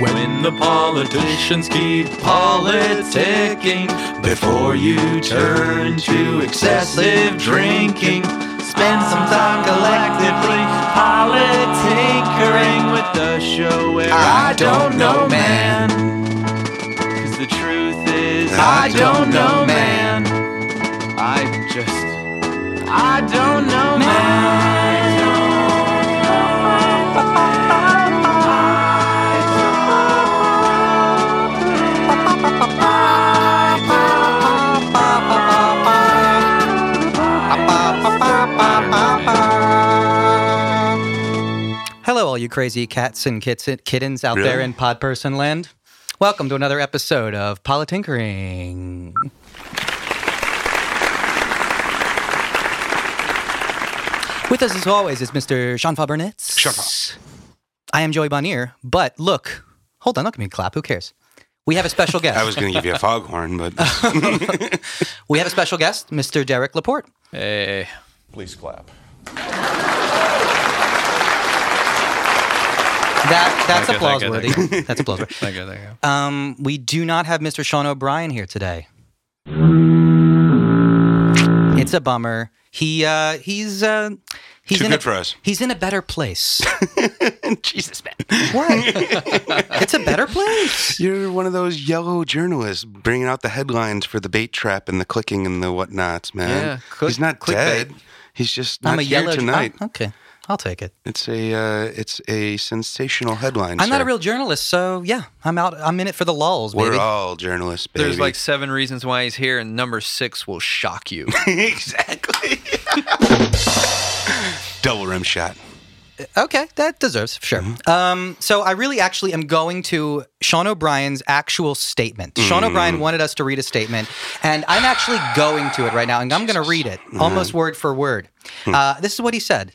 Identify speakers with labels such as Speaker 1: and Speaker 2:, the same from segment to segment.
Speaker 1: when the politicians keep politicking. Before you turn to excessive drinking, spend some time collectively politinkering with the show where I don't know, man. Cause the truth is, I don't know, man. I just, I don't know, man.
Speaker 2: All you crazy cats and kits- kittens out there in Podperson land. Welcome to another episode of Politinkering. With us, as always, is Mr. Jean Burnett.
Speaker 3: Jean-Fa.
Speaker 2: I am Joey Bonier, but look, hold on, look at me clap. Who cares? We have a special guest.
Speaker 3: I was going to give you a foghorn, but
Speaker 2: we have a special guest, Mr. Derek Laporte.
Speaker 1: Hey.
Speaker 4: Please clap.
Speaker 2: That that's
Speaker 1: Thank
Speaker 2: applause
Speaker 1: you,
Speaker 2: worthy. That's applause worthy.
Speaker 1: Thank you, thank you.
Speaker 2: Um, we do not have Mr. Sean O'Brien here today. It's a bummer. He uh, he's uh, he's
Speaker 3: Too
Speaker 2: in
Speaker 3: good
Speaker 2: a,
Speaker 3: for us.
Speaker 2: He's in a better place.
Speaker 3: Jesus, man.
Speaker 2: what? it's a better place.
Speaker 3: You're one of those yellow journalists bringing out the headlines for the bait trap and the clicking and the whatnots, man.
Speaker 1: Yeah, click-
Speaker 3: He's not
Speaker 1: clickbait.
Speaker 3: dead. He's just not
Speaker 2: I'm a
Speaker 3: here
Speaker 2: yellow
Speaker 3: tonight.
Speaker 2: oh, okay, I'll take it.
Speaker 3: It's a uh, it's a sensational headline.
Speaker 2: I'm not a real journalist, so yeah, I'm out. I'm in it for the lulz,
Speaker 3: We're
Speaker 2: baby.
Speaker 3: all journalists, baby.
Speaker 1: There's like seven reasons why he's here, and number six will shock you.
Speaker 3: exactly. Double rim shot.
Speaker 2: Okay, that deserves sure. Um, so I really actually am going to Sean O'Brien's actual statement. Sean O'Brien wanted us to read a statement, and I'm actually going to it right now, and I'm going to read it almost word for word. Uh, this is what he said.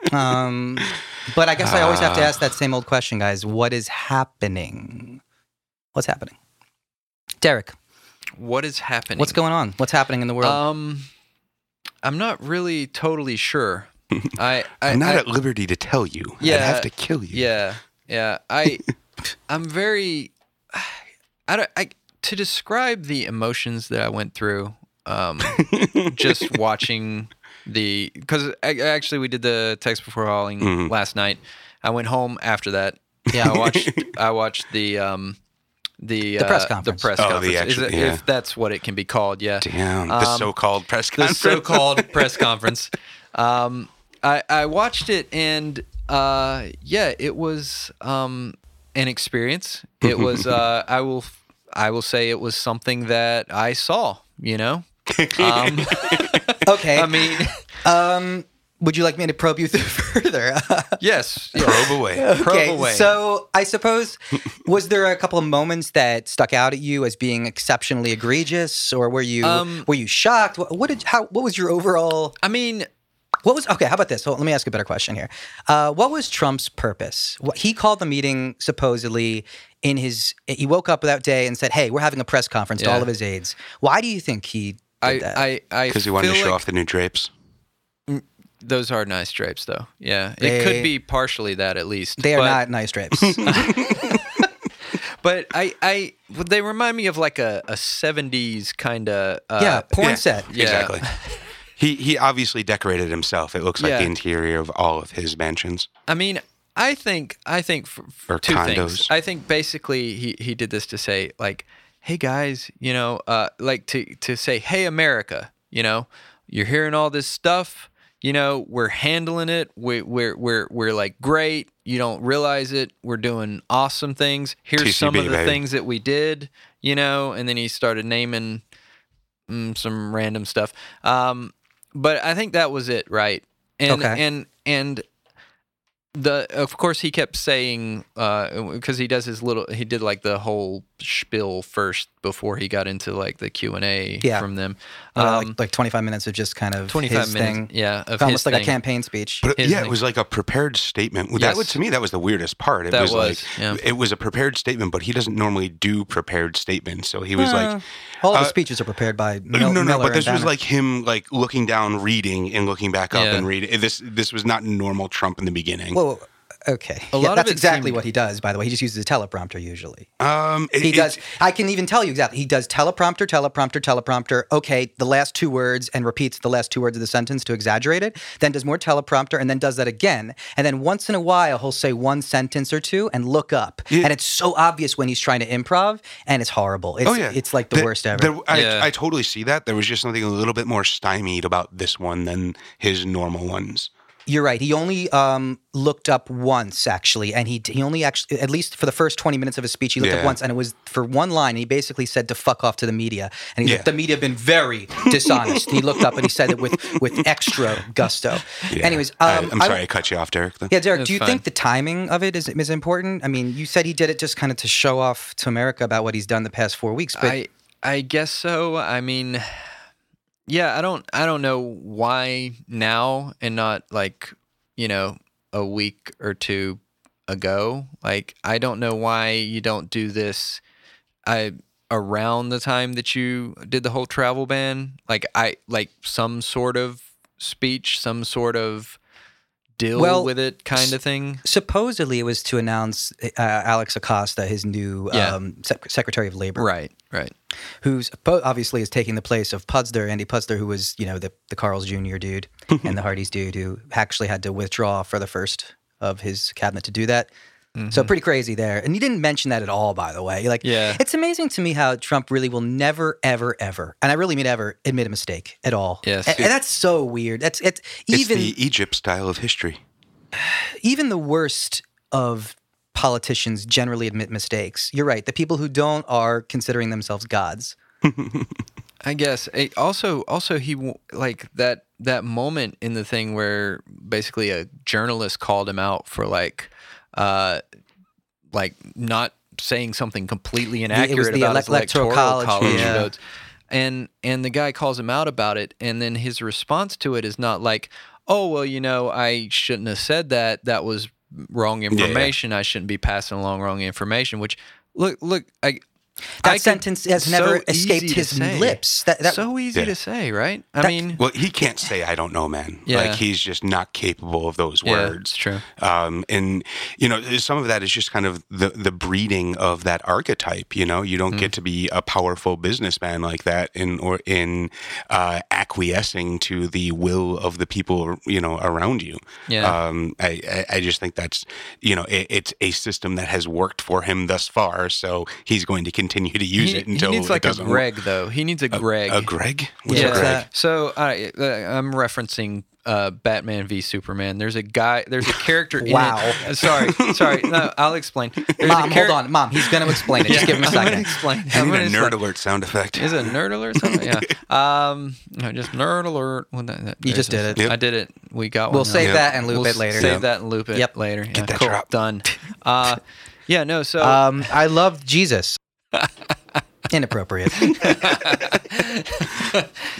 Speaker 2: Um, but I guess I always have to ask that same old question, guys. What is happening? What's happening? Derek,
Speaker 1: What is happening?
Speaker 2: what's going on? What's happening in the world?
Speaker 1: Um, I'm not really totally sure. I, I
Speaker 3: I'm not
Speaker 1: I-
Speaker 3: at liberty to tell you.
Speaker 1: Yeah,
Speaker 3: I'd have to kill you.
Speaker 1: Yeah, yeah. I, I'm very. I don't. I to describe the emotions that I went through. Um, just watching the because actually we did the text before hauling
Speaker 3: Mhm.
Speaker 1: last night. I went home after that.
Speaker 2: Yeah.
Speaker 1: I watched. I watched the um, the
Speaker 2: The press
Speaker 1: uh,
Speaker 2: conference.
Speaker 1: The press
Speaker 3: Oh, the
Speaker 1: conference, Is
Speaker 3: actual-
Speaker 1: it-
Speaker 3: yeah.
Speaker 1: if that's what it can be called. Yeah.
Speaker 3: Damn. The
Speaker 1: Um,
Speaker 3: so-called press conference.
Speaker 1: the
Speaker 3: conference.
Speaker 1: so-called press conference. Um, I, I watched it and uh, yeah, it was um, an experience. It was uh, I will I will say it was something that I saw. You know, um,
Speaker 2: okay.
Speaker 1: I mean,
Speaker 2: um, would you like me to probe you further?
Speaker 1: yes, yeah.
Speaker 3: Probe away.
Speaker 1: Probe away.
Speaker 2: so I suppose was there a couple of moments that stuck out at you as being exceptionally egregious, or were you
Speaker 1: Um,
Speaker 2: were you shocked? What, what did how what was your overall?
Speaker 1: I mean,
Speaker 2: What was okay? How about this? Well, let me ask a better question here. Uh, what was Trump's purpose? What, he called the meeting supposedly in his. He woke up that day and said, "Hey, we're having a press conference to all of his aides." Why do you think he
Speaker 1: I
Speaker 2: that?
Speaker 1: I I
Speaker 3: Because he wanted to show
Speaker 1: like
Speaker 3: off the new drapes.
Speaker 1: those are nice drapes, though. Yeah,
Speaker 2: They-
Speaker 1: it could be partially that at least.
Speaker 2: they are
Speaker 1: but-
Speaker 2: not nice drapes.
Speaker 1: But I, I, they remind me of like a, a '70s kind of. Uh,
Speaker 2: yeah, porn
Speaker 3: yeah.
Speaker 2: set.
Speaker 1: Yeah.
Speaker 3: Exactly. He he obviously decorated himself. It looks like
Speaker 1: Yeah.
Speaker 3: the interior of all of his mansions.
Speaker 1: I mean, I think, I think for, for
Speaker 3: Or
Speaker 1: two things.
Speaker 3: condos.
Speaker 1: I think basically he he did this to say like, hey guys, you know, uh, like to to say, hey America, you know, you're hearing all this stuff. You know, we're handling it. We, we're we're we're like great. You don't realize it. We're doing awesome things. Here's some of the
Speaker 3: baby.
Speaker 1: things that we did. You know, and then he started naming mm, some random stuff. Um, but I think that was it, right? And
Speaker 2: Okay.
Speaker 1: and and the of course he kept saying because he does his little he did like the whole spiel first before he got into like the Q and A
Speaker 2: Yeah.
Speaker 1: from them.
Speaker 2: Uh,
Speaker 1: Um,
Speaker 2: like, like 25 minutes of just kind of
Speaker 1: 25
Speaker 2: his
Speaker 1: minutes,
Speaker 2: thing.
Speaker 1: yeah, of
Speaker 2: almost
Speaker 1: his
Speaker 2: like a campaign speech.
Speaker 3: But
Speaker 1: His
Speaker 3: yeah,
Speaker 1: thing.
Speaker 3: it was like a prepared statement. That
Speaker 1: Yes.
Speaker 3: was to me that was the weirdest part. It
Speaker 1: That
Speaker 3: was,
Speaker 1: was,
Speaker 3: like
Speaker 1: yeah.
Speaker 3: it was a prepared statement, but he doesn't normally do prepared statements. So he was
Speaker 2: Uh,
Speaker 3: like
Speaker 2: all of the
Speaker 3: uh,
Speaker 2: speeches are prepared by
Speaker 3: no,
Speaker 2: Mil-
Speaker 3: no, no,
Speaker 2: Miller
Speaker 3: but this was like him like looking down, reading, and looking back up
Speaker 1: Yeah.
Speaker 3: and reading. This this was not normal Trump in the beginning.
Speaker 2: Whoa, okay.
Speaker 1: A
Speaker 2: Yeah,
Speaker 1: lot of
Speaker 2: that's
Speaker 1: it
Speaker 2: exactly
Speaker 1: seemed-
Speaker 2: what he does. By the way, he just uses a teleprompter usually.
Speaker 3: um, it-
Speaker 2: He
Speaker 3: it-
Speaker 2: does. I can even tell you exactly. He does teleprompter, teleprompter, teleprompter. Okay, the last two words and repeats the last two words of the sentence to exaggerate it. Then does more teleprompter and then does that again. And then once in a while he'll say one sentence or two and look up.
Speaker 3: Yeah.
Speaker 2: And it's so obvious when he's trying to improv, and it's horrible. It's,
Speaker 3: Oh yeah,
Speaker 2: it's like the
Speaker 3: There-
Speaker 2: worst ever.
Speaker 3: there- I,
Speaker 1: Yeah.
Speaker 3: I totally see that. There was just something a little bit more stymied about this one than his normal ones.
Speaker 2: You're right. He only um, looked up once, actually, and he he only actually, at least for the first 20 minutes of his speech, he looked up once, and it was for one line. And he basically said to fuck off to the media, and he's
Speaker 3: Yeah.
Speaker 2: like, the media have been very dishonest. and he looked up and he said it with with extra gusto.
Speaker 3: Yeah.
Speaker 2: Anyways,
Speaker 3: I,
Speaker 2: um,
Speaker 3: I'm
Speaker 2: I-
Speaker 3: sorry I cut you off, Derek. though.
Speaker 2: yeah, Derek,
Speaker 1: That's
Speaker 2: do you
Speaker 1: fine.
Speaker 2: think the timing of it is is important? I mean, you said he did it just kind of to show off to America about what he's done the past four weeks, but
Speaker 1: I I guess so. I mean, yeah, I don't I don't know why now and not like you know a week or two ago. Like I don't know why you don't do this. I around the time that you did the whole travel ban. Like I like some sort of speech, some sort of deal
Speaker 2: Well,
Speaker 1: with it, kind of thing.
Speaker 2: supposedly it was to announce uh, Alex Acosta, his new
Speaker 1: Yeah.
Speaker 2: um, sec- Secretary of Labor.
Speaker 1: Right, right.
Speaker 2: who's po- obviously is taking the place of Puzder, Andy Puzder, who was you know the the Carl's Jr. dude and the Hardee's dude, who actually had to withdraw for the first of his cabinet to do that. So pretty crazy there, and you didn't mention that at all, by the way. Like,
Speaker 1: Mm-hmm. Yeah.
Speaker 2: it's amazing to me how Trump really will never, ever, ever, and I really mean ever, admit a mistake at all.
Speaker 1: Yes.
Speaker 2: and, and that's so weird. That's it's
Speaker 3: It's
Speaker 2: even
Speaker 3: the Egypt style of history.
Speaker 2: even the worst of politicians generally admit mistakes. You're right. The people who don't are considering themselves gods.
Speaker 1: I guess it also also he like that that moment in the thing where basically a journalist called him out for like uh like not saying something completely inaccurate about
Speaker 2: elec-
Speaker 1: his
Speaker 2: electoral
Speaker 1: electoral
Speaker 2: college,
Speaker 1: college,
Speaker 2: yeah.
Speaker 1: votes. And and the guy calls him out about it and then his response to it is not like, "Oh, well, you know, I shouldn't have said that. That was wrong information. I shouldn't be passing along wrong information." Which look look I
Speaker 2: That
Speaker 1: I
Speaker 2: sentence has
Speaker 1: so
Speaker 2: never escaped his
Speaker 1: say.
Speaker 2: lips. That, that
Speaker 1: so easy
Speaker 3: Yeah.
Speaker 1: to say, right? I
Speaker 2: That-
Speaker 1: mean,
Speaker 3: Well, he can't say I don't know, man.
Speaker 1: Yeah.
Speaker 3: Like he's just not capable of those
Speaker 1: yeah,
Speaker 3: words.
Speaker 1: true.
Speaker 3: Um, and you know, some of that is just kind of the the breeding of that archetype. You know, you don't
Speaker 1: Mm.
Speaker 3: get to be a powerful businessman like that in or in uh, acquiescing to the will of the people you know around you.
Speaker 1: Yeah.
Speaker 3: Um, I, I I just think that's you know it, it's a system that has worked for him thus far, so he's going to continue to use
Speaker 1: He,
Speaker 3: it
Speaker 1: he
Speaker 3: until
Speaker 1: needs like a
Speaker 3: doesn't work.
Speaker 1: Greg, though. He needs a Greg.
Speaker 3: A Greg? What's
Speaker 2: Yeah,
Speaker 3: a Greg?
Speaker 2: that?
Speaker 1: So uh, uh, I'm referencing uh, Batman v Superman. There's a guy. There's a character. in it-
Speaker 2: Wow.
Speaker 1: Uh, sorry, sorry. No, I'll explain. There's
Speaker 2: Mom,
Speaker 1: a
Speaker 2: hold on, Mom. He's going to explain it. Just give him a
Speaker 1: I'm gonna
Speaker 2: second.
Speaker 1: explain.
Speaker 3: I
Speaker 1: I'm
Speaker 3: need
Speaker 1: gonna
Speaker 3: a
Speaker 1: explain.
Speaker 3: nerd alert sound effect.
Speaker 1: Is it a nerd alert? Something? Yeah. Um, no, just nerd alert. Well, that, that-
Speaker 2: You just did
Speaker 1: a-
Speaker 2: it.
Speaker 1: I did it. We got
Speaker 2: We'll
Speaker 1: one. now.
Speaker 2: save
Speaker 3: Yeah.
Speaker 2: that and loop
Speaker 1: We'll
Speaker 2: it later.
Speaker 1: Save
Speaker 3: Yeah.
Speaker 1: that and loop it
Speaker 2: Yep.
Speaker 1: later. Yeah,
Speaker 3: that
Speaker 1: cool.
Speaker 3: drop.
Speaker 1: Done. Uh, yeah. No. So.
Speaker 2: Um, I love Jesus. Inappropriate.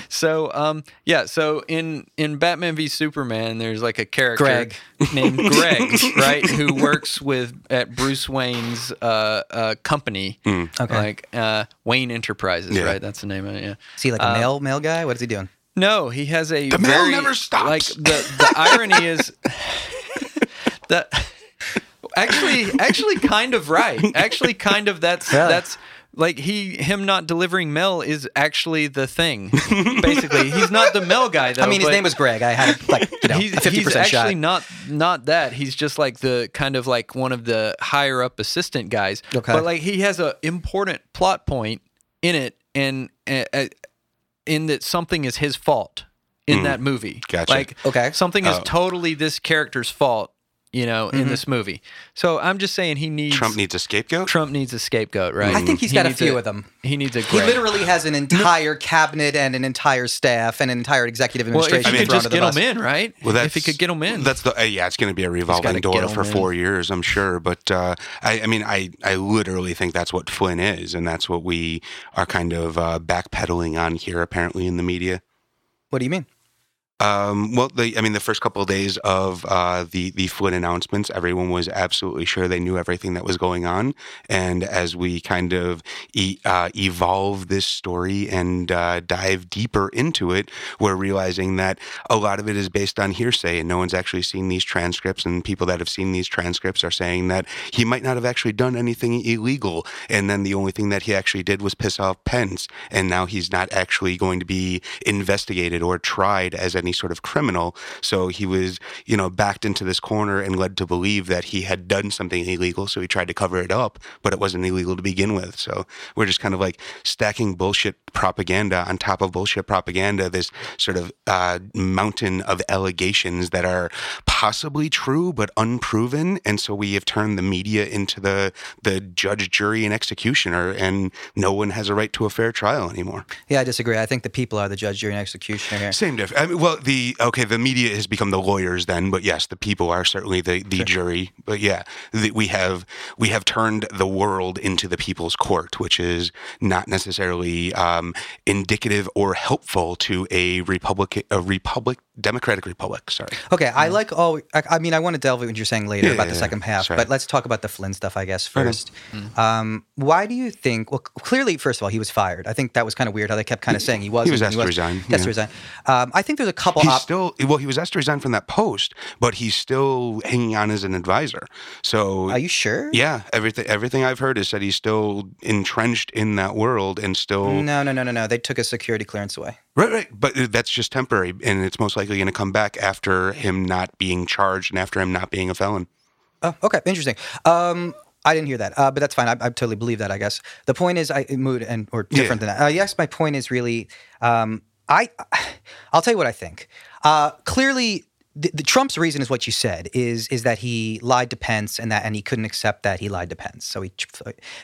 Speaker 1: So um yeah, so in in Batman v Superman there's like a character
Speaker 2: Greg.
Speaker 1: named Greg, right, who works with at Bruce Wayne's uh uh company.
Speaker 2: Okay.
Speaker 1: Like uh Wayne Enterprises,
Speaker 3: Yeah.
Speaker 1: right? That's the name of it, yeah.
Speaker 2: Is he like a mail mail guy? What is he doing?
Speaker 1: No, he has a
Speaker 3: The mail never stops.
Speaker 1: like the the irony is that actually actually kind of right. Actually kind of that's
Speaker 2: Really?
Speaker 1: that's like he him not delivering mail is actually the thing. Basically, he's not the mail guy though.
Speaker 2: I mean, his name was Greg. I had like you know
Speaker 1: he's, he's actually
Speaker 2: shot.
Speaker 1: not not that. He's just like the kind of like one of the higher up assistant guys.
Speaker 2: Okay.
Speaker 1: But like he has a important plot point in it, and uh, uh, in that something is his fault in that movie.
Speaker 3: Gotcha.
Speaker 1: Like
Speaker 2: Okay.
Speaker 1: something is
Speaker 3: Oh.
Speaker 1: totally this character's fault you know, in this movie. So I'm just saying he needs
Speaker 3: Trump needs a scapegoat.
Speaker 1: Trump needs a scapegoat, right?
Speaker 2: I think he's
Speaker 1: He
Speaker 2: got a
Speaker 1: needs
Speaker 2: few of them.
Speaker 1: He needs a.
Speaker 2: He literally has an entire cabinet and an entire staff and an entire executive administration.
Speaker 1: Well, if
Speaker 2: administration
Speaker 1: he could
Speaker 2: thrown
Speaker 1: just
Speaker 2: under
Speaker 1: get
Speaker 2: the
Speaker 1: him
Speaker 2: bus.
Speaker 1: in, right?
Speaker 3: Well, that's,
Speaker 1: if he could get him in,
Speaker 3: That's the uh, yeah. It's going to be a revolving door
Speaker 1: for
Speaker 3: for
Speaker 1: 'em in.
Speaker 3: four years, I'm sure. But uh, I, I mean, I, I literally think that's what Flynn is, and that's what we are kind of uh, backpedaling on here, apparently in the media.
Speaker 2: What do you mean?
Speaker 3: Um, well, the, I mean, the first couple of days of uh, the the Flynn announcements, everyone was absolutely sure they knew everything that was going on. And as we kind of e- uh, evolve this story and uh, dive deeper into it, we're realizing that a lot of it is based on hearsay, and no one's actually seen these transcripts. And people that have seen these transcripts are saying that he might not have actually done anything illegal, and then the only thing that he actually did was piss off Pence, and now he's not actually going to be investigated or tried as any sort of criminal. So he was, you know, backed into this corner and led to believe that he had done something illegal. So he tried to cover it up, but it wasn't illegal to begin with. So we're just kind of like stacking bullshit propaganda on top of bullshit propaganda, this sort of uh, mountain of allegations that are possibly true but unproven. And so we have turned the media into the the judge, jury, and executioner, and no one has a right to a fair trial anymore.
Speaker 2: Yeah, I disagree. I think the people are the judge, jury, and executioner here.
Speaker 3: Same difference. I mean, well, the okay, the media has become the lawyers then, but yes, the people are certainly the, the jury. But yeah, the, we have we have turned the world into the people's court, which is not necessarily um, indicative or helpful to a republic a republic democratic republic. Sorry.
Speaker 2: Okay, I like all. I, I mean, I want to delve into what you're saying later
Speaker 3: Yeah,
Speaker 2: about
Speaker 3: yeah,
Speaker 2: the second half,
Speaker 3: Sorry.
Speaker 2: but let's talk about the Flynn stuff, I guess,
Speaker 3: Okay.
Speaker 2: first. Um, why do you think? Well, clearly, first of all, he was fired. I think that was kind of weird how they kept kind of saying he was.
Speaker 3: He was asked to resign,
Speaker 2: Asked
Speaker 3: yeah.
Speaker 2: to resign. Um, I think there's a couple.
Speaker 3: He's
Speaker 2: Op-
Speaker 3: still well. He was asked to resign from that post, but he's still hanging on as an advisor. So
Speaker 2: are you sure?
Speaker 3: Yeah, everything everything I've heard is that he's still entrenched in that world and still
Speaker 2: No, no, no, no, no. They took his security clearance away.
Speaker 3: right, right. But that's just temporary, and it's most likely going to come back after him not being charged and after him not being a felon.
Speaker 2: Oh, okay, interesting. Um, I didn't hear that, uh, but that's fine. I, I totally believe that. I guess the point is, I mood and or different than that. Uh, yes, my point is really, um, I, I'll tell you what I think. Uh, clearly, the, the Trump's reason is what you said is is that he lied to Pence and that and he couldn't accept that he lied to Pence. So he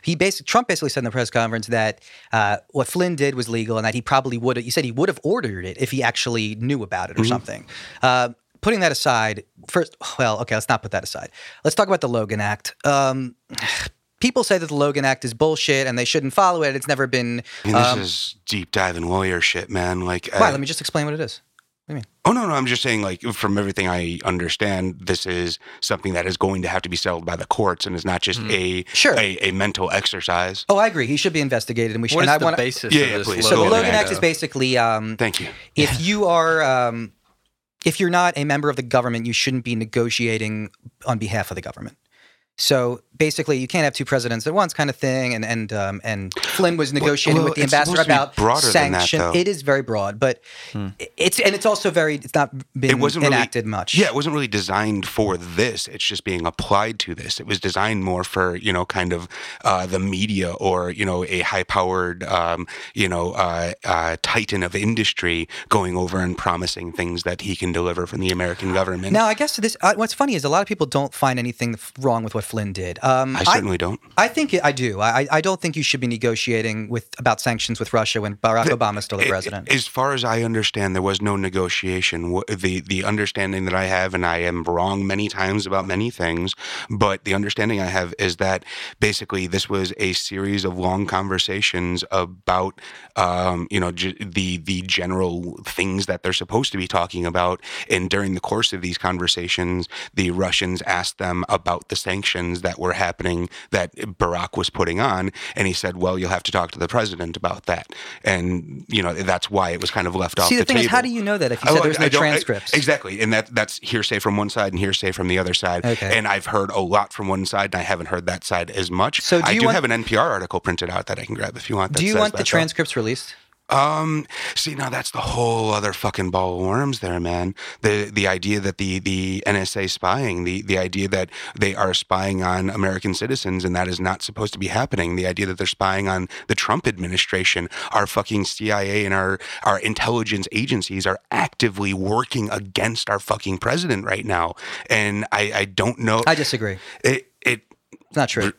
Speaker 2: he basically Trump basically said in the press conference that uh, what Flynn did was legal and that he probably would. He said he would have ordered it if he actually knew about it or something. Uh, putting that aside, first, well, okay, let's not put that aside. Let's talk about the Logan Act. Um, people say that the Logan Act is bullshit and they shouldn't follow it. It's never been.
Speaker 3: I mean, this
Speaker 2: Um,
Speaker 3: is deep diving lawyer shit, man. Like,
Speaker 2: why?
Speaker 3: uh,
Speaker 2: Let me just explain what it is. What do you mean?
Speaker 3: oh no, no, I'm just saying, like, from everything I understand, this is something that is going to have to be settled by the courts, and is not just a
Speaker 2: Sure.
Speaker 3: a, a mental exercise.
Speaker 2: Oh, I agree. He should be investigated, and we should.
Speaker 1: what is
Speaker 2: and I
Speaker 1: the
Speaker 2: wanna-
Speaker 1: basis
Speaker 3: Yeah,
Speaker 1: of
Speaker 3: yeah,
Speaker 1: this?
Speaker 3: please.
Speaker 2: So the
Speaker 3: Logan
Speaker 2: Logan
Speaker 3: Act.
Speaker 2: Act is basically um,
Speaker 3: Thank you.
Speaker 2: if you are um, if you're not a member of the government, you shouldn't be negotiating on behalf of the government. So basically, you can't have two presidents at once, kind of thing. And and um, and Flynn was negotiating
Speaker 3: well,
Speaker 2: with the ambassador
Speaker 3: supposed to be
Speaker 2: about
Speaker 3: that,
Speaker 2: it is very broad, but it's and it's also very. It's not been
Speaker 3: it wasn't
Speaker 2: enacted
Speaker 3: really,
Speaker 2: much.
Speaker 3: Yeah, it wasn't really designed for this. It's just being applied to this. It was designed more for you know kind of uh, the media or you know a high-powered um, you know uh, uh, titan of industry going over and promising things that he can deliver from the American government.
Speaker 2: Now, I guess this. Uh, what's funny is a lot of people don't find anything wrong with what Flynn did. Um,
Speaker 3: I certainly don't.
Speaker 2: I think it, I do. I, I don't think you should be negotiating with about sanctions with Russia when Barack Obama's still the
Speaker 3: A-
Speaker 2: president.
Speaker 3: As far as I understand, there was no negotiation. The the understanding that I have, and I am wrong many times about many things, but the understanding I have is that basically this was a series of long conversations about, um, you know, j- the the general things that they're supposed to be talking about. And during the course of these conversations, the Russians asked them about the sanctions that were happening that Barack was putting on, and he said, "Well, you'll have to talk to the president about that." And you know that's why it was kind of left off
Speaker 2: See, the,
Speaker 3: the
Speaker 2: thing
Speaker 3: table.
Speaker 2: is, how do you know that if you
Speaker 3: Oh,
Speaker 2: said there's
Speaker 3: I-
Speaker 2: no
Speaker 3: don't- I-
Speaker 2: transcripts?
Speaker 3: exactly, and that that's hearsay from one side and hearsay from the other side.
Speaker 2: Okay.
Speaker 3: And I've heard a lot from one side, and I haven't heard that side as much.
Speaker 2: So do
Speaker 3: I do
Speaker 2: want-
Speaker 3: have an NPR article printed out that I can grab if you want. That
Speaker 2: do you want the transcripts released?
Speaker 3: Um, see, now that's the whole other fucking ball of worms there, man. The the idea that the the NSA spying, the the idea that they are spying on American citizens and that is not supposed to be happening. The idea that they're spying on the Trump administration, our fucking CIA and our our intelligence agencies are actively working against our fucking president right now. And I I don't know.
Speaker 2: I disagree.
Speaker 3: It it
Speaker 2: It's not true.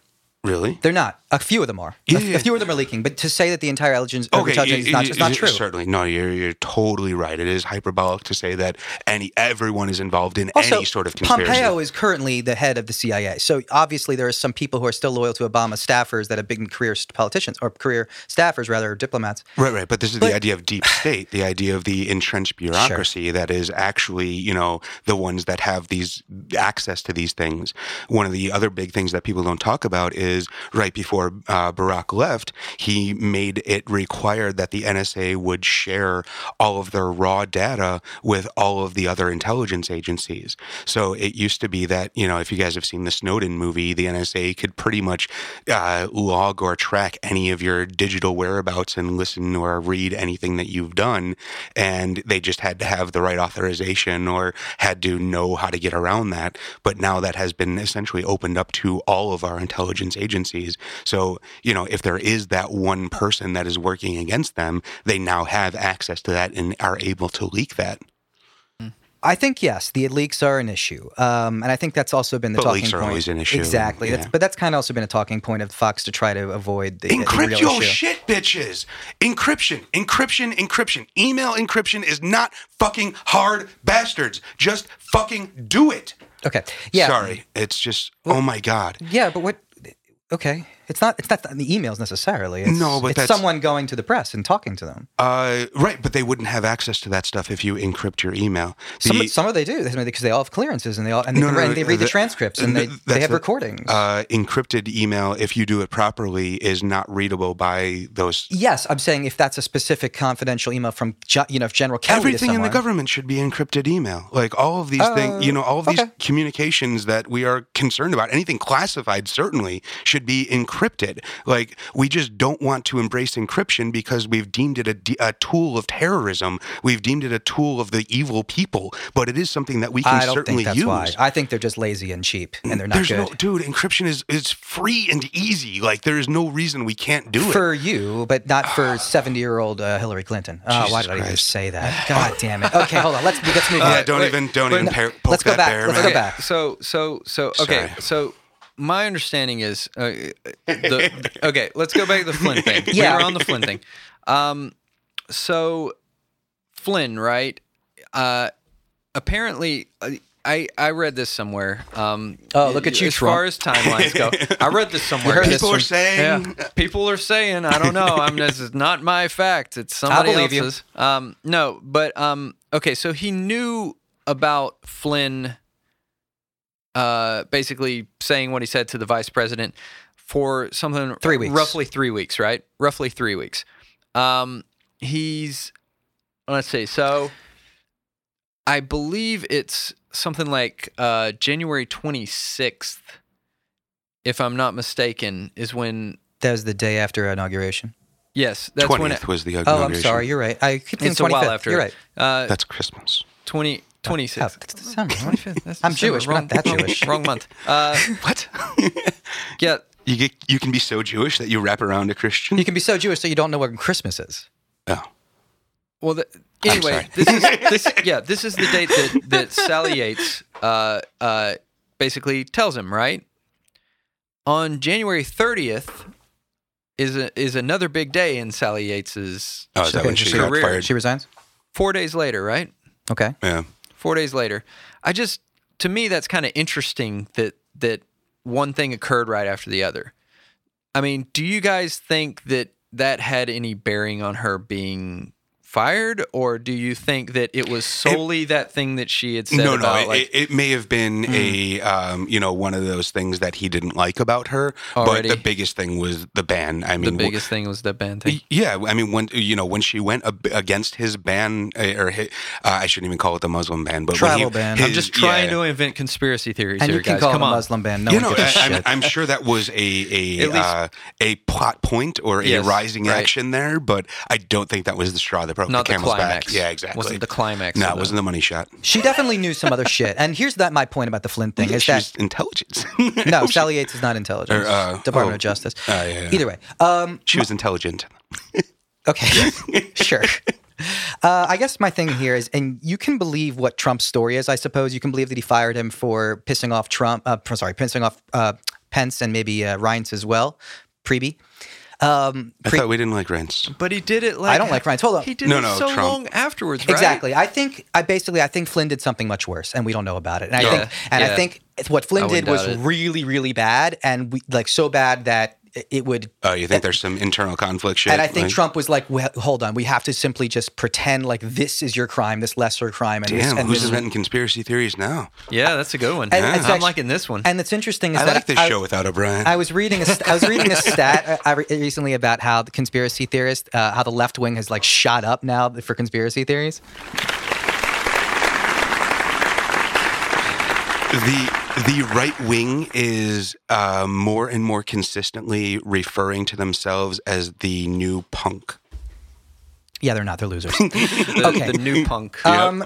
Speaker 3: Really.
Speaker 2: They're not. A few of them are.
Speaker 3: Yeah,
Speaker 2: a,
Speaker 3: yeah.
Speaker 2: a few of them are leaking. But to say that the entire intelligence, uh, intelligence is not, it's not true.
Speaker 3: Certainly, no. You're you're totally right. It is hyperbolic to say that any everyone is involved in
Speaker 2: Also,
Speaker 3: any sort of conspiracy.
Speaker 2: Pompeo is currently the head of the CIA. So obviously there are some people who are still loyal to Obama staffers that have been career politicians or career staffers rather, or diplomats.
Speaker 3: Right, right. But this is
Speaker 2: But-
Speaker 3: the idea of deep state, the idea of the entrenched bureaucracy that is actually, you know, the ones that have these access to these things. One of the other big things that people don't talk about is right before uh, Barack left, he made it required that the NSA would share all of their raw data with all of the other intelligence agencies. So it used to be that, you know, if you guys have seen the Snowden movie, the NSA could pretty much uh, log or track any of your digital whereabouts and listen or read anything that you've done. And they just had to have the right authorization or had to know how to get around that. But now that has been essentially opened up to all of our intelligence agencies. So, you know, if there is that one person that is working against them, they now have access to that and are able to leak that.
Speaker 2: I think yes, the leaks are an issue, um, and I think that's also been the
Speaker 3: But
Speaker 2: talking
Speaker 3: leaks are
Speaker 2: point.
Speaker 3: always an issue,
Speaker 2: Exactly, that's, but that's kind of also been a talking point of Fox to try to avoid the, the
Speaker 3: Encrypt
Speaker 2: real
Speaker 3: your
Speaker 2: issue.
Speaker 3: shit, bitches. Encryption, encryption, encryption. Email encryption is not fucking hard, bastards. Just fucking do it.
Speaker 2: Okay, yeah,
Speaker 3: Sorry, it's just oh my god.
Speaker 2: yeah, but what? Okay, it's not. It's not the emails necessarily. It's,
Speaker 3: No, but
Speaker 2: it's someone going to the press and talking to them.
Speaker 3: Uh, right, but they wouldn't have access to that stuff if you encrypt your email. The-
Speaker 2: Some, some of they do because they all have clearances and they all and they,
Speaker 3: No, no,
Speaker 2: read,
Speaker 3: no,
Speaker 2: they read the,
Speaker 3: the-
Speaker 2: transcripts and
Speaker 3: the-
Speaker 2: they they have
Speaker 3: the-
Speaker 2: recordings.
Speaker 3: uh, encrypted email, if you do it properly, is not readable by those.
Speaker 2: yes, I'm saying if that's a specific confidential email from you know if General Kelly
Speaker 3: Everything in the government should be encrypted email. Like all of these things, you know, all of these
Speaker 2: okay.
Speaker 3: communications that we are concerned about, anything classified certainly should be encrypted. Like we just don't want to embrace encryption because we've deemed it a, de- a tool of terrorism. We've deemed it a tool of the evil people. But it is something that we can
Speaker 2: I don't
Speaker 3: certainly
Speaker 2: think that's
Speaker 3: use.
Speaker 2: why. I think they're just lazy and cheap and they're not
Speaker 3: There's
Speaker 2: good.
Speaker 3: no, dude. Encryption is is free and easy. Like there is no reason we can't do it.
Speaker 2: for you, but not for seventy-year-old uh, Hillary Clinton. Oh, why
Speaker 3: Jesus
Speaker 2: did I even say that? God damn it! Okay, hold on. Let's let's move on.
Speaker 3: yeah, don't
Speaker 1: wait,
Speaker 3: even don't
Speaker 1: wait,
Speaker 3: even
Speaker 1: no,
Speaker 3: par- poke
Speaker 2: let's go
Speaker 3: that
Speaker 2: back,
Speaker 3: bear,
Speaker 2: let's
Speaker 3: man.
Speaker 2: go back.
Speaker 1: So so so okay.
Speaker 3: Sorry.
Speaker 1: So my understanding is uh, the okay. Let's go back to the Flynn thing.
Speaker 2: Yeah.
Speaker 1: we were on the Flynn thing. Um, so Flynn, right? Uh, apparently. Uh, I, I read this somewhere. Um,
Speaker 2: Oh, look at you,
Speaker 1: As
Speaker 2: Trump.
Speaker 1: far as timelines go, I read this somewhere.
Speaker 2: heard this
Speaker 3: People are
Speaker 2: from-
Speaker 3: saying
Speaker 1: Yeah, people are saying. I don't know. I'm. This is not my fact. It's somebody
Speaker 2: believe you.
Speaker 1: else's. Um, no, but um, okay. So he knew about Flynn. Uh, basically saying what he said to the vice president for something
Speaker 2: Three weeks.
Speaker 1: roughly three weeks, right? Roughly three weeks. Um, he's let's see. So I believe it's something like uh, January 26th, if I'm not mistaken, is when.
Speaker 2: That was the day after inauguration.
Speaker 1: Yes, that's when.
Speaker 3: twentieth
Speaker 1: It,
Speaker 3: was the inauguration. Oh.
Speaker 2: I'm sorry. You're right. I keep thinking
Speaker 1: it's a while after.
Speaker 2: You're right.
Speaker 1: Uh,
Speaker 3: That's Christmas.
Speaker 1: 20, 26th.
Speaker 2: Oh, that's December.
Speaker 1: 25th. That's
Speaker 2: I'm
Speaker 1: December.
Speaker 2: Jewish, but
Speaker 1: Wrong,
Speaker 2: not that
Speaker 1: wrong-
Speaker 2: Jewish.
Speaker 1: Wrong month. Uh,
Speaker 3: What?
Speaker 1: yeah.
Speaker 3: you get you can be so Jewish that you wrap around a Christian.
Speaker 2: You can be so Jewish that you don't know what Christmas is.
Speaker 3: Oh.
Speaker 1: Well, the, anyway, this is this. Yeah, this is the date that that Sally Yates uh, uh, basically tells him. Right on January 30th is a, is another big day in Sally Yates's
Speaker 3: Oh, is that when she
Speaker 2: so
Speaker 3: got
Speaker 1: career.
Speaker 3: fired?
Speaker 2: She resigns.
Speaker 1: four days later. Right.
Speaker 2: Okay.
Speaker 3: Yeah.
Speaker 1: Four days later. I just to me that's kind of interesting that that one thing occurred right after the other. I mean, do you guys think that that had any bearing on her being fired, or do you think that it was solely that thing that she had said
Speaker 3: no, no,
Speaker 1: about
Speaker 3: it,
Speaker 1: like
Speaker 3: it, it may have been a um, you know one of those things that he didn't like about her.
Speaker 1: Already.
Speaker 3: But the biggest thing was the ban. I
Speaker 1: the
Speaker 3: mean, w-
Speaker 1: biggest thing was the ban thing?
Speaker 3: Yeah, I mean, when you know when she went ab- against his ban, uh, or hi- uh, I shouldn't even call it the Muslim ban, but
Speaker 2: Travel
Speaker 3: he,
Speaker 2: ban.
Speaker 3: his-
Speaker 1: I'm just trying
Speaker 3: yeah.
Speaker 1: to invent conspiracy theories
Speaker 2: And
Speaker 1: here,
Speaker 2: you can
Speaker 1: guys.
Speaker 2: call
Speaker 1: Come
Speaker 2: it a
Speaker 1: on.
Speaker 2: Muslim ban. No
Speaker 3: you know,
Speaker 2: gives a
Speaker 3: I, I'm. I'm sure that was a a
Speaker 1: least-
Speaker 3: uh, a plot point or a
Speaker 1: Yes,
Speaker 3: rising
Speaker 1: right.
Speaker 3: action there, but I don't think that was the straw that broke
Speaker 1: Not
Speaker 3: the
Speaker 1: the
Speaker 3: camel's
Speaker 1: climax.
Speaker 3: back. Yeah, exactly.
Speaker 1: Wasn't the climax
Speaker 3: No, it
Speaker 1: the-
Speaker 3: wasn't the money shot.
Speaker 2: She definitely knew some other shit. And here's that my point about the Flynn thing is
Speaker 3: She's
Speaker 2: that
Speaker 3: intelligence.
Speaker 2: no, Sally Yates is not intelligent.
Speaker 3: Or, uh,
Speaker 2: Department
Speaker 3: oh.
Speaker 2: of Justice.
Speaker 3: Ah, yeah, yeah.
Speaker 2: Either way, um,
Speaker 3: she was intelligent.
Speaker 2: okay, sure. Uh, I guess my thing here is, and you can believe what Trump's story is. I suppose you can believe that he fired him for pissing off Trump. Uh, sorry, pissing off uh, Pence and maybe uh, Reince as well. Preby. Um,
Speaker 3: I
Speaker 2: pre-
Speaker 3: thought we didn't like Rents.
Speaker 1: But he did it like
Speaker 2: I don't like Reince. Hold on.
Speaker 1: He did
Speaker 3: No,
Speaker 1: it
Speaker 3: no,
Speaker 1: so
Speaker 3: Trump.
Speaker 1: long afterwards, right?
Speaker 2: Exactly. I think I basically I think Flynn did something much worse, and we don't know about it. And I
Speaker 1: Yeah,
Speaker 2: think and I think what Flynn
Speaker 1: I
Speaker 2: did was
Speaker 1: it.
Speaker 2: really really bad, and we, like so bad that it- it would.
Speaker 3: Oh, you think there's some internal conflict shit?
Speaker 2: And I think
Speaker 3: like-
Speaker 2: Trump was like, well, "Hold on, we have to simply just pretend like this is your crime, this lesser crime." And, this,
Speaker 3: Damn,
Speaker 2: and
Speaker 3: who's
Speaker 2: this-
Speaker 3: inventing conspiracy theories now?
Speaker 1: Yeah, that's a good one.
Speaker 2: And it's
Speaker 1: I'm
Speaker 2: actu-
Speaker 1: liking this one.
Speaker 2: And it's interesting is
Speaker 3: I
Speaker 2: that
Speaker 3: like this
Speaker 2: I,
Speaker 3: show without O'Brien.
Speaker 2: I was reading a st- I was reading a stat uh, I recently about how the conspiracy theorist, uh, how the left wing has like shot up now for conspiracy theories.
Speaker 3: the the right wing is uh, more and more consistently referring to themselves as the new punk.
Speaker 2: Yeah, they're not. They're losers.
Speaker 1: the,
Speaker 2: okay.
Speaker 1: the new punk.
Speaker 2: Um,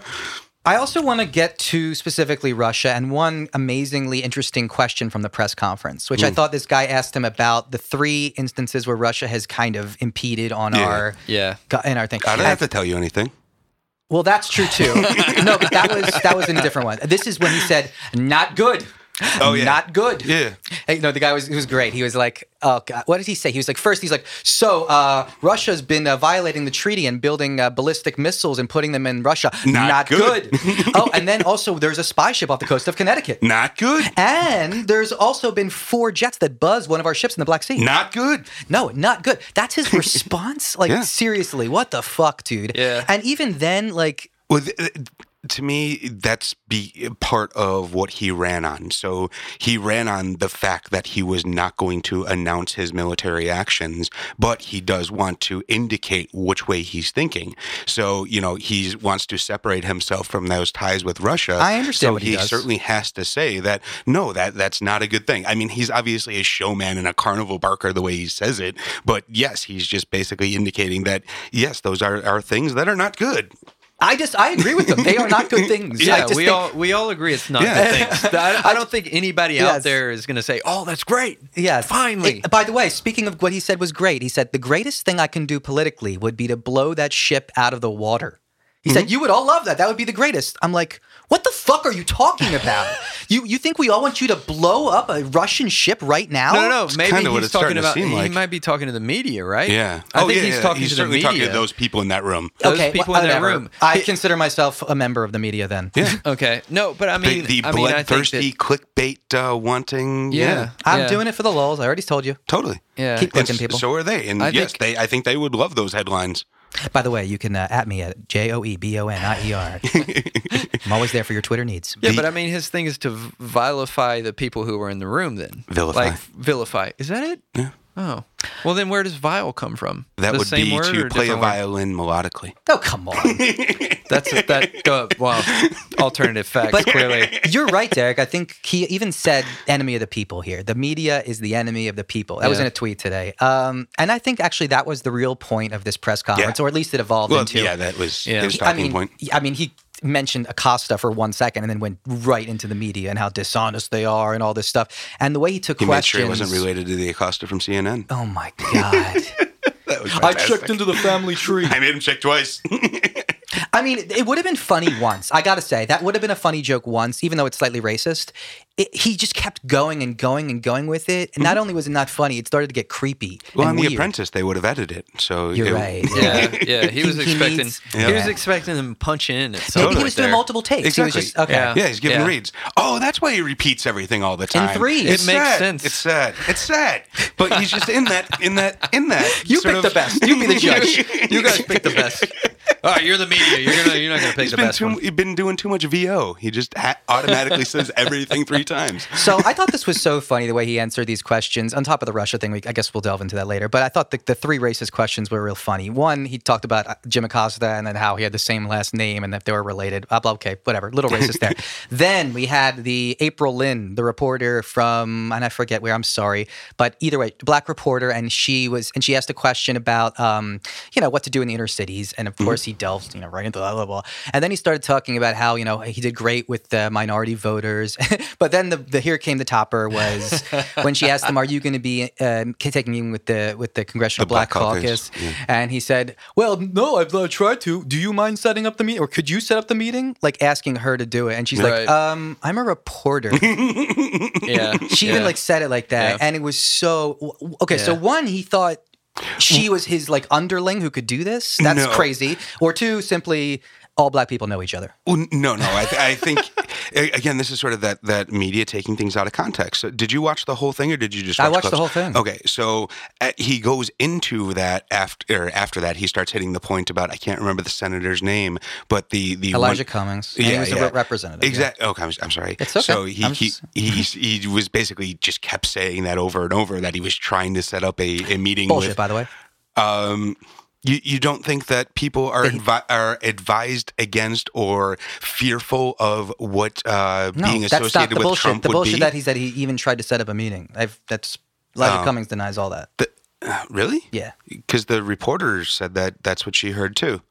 Speaker 2: I also want to get to specifically Russia and one amazingly interesting question from the press conference, which I
Speaker 3: Hmm.
Speaker 2: thought this guy asked him about the three instances where Russia has kind of impeded on
Speaker 3: Yeah.
Speaker 2: our
Speaker 1: yeah.
Speaker 2: in our thing.
Speaker 3: I don't
Speaker 2: And-
Speaker 3: have to tell you anything.
Speaker 2: Well, that's true too. no, but that was that was in a different one. This is when he said, "Not good."
Speaker 3: Oh, yeah.
Speaker 2: not good.
Speaker 3: Yeah.
Speaker 2: Hey, no, the guy was he was great. He was like, "Oh God, what did he say?" He was like, first, he's like, "So uh, Russia's been uh, violating the treaty and building uh, ballistic missiles and putting them in Russia.
Speaker 3: Not
Speaker 2: good."
Speaker 3: good."
Speaker 2: oh, and then also there's a spy ship off the coast of Connecticut.
Speaker 3: Not good.
Speaker 2: And there's also been four jets that buzzed one of our ships in the Black Sea.
Speaker 3: Not good.
Speaker 2: No, not good. That's his response. Like
Speaker 3: Yeah.
Speaker 2: seriously, what the fuck, dude?
Speaker 1: Yeah.
Speaker 2: And even then, like
Speaker 3: Well, th- th- to me, that's be part of what he ran on. So he ran on the fact that he was not going to announce his military actions, but he does want to indicate which way he's thinking. So you know he wants to separate himself from those ties with Russia.
Speaker 2: I understand
Speaker 3: So
Speaker 2: what he
Speaker 3: he certainly has to say that no, that that's not a good thing. I mean, he's obviously a showman and a carnival barker the way he says it, but yes, he's just basically indicating that yes, those are, are things that are not good.
Speaker 2: I just I agree with them. They are not good things.
Speaker 1: Yeah, we
Speaker 2: think-
Speaker 1: all we all agree it's not
Speaker 3: Yeah.
Speaker 1: good things. I, I don't think anybody
Speaker 2: Yes.
Speaker 1: out there is going to say, "Oh, that's great."
Speaker 2: Yes.
Speaker 1: finally.
Speaker 2: It- by the way, speaking of what he said was great, he said the greatest thing I can do politically would be to blow that ship out of the water. He said
Speaker 1: Mm-hmm.
Speaker 2: you would all love that. That would be the greatest. I'm like, what the fuck are you talking about? you you think we all want you to blow up a Russian ship right now?
Speaker 1: no, no, no. Maybe
Speaker 3: kinda what
Speaker 1: he's
Speaker 3: it's starting
Speaker 1: talking
Speaker 3: to
Speaker 1: about.
Speaker 3: seem
Speaker 1: He
Speaker 3: like.
Speaker 1: might be talking to the media, right?
Speaker 3: Yeah.
Speaker 1: I
Speaker 3: oh,
Speaker 1: think
Speaker 3: yeah,
Speaker 1: he's
Speaker 3: yeah.
Speaker 1: talking
Speaker 3: he's
Speaker 1: to the
Speaker 3: certainly
Speaker 1: media.
Speaker 3: talking to those people in that room.
Speaker 1: Those
Speaker 2: okay,
Speaker 1: people
Speaker 2: wha-
Speaker 1: in that room.
Speaker 2: I
Speaker 1: He-
Speaker 2: consider myself a member of the media. Then,
Speaker 3: Yeah.
Speaker 1: Okay, no, but I mean,
Speaker 3: the
Speaker 1: I mean,
Speaker 3: bloodthirsty
Speaker 1: that,
Speaker 3: clickbait uh, wanting.
Speaker 1: Yeah.
Speaker 3: Yeah.
Speaker 2: I'm
Speaker 1: Yeah.
Speaker 2: doing it for the lulz. I already told you.
Speaker 3: Totally.
Speaker 1: yeah,
Speaker 2: Keep clicking people.
Speaker 3: So are they. And
Speaker 1: I
Speaker 3: yes,
Speaker 1: think-
Speaker 3: they. I think they would love those headlines.
Speaker 2: By the way, you can uh, at me at J O E B O N I E R. I'm always there for your Twitter needs.
Speaker 1: yeah. But I mean, his thing is to vilify the people who were in the room. Then
Speaker 3: Vilify.
Speaker 1: like vilify. Is that it?
Speaker 3: Yeah.
Speaker 1: Oh, well, then where does vile come from?
Speaker 3: That
Speaker 1: the
Speaker 3: would
Speaker 1: same
Speaker 3: be to play a
Speaker 1: different word?
Speaker 3: violin melodically.
Speaker 2: Oh come on.
Speaker 1: That's that. Uh, well, alternative facts.
Speaker 2: But-
Speaker 1: clearly,
Speaker 2: You're right, Derek. I think he even said enemy of the people here. The media is the enemy of the people. That was in a tweet today. Um, and I think actually that was the real point of this press conference, or at least it evolved
Speaker 3: Well,
Speaker 2: into.
Speaker 3: yeah, that was
Speaker 1: Yeah.
Speaker 3: his
Speaker 2: I mean,
Speaker 3: point.
Speaker 2: I mean, he mentioned Acosta for one second and then went right into the media and how dishonest they are and all this stuff. And the way he took
Speaker 3: He made
Speaker 2: questions.
Speaker 3: sure he wasn't related to the Acosta from CNN.
Speaker 2: Oh my god!
Speaker 3: That was
Speaker 2: I checked into the family tree.
Speaker 3: I made him check twice.
Speaker 2: I mean, it would have been funny once. I got to say, that would have been a funny joke once, even though it's slightly racist. It, he just kept going and going and going with it. And not only was it not funny, it started to get creepy.
Speaker 3: Mm-hmm. well,
Speaker 2: and
Speaker 3: on The. Apprentice, they would have edited it. So
Speaker 2: You're
Speaker 3: it-
Speaker 2: right.
Speaker 1: yeah, yeah. He was
Speaker 2: He- he
Speaker 1: expecting.
Speaker 2: needs-
Speaker 1: He was expecting them to punch in at
Speaker 2: Maybe
Speaker 1: some
Speaker 2: he
Speaker 1: point
Speaker 2: was doing
Speaker 1: there.
Speaker 2: multiple takes.
Speaker 3: Exactly.
Speaker 2: He was just okay.
Speaker 1: Yeah.
Speaker 3: Yeah, he's giving
Speaker 1: Yeah.
Speaker 3: reads. Oh, that's why he repeats everything all the time.
Speaker 2: threes.
Speaker 3: It's
Speaker 1: It makes
Speaker 3: sad.
Speaker 1: sense.
Speaker 3: It's sad. It's sad. But he's just in that, in that, in that.
Speaker 2: You pick
Speaker 3: of-
Speaker 2: the best. You be the judge.
Speaker 1: you guys pick the best. oh, you're the media. You're gonna, you're not gonna pick
Speaker 3: He's
Speaker 1: the best
Speaker 3: too,
Speaker 1: one.
Speaker 3: he's been doing too much VO. He just ha- automatically says everything three times.
Speaker 2: So I thought this was so funny the way he answered these questions. On top of the Russia thing, we, I guess we'll delve into that later. But I thought the, the three racist questions were real funny. One, he talked about uh, Jim Acosta and then how he had the same last name and that they were related. Blah, blah, okay, whatever. Little racist there. then we had the April Lynn, the reporter from, and I forget where. I'm sorry, but either way, black reporter, and she was, and she asked a question about, um, you know, what to do in the inner cities, and of course he delved, you know, right into blah blah. And then he started talking about how you know he did great with the minority voters, but then the, the here came the topper was when she asked him, "Are you going to be uh, taking in with the with the Congressional
Speaker 3: The Black
Speaker 2: Black,
Speaker 3: Caucus,
Speaker 2: Caucus?"
Speaker 3: yeah.
Speaker 2: And he said, "Well, no, I've uh, tried to. Do you mind setting up the meeting, or could you set up the meeting?" Like asking her to do it, and she's
Speaker 1: Right.
Speaker 2: like, "Um, I'm a reporter."
Speaker 1: Yeah,
Speaker 2: She even like said it like that,
Speaker 1: Yeah.
Speaker 2: and it was so okay. So one, he thought she was his like underling who could do this. That's
Speaker 3: No.
Speaker 2: crazy. Or two, simply all black people know each other.
Speaker 3: Well, no, no. I, th- I think again, this is sort of that that media taking things out of context. So did you watch the whole thing, or did you just?
Speaker 2: I
Speaker 3: Watch
Speaker 2: watched the whole thing.
Speaker 3: Okay, so uh, he goes into that after after that he starts hitting the point about I can't remember the senator's name, but the the
Speaker 2: Elijah
Speaker 3: one,
Speaker 2: Cummings.
Speaker 3: Yeah,
Speaker 2: he was
Speaker 3: yeah.
Speaker 2: a re- representative. yeah.
Speaker 3: Exactly. Okay, I'm, I'm sorry.
Speaker 2: It's okay.
Speaker 3: So he
Speaker 2: I'm
Speaker 3: he,
Speaker 2: just-
Speaker 3: he he was basically just kept saying that over and over that he was trying to set up a, a meeting
Speaker 2: Bullshit,
Speaker 3: with
Speaker 2: by the way.
Speaker 3: um, you, you don't think that people are advi- are advised against or fearful of what uh,
Speaker 2: No,
Speaker 3: being associated with
Speaker 2: bullshit.
Speaker 3: Trump
Speaker 2: the
Speaker 3: would
Speaker 2: bullshit
Speaker 3: be?
Speaker 2: that he said he even tried to set up a meeting. I've, that's Elijah
Speaker 3: Oh.
Speaker 2: Cummings denies all that.
Speaker 3: The- uh, really?
Speaker 2: Yeah.
Speaker 3: Because the reporter said that that's what she heard too.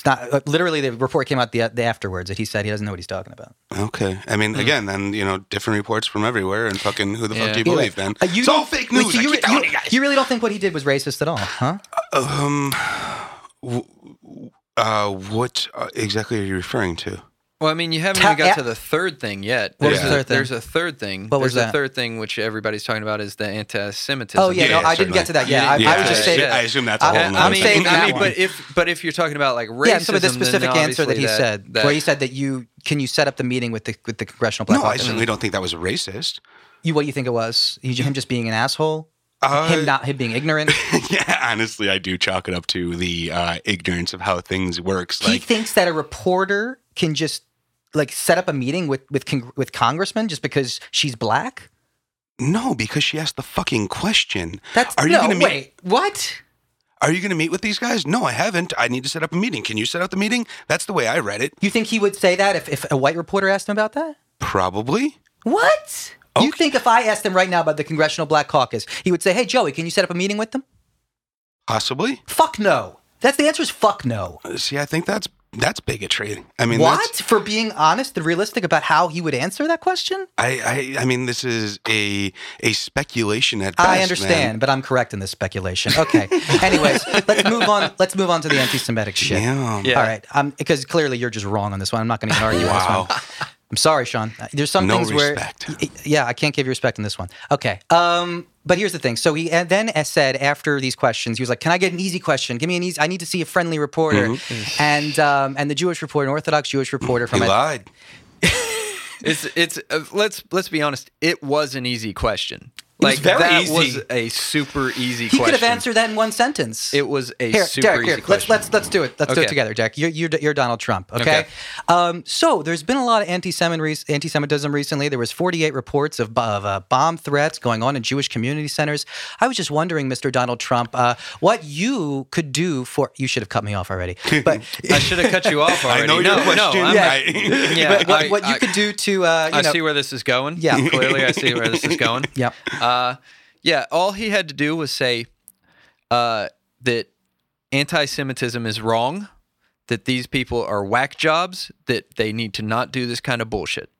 Speaker 2: It's not uh, literally the report came out the, the afterwards that he said he doesn't know what he's talking about.
Speaker 3: Okay. I mean,
Speaker 2: Hmm.
Speaker 3: again, then you know, different reports from everywhere, and fucking who the
Speaker 1: Yeah.
Speaker 3: fuck do you believe? Then
Speaker 2: Uh, you
Speaker 3: it's all
Speaker 2: don't-
Speaker 3: fake
Speaker 2: wait,
Speaker 3: news.
Speaker 2: so
Speaker 3: I
Speaker 2: you,
Speaker 3: keep
Speaker 2: you-
Speaker 3: you guys.
Speaker 2: you really don't think what he did was racist at all, huh?
Speaker 3: um, w- uh, what uh, exactly are you referring to?
Speaker 1: Well, I mean, you haven't
Speaker 2: Ta-
Speaker 1: even got
Speaker 2: yeah.
Speaker 1: to the third thing yet.
Speaker 2: What was
Speaker 1: There's
Speaker 3: the
Speaker 1: a-
Speaker 2: third thing?
Speaker 1: There's a third thing.
Speaker 2: What was
Speaker 1: There's
Speaker 2: that?
Speaker 1: a third thing which everybody's talking about is the anti-Semitism.
Speaker 2: Oh yeah,
Speaker 3: Yeah,
Speaker 2: no, I didn't
Speaker 3: certainly.
Speaker 2: get to that. Yeah, I,
Speaker 3: Yeah,
Speaker 2: I was just
Speaker 3: I-
Speaker 2: saying.
Speaker 1: yeah.
Speaker 3: I assume that's a
Speaker 2: I'm-
Speaker 3: whole
Speaker 2: I'm
Speaker 3: nother
Speaker 1: I mean,
Speaker 2: saving
Speaker 3: thing.
Speaker 1: I
Speaker 2: that
Speaker 1: mean,
Speaker 2: one.
Speaker 1: but if but if you're talking about like racism,
Speaker 2: yeah, some of the specific answer that he
Speaker 1: obviously
Speaker 2: said,
Speaker 1: that,
Speaker 2: where he said that you can you set up the meeting with the with the congressional black
Speaker 3: no, I
Speaker 2: caucus?
Speaker 3: certainly don't think that was a racist.
Speaker 2: You what you think it was? He- Him just being an asshole?
Speaker 3: Uh,
Speaker 2: him not him being ignorant?
Speaker 3: yeah, honestly, I do chalk it up to the uh, ignorance of how things works.
Speaker 2: he
Speaker 3: Like,
Speaker 2: thinks that a reporter can just like set up a meeting with with con- with congressmen just because she's black?
Speaker 3: no, because she asked the fucking question.
Speaker 2: That's
Speaker 3: Are you
Speaker 2: no
Speaker 3: gonna meet-
Speaker 2: wait. What?
Speaker 3: Are you going to meet with these guys? No, I haven't. I need to set up a meeting. Can you set up the meeting? That's the way I read it.
Speaker 2: You think he would say that if, if a white reporter asked him about that?
Speaker 3: Probably.
Speaker 2: What? You think if I asked him right now about the Congressional Black Caucus, he would say, "Hey Joey, can you set up a meeting with them?"
Speaker 3: Possibly.
Speaker 2: Fuck no. That's the answer is fuck no.
Speaker 3: Uh, See, I think that's that's bigotry. I mean,
Speaker 2: what
Speaker 3: that's-
Speaker 2: for being honest and realistic about how he would answer that question?
Speaker 3: I, I, I mean, this is a a speculation at best.
Speaker 2: I understand, but I'm correct in this speculation. Okay. Anyways, let's move on. Let's move on to the anti-Semitic shit.
Speaker 3: Man.
Speaker 1: Yeah.
Speaker 2: All right. Um, because clearly you're just wrong on this one. I'm not going to even argue on
Speaker 3: Wow.
Speaker 2: this one. I'm sorry, Sean. There's some
Speaker 3: No
Speaker 2: things
Speaker 3: respect.
Speaker 2: where, yeah, I can't give you respect in this one. Okay. Um, but here's the thing. So he then said after these questions, he was like, "Can I get an easy question? Give me an easy. I need to see a friendly reporter." And um, and the Jewish reporter, an Orthodox Jewish reporter from
Speaker 3: He
Speaker 2: from
Speaker 3: lied.
Speaker 1: It's it's uh, let's let's be honest. It was an easy question.
Speaker 2: Was
Speaker 1: Like
Speaker 2: very
Speaker 1: that
Speaker 2: easy.
Speaker 1: was a super easy
Speaker 2: he
Speaker 1: question.
Speaker 2: could have answered that in one sentence.
Speaker 1: It was a
Speaker 2: Here,
Speaker 1: super
Speaker 2: Derek,
Speaker 1: easy
Speaker 2: here, let's let's let's do it. Let's do it together, Jack. You're you're, you're Donald Trump, okay?
Speaker 1: Okay.
Speaker 2: Um, so there's been a lot of anti-Semitism, anti-Semitism recently. There was 48 reports of, of uh, bomb threats going on in Jewish community centers. I was just wondering, Mr. Donald Trump, uh, what you could do for. You should have cut me off already, but.
Speaker 1: I should have cut you off already.
Speaker 3: I know
Speaker 1: no,
Speaker 3: your question.
Speaker 1: No, I'm-
Speaker 2: Yeah.
Speaker 3: I-
Speaker 1: yeah,
Speaker 2: but what,
Speaker 1: I-
Speaker 2: what you
Speaker 1: I-
Speaker 2: could do to, uh, you
Speaker 1: I
Speaker 2: know,
Speaker 1: see where this is going.
Speaker 2: Yeah.
Speaker 1: clearly I see where this is going.
Speaker 2: Yep.
Speaker 1: Uh, yeah, all he had to do was say uh, that anti-Semitism is wrong, that these people are whack jobs, that they need to not do this kind of bullshit.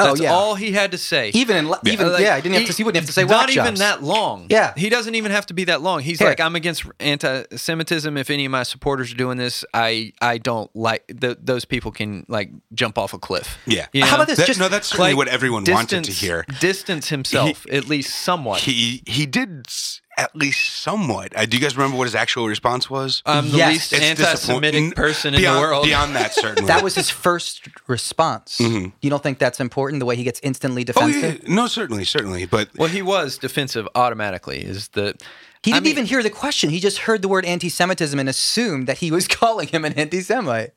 Speaker 2: Oh,
Speaker 1: That's
Speaker 2: yeah.
Speaker 1: all he had to say.
Speaker 2: even in, even
Speaker 1: Like,
Speaker 2: yeah, I didn't have to. He wouldn't have to say
Speaker 1: not even
Speaker 2: jobs.
Speaker 1: that long.
Speaker 2: Yeah.
Speaker 1: he doesn't even have to be that long. He's
Speaker 2: Here.
Speaker 1: like, I'm against anti-Semitism. If any of my supporters are doing this, I I don't like th- those people can like jump off a cliff.
Speaker 3: Yeah.
Speaker 1: You
Speaker 2: How about this?
Speaker 3: That-
Speaker 2: just
Speaker 3: no, that's certainly
Speaker 1: Like,
Speaker 3: what everyone wanted to hear.
Speaker 1: Distance himself at least somewhat.
Speaker 3: He he did s- at least somewhat. Uh, do you guys remember what his actual response was?
Speaker 1: I'm the
Speaker 2: Yes.
Speaker 1: least
Speaker 3: It's
Speaker 1: anti-Semitic
Speaker 3: disappointing.
Speaker 1: person in the world.
Speaker 3: Beyond that, certainly.
Speaker 2: That was his first response.
Speaker 3: Mhm.
Speaker 2: You don't think that's important? The way he gets instantly defensive?
Speaker 3: Oh, yeah,
Speaker 2: defensive.
Speaker 3: no, certainly, certainly. But
Speaker 1: well, he was defensive automatically. Is the
Speaker 2: He didn't
Speaker 1: mean-
Speaker 2: even hear the question. He just heard the word anti-Semitism and assumed that he was calling him an anti-Semite.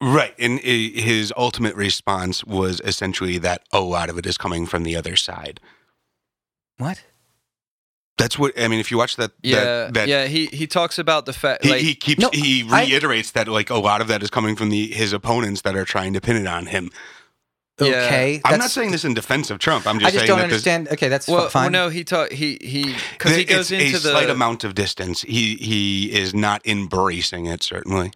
Speaker 3: right, and his ultimate response was essentially that a lot of it is coming from the other side.
Speaker 2: What?
Speaker 3: That's what I mean. If you watch that,
Speaker 1: yeah
Speaker 3: that, that
Speaker 1: yeah he he talks about the fact
Speaker 3: He,
Speaker 1: like
Speaker 3: he keeps
Speaker 2: No,
Speaker 3: he
Speaker 2: I-
Speaker 3: reiterates that like a lot of that is coming from the his opponents that are trying to pin it on him.
Speaker 1: Yeah.
Speaker 2: Okay.
Speaker 3: I'm not saying this in defense of Trump. I'm just
Speaker 2: I just
Speaker 3: saying
Speaker 2: don't
Speaker 3: that this,
Speaker 2: understand. Okay, that's
Speaker 1: well,
Speaker 2: fine.
Speaker 1: well no he talk he he because he
Speaker 3: it's
Speaker 1: goes into
Speaker 3: a
Speaker 1: the
Speaker 3: slight amount of distance. He he is not embracing it. Certainly,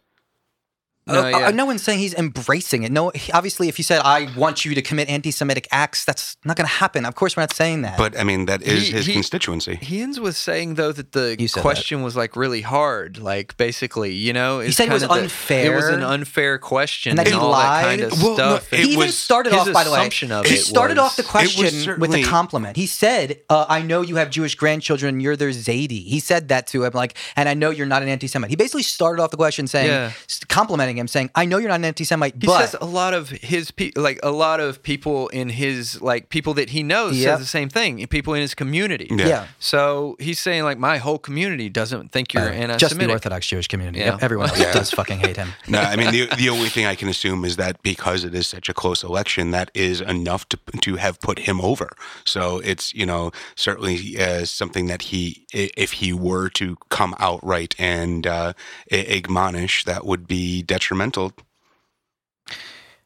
Speaker 1: no,
Speaker 2: Uh,
Speaker 1: yeah.
Speaker 2: uh, no one's saying he's embracing it. No, he- obviously, if you said I want you to commit anti-Semitic acts, that's not going to happen. Of course, we're not saying that.
Speaker 3: but I mean that is
Speaker 1: He-
Speaker 3: his
Speaker 1: he-
Speaker 3: constituency.
Speaker 1: He ends with saying though that the
Speaker 2: You said that.
Speaker 1: question was like really hard, like basically, you know, He
Speaker 2: said it was
Speaker 1: kinda the-
Speaker 2: unfair.
Speaker 1: It was an unfair question
Speaker 2: And that he
Speaker 1: all that kind
Speaker 2: lied.
Speaker 1: of
Speaker 3: Well, no,
Speaker 1: stuff.
Speaker 3: it
Speaker 2: he even started off, by the way.
Speaker 1: assumption of
Speaker 2: He
Speaker 1: it
Speaker 2: started
Speaker 1: was-
Speaker 2: off the question with a compliment. He said, uh, "I know you have Jewish grandchildren. You're their Zaidi." He said that to him, like, and I know you're not an anti-Semite. He basically started off the question saying,
Speaker 1: Yeah.
Speaker 2: s- complimenting him, saying, "I know you're not an anti-Semite,
Speaker 1: He
Speaker 2: but
Speaker 1: says a lot of his pe- like a lot of people in his like people that he knows
Speaker 2: Yep.
Speaker 1: says the same thing. People in his community.
Speaker 3: Yeah.
Speaker 2: yeah,
Speaker 1: So he's saying like my whole community doesn't think you're
Speaker 2: Uh,
Speaker 1: anti-Semitic.
Speaker 2: just the Orthodox Jewish community.
Speaker 1: Yeah.
Speaker 2: Everyone else
Speaker 3: Yeah.
Speaker 2: does fucking hate him."
Speaker 3: No, I mean the the only thing I can assume is that because it is such a close election, that is enough to to have put him over. So it's you know certainly uh, something that he if he were to come outright and uh, admonish, that would be detrimental.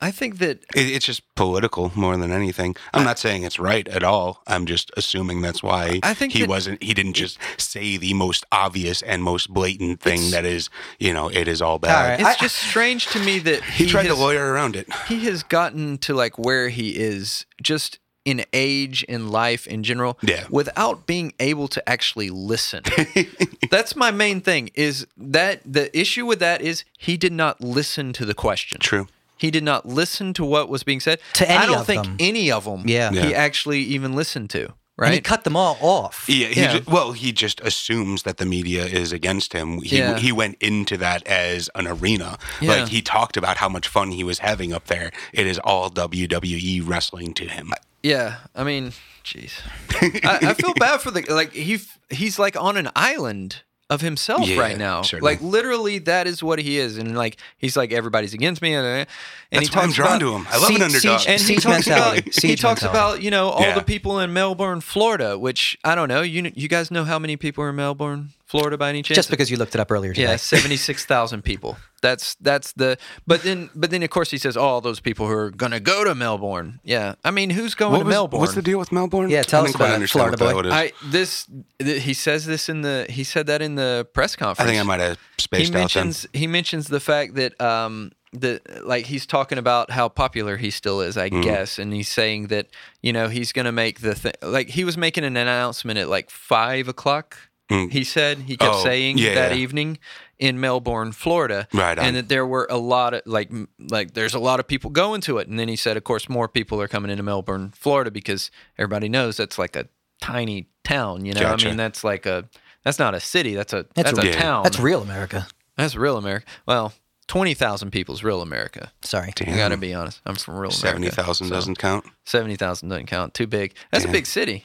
Speaker 1: I think that
Speaker 3: It, it's just political more than anything. I'm not saying it's right at all. I'm just assuming that's why
Speaker 1: I think
Speaker 3: he wasn't. He didn't just say the most obvious and most blatant thing that is you know it is all bad.
Speaker 2: right.
Speaker 1: it's
Speaker 2: I-
Speaker 1: just strange to me that
Speaker 3: He, tried
Speaker 1: has,
Speaker 3: to lawyer around it.
Speaker 1: he has gotten to like where he is just in age in life in general
Speaker 3: Yeah.
Speaker 1: without being able to actually listen that's my main thing is that the issue with that is he did not listen to the question
Speaker 3: True.
Speaker 1: he did not listen to what was being said
Speaker 2: To any
Speaker 1: i don't
Speaker 2: of
Speaker 1: think
Speaker 2: them.
Speaker 1: any of them
Speaker 2: Yeah.
Speaker 1: he actually even listened to
Speaker 2: And he cut them all off.
Speaker 3: Yeah, he
Speaker 1: Yeah.
Speaker 3: Well, he just assumes that the media is against him. He
Speaker 1: Yeah.
Speaker 3: he went into that as an arena.
Speaker 1: Yeah.
Speaker 3: Like he talked about how much fun he was having up there. It is all WWE wrestling to him.
Speaker 1: yeah i mean jeez I, I feel bad for the like he he's like on an island of himself
Speaker 3: Yeah,
Speaker 1: right now
Speaker 3: certainly.
Speaker 1: like literally that is what he is and like he's like everybody's against me and, uh, and
Speaker 3: That's
Speaker 1: he
Speaker 3: why I'm drawn
Speaker 1: about,
Speaker 3: to him. I love
Speaker 2: Siege-
Speaker 3: an underdog.
Speaker 2: siege-
Speaker 1: and he talks
Speaker 2: mentality.
Speaker 1: about he talks
Speaker 2: mentality.
Speaker 1: about you know all
Speaker 3: Yeah.
Speaker 1: the people in Melbourne, Florida, which I don't know. You you guys know how many people are in Melbourne, Florida, by any chance?
Speaker 2: Just because you looked it up earlier today.
Speaker 1: yeah, seventy six thousand people. That's that's the. But then but then of course he says oh, all those people who are gonna go to Melbourne. Yeah, I mean who's going
Speaker 3: What
Speaker 1: to
Speaker 3: was-
Speaker 1: Melbourne?
Speaker 3: What's the deal with Melbourne?
Speaker 2: Yeah, tell
Speaker 3: I
Speaker 2: us about it, Florida boy.
Speaker 3: hell it is.
Speaker 1: I this th- he says this in the he said that in the press conference.
Speaker 3: I think I might have
Speaker 1: he
Speaker 3: spaced out then.
Speaker 1: mentions he mentions the fact that um that like he's talking about how popular he still is i guess and he's saying that you know he's gonna make the thing like he was making an announcement at like five o'clock
Speaker 3: Mm.
Speaker 1: he said he kept
Speaker 3: Oh,
Speaker 1: saying
Speaker 3: yeah,
Speaker 1: that
Speaker 3: yeah.
Speaker 1: evening in melbourne florida
Speaker 3: Right on.
Speaker 1: and that there were a lot of like like there's a lot of people going to it and then he said of course more people are coming into melbourne florida because everybody knows that's like a tiny town you know
Speaker 3: Gotcha.
Speaker 1: i mean that's like a that's not a city that's a
Speaker 2: That's
Speaker 1: that's, a
Speaker 3: real.
Speaker 1: town
Speaker 2: That's real America.
Speaker 1: that's real America. Well, twenty thousand people is real America.
Speaker 2: Sorry.
Speaker 1: I gotta be honest. I'm from real America.
Speaker 3: Seventy thousand
Speaker 1: so
Speaker 3: doesn't count.
Speaker 1: Seventy thousand doesn't count. Too big. That's
Speaker 3: Damn.
Speaker 1: a big city.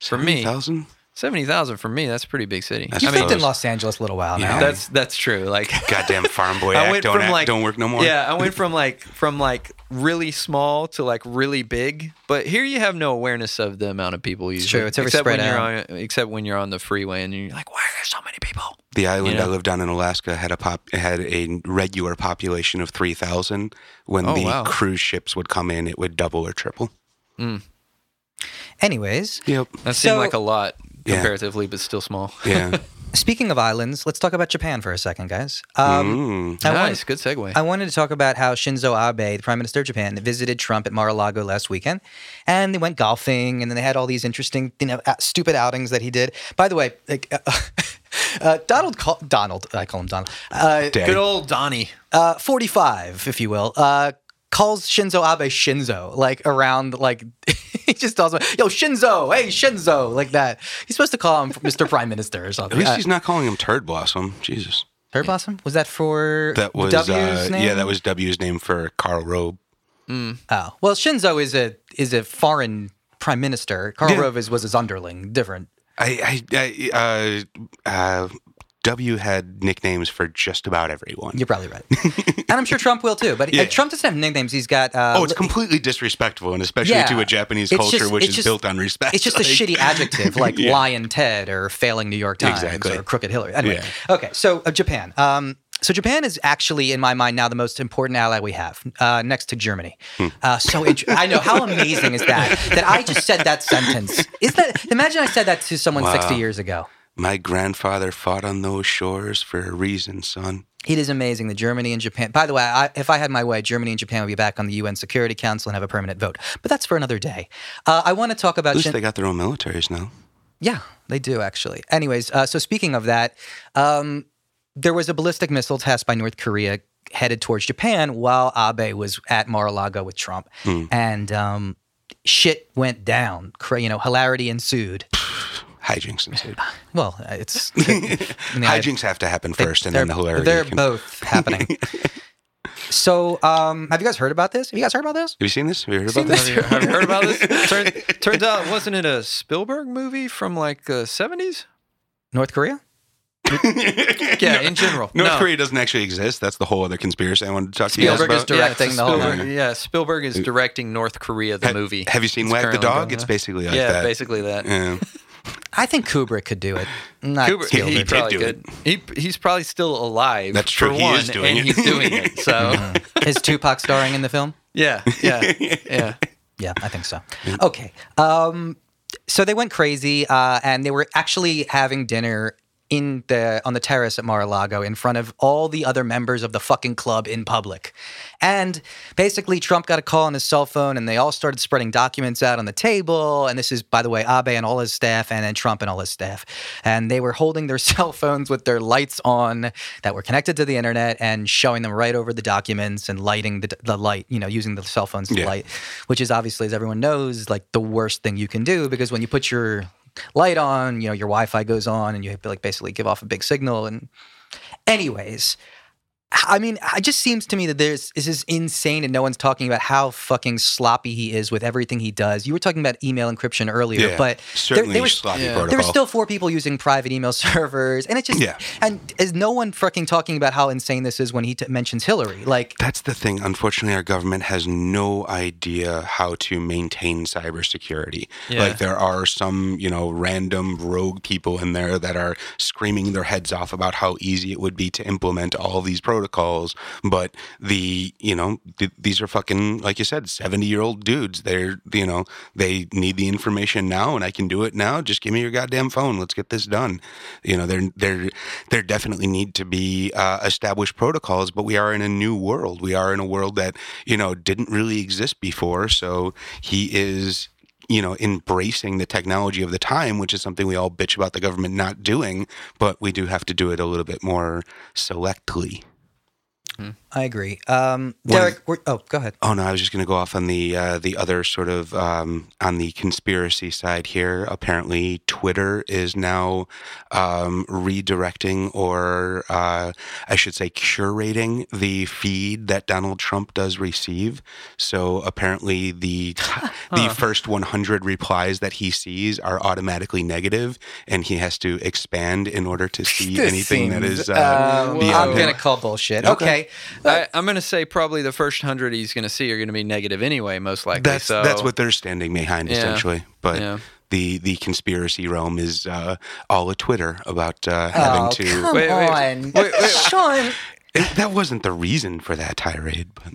Speaker 1: For me,
Speaker 3: thousand.
Speaker 1: Seventy thousand for me. That's a pretty big city.
Speaker 3: That's
Speaker 2: You
Speaker 1: I mean,
Speaker 2: lived in. Los Angeles a little while
Speaker 3: Yeah.
Speaker 2: now.
Speaker 1: that's that's true. Like
Speaker 3: Goddamn farm boy
Speaker 1: I
Speaker 3: act
Speaker 1: went
Speaker 3: don't
Speaker 1: from
Speaker 3: act,
Speaker 1: like
Speaker 3: don't work no more.
Speaker 1: Yeah, I went from like from like really small to like really big. But here you have no awareness of the amount of people. Usually,
Speaker 2: true. It's ever
Speaker 1: except when
Speaker 2: spread
Speaker 1: you're
Speaker 2: out.
Speaker 1: on except when you're on the freeway and you're like, why are there so many people?
Speaker 3: The island
Speaker 1: You know?
Speaker 3: I lived on in Alaska had a pop had a regular population of three thousand. When
Speaker 1: Oh,
Speaker 3: the
Speaker 1: wow.
Speaker 3: cruise ships would come in, it would double or triple. Mm.
Speaker 2: Anyways,
Speaker 3: Yep.
Speaker 1: That seemed
Speaker 2: So-
Speaker 1: like a lot
Speaker 3: Yeah.
Speaker 1: comparatively, but still small.
Speaker 3: Yeah.
Speaker 2: speaking of islands, let's talk about Japan for a second, guys. Um,
Speaker 3: Mm.
Speaker 2: I
Speaker 1: nice,
Speaker 2: want-
Speaker 1: good segue.
Speaker 2: I wanted to talk about how Shinzo Abe, the Prime Minister of Japan, visited Trump at Mar-a-Lago last weekend, and they went golfing, and then they had all these interesting, you know, stupid outings that he did. By the way, like, uh, uh, Donald, call, Donald, I call him Donald, uh,
Speaker 1: good old Donnie.
Speaker 2: uh, forty-five, if you will, uh, calls Shinzo Abe Shinzo, like around, like he just tells him, "Yo, Shinzo, hey Shinzo," like that. He's supposed to call him Mr. Prime Minister or something.
Speaker 3: At least
Speaker 2: Uh,
Speaker 3: he's not calling him Turd Blossom. Jesus.
Speaker 2: Turd Blossom was that for
Speaker 3: That was
Speaker 2: W's
Speaker 3: uh,
Speaker 2: name?
Speaker 3: yeah, that was W's name for Karl Rove.
Speaker 2: Oh well, Shinzo is a is a foreign prime minister. Karl
Speaker 3: Yeah.
Speaker 2: Rove is, was his underling, different.
Speaker 3: I, I, I uh, uh, W had nicknames for just about everyone.
Speaker 2: You're probably right, and I'm sure Trump will too. But
Speaker 3: Yeah.
Speaker 2: Trump doesn't have nicknames. He's got. Uh,
Speaker 3: Oh, it's completely disrespectful, and especially
Speaker 2: Yeah.
Speaker 3: to a Japanese culture,
Speaker 2: just-
Speaker 3: which is
Speaker 2: just-
Speaker 3: built on respect.
Speaker 2: It's just a shitty adjective like
Speaker 3: Yeah.
Speaker 2: Lyin' Ted or failing New York Times
Speaker 3: Exactly.
Speaker 2: or crooked Hillary. Anyway, okay, so uh, Japan. Um, so Japan is actually, in my mind, now the most important ally we have, uh, next to Germany.
Speaker 3: Hmm.
Speaker 2: Uh, so int- I know how amazing is that that I just said that sentence. Is that imagine I said that to someone sixty years ago.
Speaker 3: My grandfather fought on those shores for a reason, son.
Speaker 2: It is amazing that Germany and Japan. By the way, I, if I had my way, Germany and Japan would be back on the UN Security Council and have a permanent vote. But that's for another day. Uh, I want to talk about.
Speaker 3: At least
Speaker 2: Shin-
Speaker 3: they got their own militaries now.
Speaker 2: Yeah, they do actually. Anyways, uh, so speaking of that, um, there was a ballistic missile test by North Korea headed towards Japan while Abe was at Mar-a-Lago with Trump, and um, shit went down. You know, hilarity ensued.
Speaker 3: Hijinks ensued.
Speaker 2: Well, uh, it's in the eye of-
Speaker 3: Hijinks have to happen first, and then the hilarity.
Speaker 2: They're
Speaker 3: can-
Speaker 2: both happening. so, um, have you guys heard about this? Have you guys heard about this?
Speaker 3: Have you seen this? Have you heard
Speaker 2: Seen
Speaker 3: about
Speaker 2: this?
Speaker 3: this?
Speaker 1: Have you, heard about this? Turn, turns out, wasn't it a Spielberg movie from like the 70s?
Speaker 2: North Korea?
Speaker 1: Yeah, in general.
Speaker 3: North
Speaker 1: No.
Speaker 3: Korea doesn't actually exist. That's the whole other conspiracy I wanted to talk to you guys
Speaker 2: Spielberg is
Speaker 3: about.
Speaker 1: Yeah,
Speaker 2: directing the whole
Speaker 1: Spielberg,
Speaker 2: movie.
Speaker 1: Yeah, Spielberg is directing North Korea, the
Speaker 3: Ha-
Speaker 1: movie.
Speaker 3: Have you seen
Speaker 1: It's
Speaker 3: Wag the Dog? It's basically like
Speaker 1: yeah,
Speaker 3: that.
Speaker 1: basically that.
Speaker 3: Yeah.
Speaker 2: I think Kubrick could do it. Not
Speaker 1: Kubrick,
Speaker 2: Spielberg.
Speaker 1: he
Speaker 3: did
Speaker 1: probably
Speaker 3: do
Speaker 1: could. He, he's probably still alive.
Speaker 3: That's true.
Speaker 1: For
Speaker 3: He
Speaker 1: one,
Speaker 3: is doing
Speaker 1: and
Speaker 3: it.
Speaker 1: he's doing it. So,
Speaker 2: Is Tupac starring in the film?
Speaker 1: yeah, yeah, yeah.
Speaker 2: Yeah, I think so. Okay. Um, so they went crazy, uh, and they were actually having dinner in the on the terrace at Mar-a-Lago in front of all the other members of the fucking club in public. And basically, Trump got a call on his cell phone, and they all started spreading documents out on the table. And this is, by the way, Abe and all his staff, and then Trump and all his staff. And they were holding their cell phones with their lights on that were connected to the internet and showing them right over the documents and lighting the, the light, you know, using the cell phones to
Speaker 3: Yeah.
Speaker 2: light, which is obviously, as everyone knows, like the worst thing you can do because when you put your light on, you know, your Wi-Fi goes on and you like basically give off a big signal. And anyways, I mean, it just seems to me that there's this is insane, and no one's talking about how fucking sloppy he is with everything he does. You were talking about email encryption earlier,
Speaker 3: Yeah,
Speaker 2: but there,
Speaker 3: certainly
Speaker 2: there was
Speaker 3: sloppy
Speaker 1: yeah.
Speaker 3: protocol.
Speaker 2: there were still four people using private email servers, and it just
Speaker 3: Yeah.
Speaker 2: and is no one fucking talking about how insane this is when he t- mentions Hillary? Like,
Speaker 3: That's the thing. Unfortunately, our government has no idea how to maintain cybersecurity.
Speaker 1: Yeah.
Speaker 3: Like there are some, you know, random rogue people in there that are screaming their heads off about how easy it would be to implement all of these protocols. Protocols, but the, you know, th- these are fucking, like you said, seventy-year-old dudes. They're, you know, they need the information now, and I can do it now. Just give me your goddamn phone. Let's get this done. You know, there, there, there definitely need to be uh, established protocols. But we are in a new world. We are in a world that you know didn't really exist before. So he is. You know, embracing the technology of the time, which is something we all bitch about the government not doing, but we do have to do it a little bit more selectly.
Speaker 2: I agree. Um, Derek, we're, oh, go ahead.
Speaker 3: Oh no, I was just going to go off on the uh, the other sort of um, on the conspiracy side here. Apparently, Twitter is now um, redirecting, or uh, I should say, curating the feed that Donald Trump does receive. So apparently, the the first 100 replies that he sees are automatically negative, and he has to expand in order to see anything that
Speaker 2: seems,
Speaker 3: is uh,
Speaker 2: um, I'm gonna call bullshit. Okay.
Speaker 3: Okay.
Speaker 1: I, I'm going to say probably the first hundred he's going to see are going to be negative anyway, most likely.
Speaker 3: That's
Speaker 1: so,
Speaker 3: that's what they're standing behind
Speaker 1: Yeah.
Speaker 3: essentially. But
Speaker 1: Yeah.
Speaker 3: the the conspiracy realm is uh, all a Twitter about uh,
Speaker 2: Oh,
Speaker 3: having to.
Speaker 2: come
Speaker 1: Wait, wait,
Speaker 2: on,
Speaker 1: wait, wait.
Speaker 2: Sean.
Speaker 3: It- that wasn't the reason for that tirade, but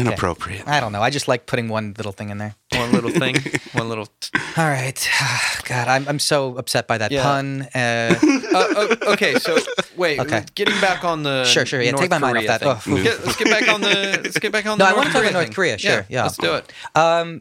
Speaker 3: inappropriate.
Speaker 2: I don't know. I just like putting one little thing in there.
Speaker 1: one little thing, one little.
Speaker 2: All right. God, I'm I'm so upset by that
Speaker 1: Yeah.
Speaker 2: pun. Uh,
Speaker 1: Uh, okay, so wait.
Speaker 2: Okay.
Speaker 1: Getting back on the
Speaker 2: Sure, sure, yeah,
Speaker 1: North
Speaker 2: take my mind off
Speaker 1: Korea
Speaker 2: that.
Speaker 1: thing.
Speaker 2: Oh,
Speaker 1: Get- let's get back on the. Let's get back on.
Speaker 2: No,
Speaker 1: the
Speaker 2: I wanna talk about North. Korea, sure, yeah.
Speaker 1: let's do it.
Speaker 2: um,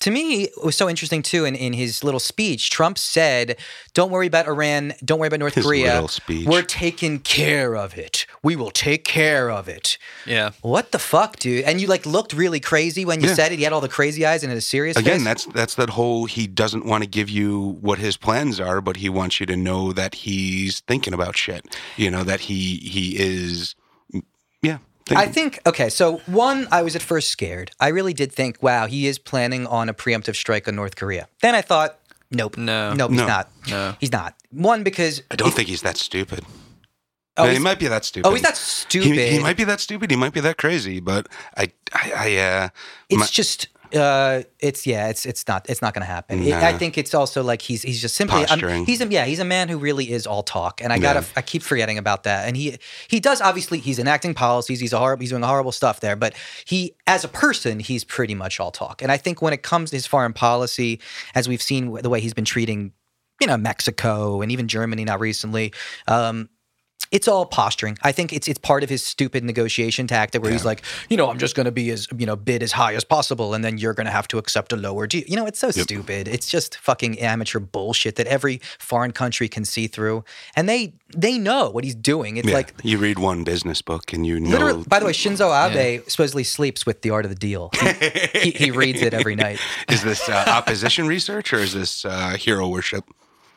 Speaker 2: to me, it was so interesting too. In, in his little speech, Trump said, "Don't worry about Iran. Don't worry about North
Speaker 3: His
Speaker 2: Korea.
Speaker 3: little speech.
Speaker 2: We're taking care of it. We will take care of it."
Speaker 1: Yeah.
Speaker 2: What the fuck, dude? And you like looked really crazy when you
Speaker 3: Yeah.
Speaker 2: said it. You had all the crazy eyes and a serious
Speaker 3: Again,
Speaker 2: face.
Speaker 3: that's that's that whole he doesn't want to give you what his plans are, but he wants you to know that he's thinking about shit. You know that he he is, yeah.
Speaker 2: I think okay. So one, I was at first scared. I really did think, wow, he is planning on a preemptive strike on North Korea. Then I thought, nope,
Speaker 1: No.
Speaker 2: nope, he's not.
Speaker 1: No.
Speaker 2: he's not. One because
Speaker 3: I don't
Speaker 2: if-
Speaker 3: think he's that stupid.
Speaker 2: Oh,
Speaker 3: Yeah, he might be that stupid.
Speaker 2: Oh, he's not
Speaker 3: He,
Speaker 2: stupid.
Speaker 3: he might be that stupid. He might be that crazy. But I, I, I uh,
Speaker 2: It's
Speaker 3: my-
Speaker 2: just. Uh, it's yeah, it's it's not it's not going to happen. It- I think it's also like he's he's just simply
Speaker 3: Posturing.
Speaker 2: he's a yeah he's a man who really is all talk, and I gotta. I keep forgetting about that. And he he does obviously he's enacting policies. He's a horrible he's doing horrible stuff there, but he as a person he's pretty much all talk. And I think when it comes to his foreign policy, as we've seen the way he's been treating you know Mexico and even Germany now recently. Um, it's all posturing. I think it's it's part of his stupid negotiation tactic where he's like, you know, I'm just going to be as you know bid as high as possible, and then you're going to have to accept a lower deal. You know, it's so stupid. It's just fucking amateur bullshit that every foreign country can see through, and they they know what he's doing. It's
Speaker 3: yeah,
Speaker 2: like
Speaker 3: you read one business book and you know.
Speaker 2: By the way, Shinzo Abe supposedly sleeps with the Art of the Deal. He, he, he reads it every night.
Speaker 3: is this uh, opposition research or is this uh, hero worship?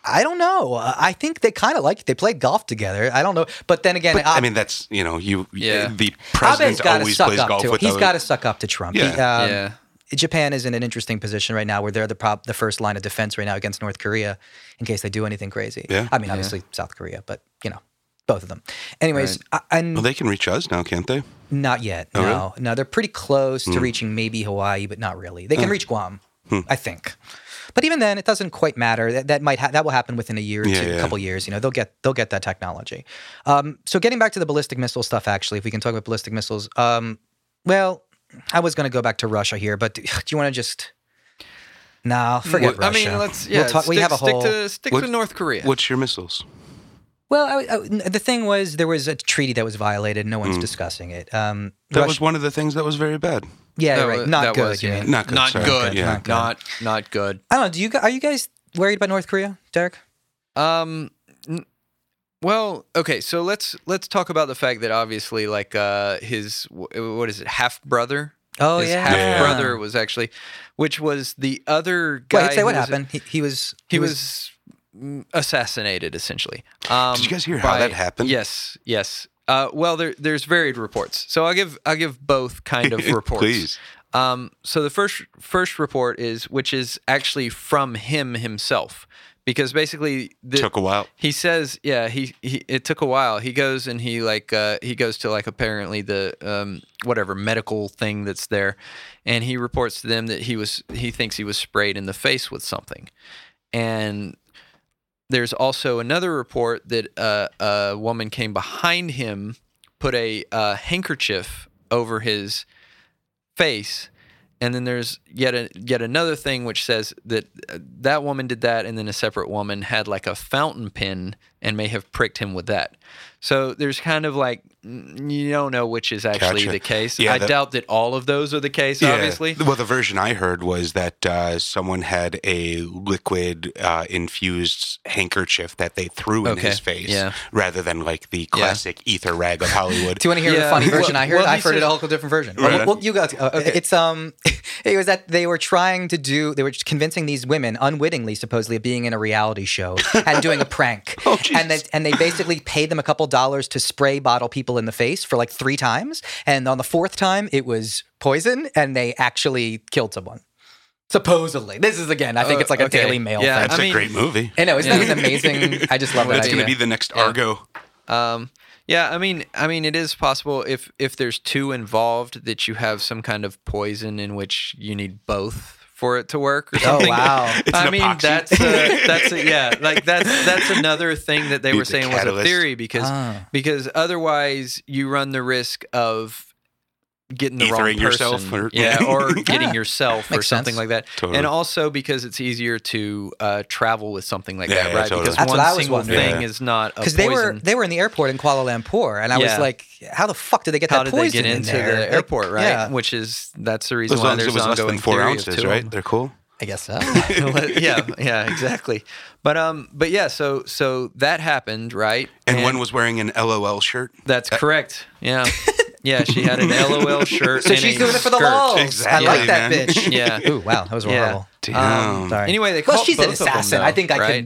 Speaker 2: I don't know. Uh, I think they kind of like it. They played golf together. I don't know, but then again,
Speaker 3: But, I mean, that's you know, you
Speaker 1: Yeah.
Speaker 3: the
Speaker 2: Abe's
Speaker 3: president
Speaker 2: got to
Speaker 3: always
Speaker 2: suck
Speaker 3: plays
Speaker 2: up
Speaker 3: golf
Speaker 2: to.
Speaker 3: with.
Speaker 2: He's
Speaker 3: other-
Speaker 2: got to suck up to Trump. He, um,
Speaker 1: Yeah.
Speaker 2: Japan is in an interesting position right now where they're the prop, the first line of defense right now against North Korea in case they do anything crazy.
Speaker 3: Yeah.
Speaker 2: I mean, obviously South Korea, but you know, both of them. Anyways, I, and
Speaker 3: Well, they can reach us now, can't they?
Speaker 2: not yet.
Speaker 3: Oh, really?
Speaker 2: no, no, they're pretty close
Speaker 3: Hmm.
Speaker 2: to reaching maybe Hawaii, but not really. They can reach Guam, I think. But even then, it doesn't quite matter. That, that might ha- that will happen within a year, or
Speaker 3: Yeah,
Speaker 2: two, a
Speaker 3: yeah.
Speaker 2: couple years. You know, they'll get they'll get that technology. Um, so getting back to the ballistic missile stuff, actually, if we can talk about ballistic missiles. Um, well, I was going to go back to Russia here, but do, do you want to just? No, forget
Speaker 1: Well, I mean, let's yeah.
Speaker 2: We'll talk,
Speaker 1: stick,
Speaker 2: we have a
Speaker 1: stick
Speaker 2: whole.
Speaker 1: to stick
Speaker 3: What-
Speaker 1: to North Korea.
Speaker 3: What's your missiles?
Speaker 2: Well, I, I- the thing was, there was a treaty that was violated. No one's discussing it. Um.
Speaker 3: That
Speaker 2: Russia-
Speaker 3: was one of the things that was very bad.
Speaker 2: yeah,
Speaker 1: That
Speaker 2: right.
Speaker 1: was-
Speaker 2: Not good.
Speaker 1: was, yeah.
Speaker 3: Not good.
Speaker 1: Not
Speaker 3: sorry.
Speaker 1: good.
Speaker 3: Yeah.
Speaker 2: Not good.
Speaker 1: Not not good.
Speaker 2: I don't know. Do you are you guys worried about North Korea, Derek?
Speaker 1: Um. n- Well, okay, so let's let's talk about the fact that obviously, like, uh, his what is it, half brother?
Speaker 2: Oh
Speaker 1: his
Speaker 2: yeah.
Speaker 1: half brother was actually, which was the other guy.
Speaker 2: Wait, say what
Speaker 1: who was-
Speaker 2: happened. He, he was.
Speaker 1: He was mm, assassinated, essentially. Um,
Speaker 3: Did you guys hear how that happened?
Speaker 1: Yes, yes. Uh, well, there, there's varied reports, so I'll give I'll give both kind of reports.
Speaker 3: Please.
Speaker 1: Um, so the first first report is, which is actually from him himself, because basically the,
Speaker 3: Took a while.
Speaker 1: he says, yeah, he, he it took a while. He goes and he like uh, he goes to like apparently the um, whatever medical thing that's there, and he reports to them that he was he thinks he was sprayed in the face with something, and there's also another report that uh, a woman came behind him, put a uh, handkerchief over his face. And then there's yet a, yet another thing which says that uh, that woman did that, and then a separate woman had like a fountain pen and may have pricked him with that. So there's kind of like you don't know which is actually
Speaker 3: Gotcha.
Speaker 1: the case.
Speaker 3: Yeah,
Speaker 1: I
Speaker 3: the-
Speaker 1: doubt that all of those are the case.
Speaker 3: Yeah.
Speaker 1: Obviously,
Speaker 3: Well, the version I heard was that uh, someone had a liquid uh, infused handkerchief that they threw in
Speaker 1: Okay,
Speaker 3: his face
Speaker 1: yeah.
Speaker 3: rather than like the classic ether rag of Hollywood.
Speaker 2: Do you want to hear
Speaker 1: Yeah.
Speaker 2: the funny version
Speaker 1: Well-
Speaker 2: I heard?
Speaker 1: well,
Speaker 2: I've heard
Speaker 1: said-
Speaker 2: a whole different version.
Speaker 3: Right
Speaker 2: Well, well, you got uh, it's um, it was that they were trying to do they were convincing these women unwittingly, supposedly, of being in a reality show and doing a prank,
Speaker 3: Oh,
Speaker 2: and they and they basically paid them a couple dollars to spray bottle people in the face for like three times, and on the fourth time it was poison, and they actually killed someone. Supposedly, this is again. I think
Speaker 1: Oh,
Speaker 2: it's like a
Speaker 1: okay.
Speaker 2: Daily Mail
Speaker 1: Yeah,
Speaker 2: thing.
Speaker 3: That's
Speaker 1: I
Speaker 3: a
Speaker 1: mean-
Speaker 3: great movie.
Speaker 2: I know, isn't that amazing? I just love that
Speaker 3: That's going
Speaker 2: idea.
Speaker 3: to be the next
Speaker 1: Yeah.
Speaker 3: Argo.
Speaker 1: Um, yeah, I mean, I mean, it is possible if if there's two involved that you have some kind of poison in which you need both for it to work or
Speaker 2: oh
Speaker 1: something.
Speaker 2: wow!
Speaker 3: It's
Speaker 1: I
Speaker 3: an
Speaker 1: mean,
Speaker 3: epoxy.
Speaker 1: that's a, that's a, yeah, like that's that's another thing that they
Speaker 3: Be
Speaker 1: were
Speaker 3: the
Speaker 1: saying was a theory because
Speaker 2: Ah.
Speaker 1: because otherwise you run the risk of getting the wrong person,
Speaker 3: yourself or-
Speaker 1: yeah, or
Speaker 2: Yeah.
Speaker 1: getting yourself or something
Speaker 2: sense.
Speaker 1: like that,
Speaker 3: Totally.
Speaker 1: and also because it's easier to uh, travel with something like
Speaker 3: Yeah,
Speaker 1: that,
Speaker 3: yeah,
Speaker 1: right?
Speaker 3: totally.
Speaker 1: Because
Speaker 2: That's
Speaker 1: one
Speaker 2: what I was
Speaker 1: single
Speaker 2: wondering.
Speaker 1: thing
Speaker 3: Yeah.
Speaker 1: is not a
Speaker 2: because they were they were in the airport in Kuala Lumpur, and I was like, how the fuck did they get
Speaker 1: How
Speaker 2: that
Speaker 1: did they
Speaker 2: poison
Speaker 1: get
Speaker 2: in
Speaker 1: into
Speaker 2: there?
Speaker 1: the
Speaker 2: Like,
Speaker 1: airport, right?
Speaker 2: Yeah,
Speaker 1: Which is that's the reason
Speaker 3: As
Speaker 1: why
Speaker 3: long as
Speaker 1: there's
Speaker 3: it less
Speaker 1: ongoing
Speaker 3: than four ounces,
Speaker 1: two
Speaker 3: right?
Speaker 1: them.
Speaker 3: They're cool.
Speaker 2: I guess so.
Speaker 1: yeah, yeah, exactly. But um, but yeah, so so that happened, right?
Speaker 3: And, one was wearing an LOL shirt.
Speaker 1: That's correct. Yeah, yeah. She had an LOL shirt.
Speaker 2: so
Speaker 1: and
Speaker 2: she's
Speaker 1: a
Speaker 2: doing it for the
Speaker 1: skirt.
Speaker 2: lols.
Speaker 3: Exactly,
Speaker 2: I like that
Speaker 3: man.
Speaker 2: bitch.
Speaker 1: Yeah.
Speaker 2: Ooh, wow, that was
Speaker 1: Yeah.
Speaker 2: horrible.
Speaker 3: Damn.
Speaker 1: Um,
Speaker 2: Sorry.
Speaker 1: Anyway, they
Speaker 2: Well,
Speaker 1: caught
Speaker 2: she's an
Speaker 1: both of them,
Speaker 2: assassin. I think I
Speaker 1: right?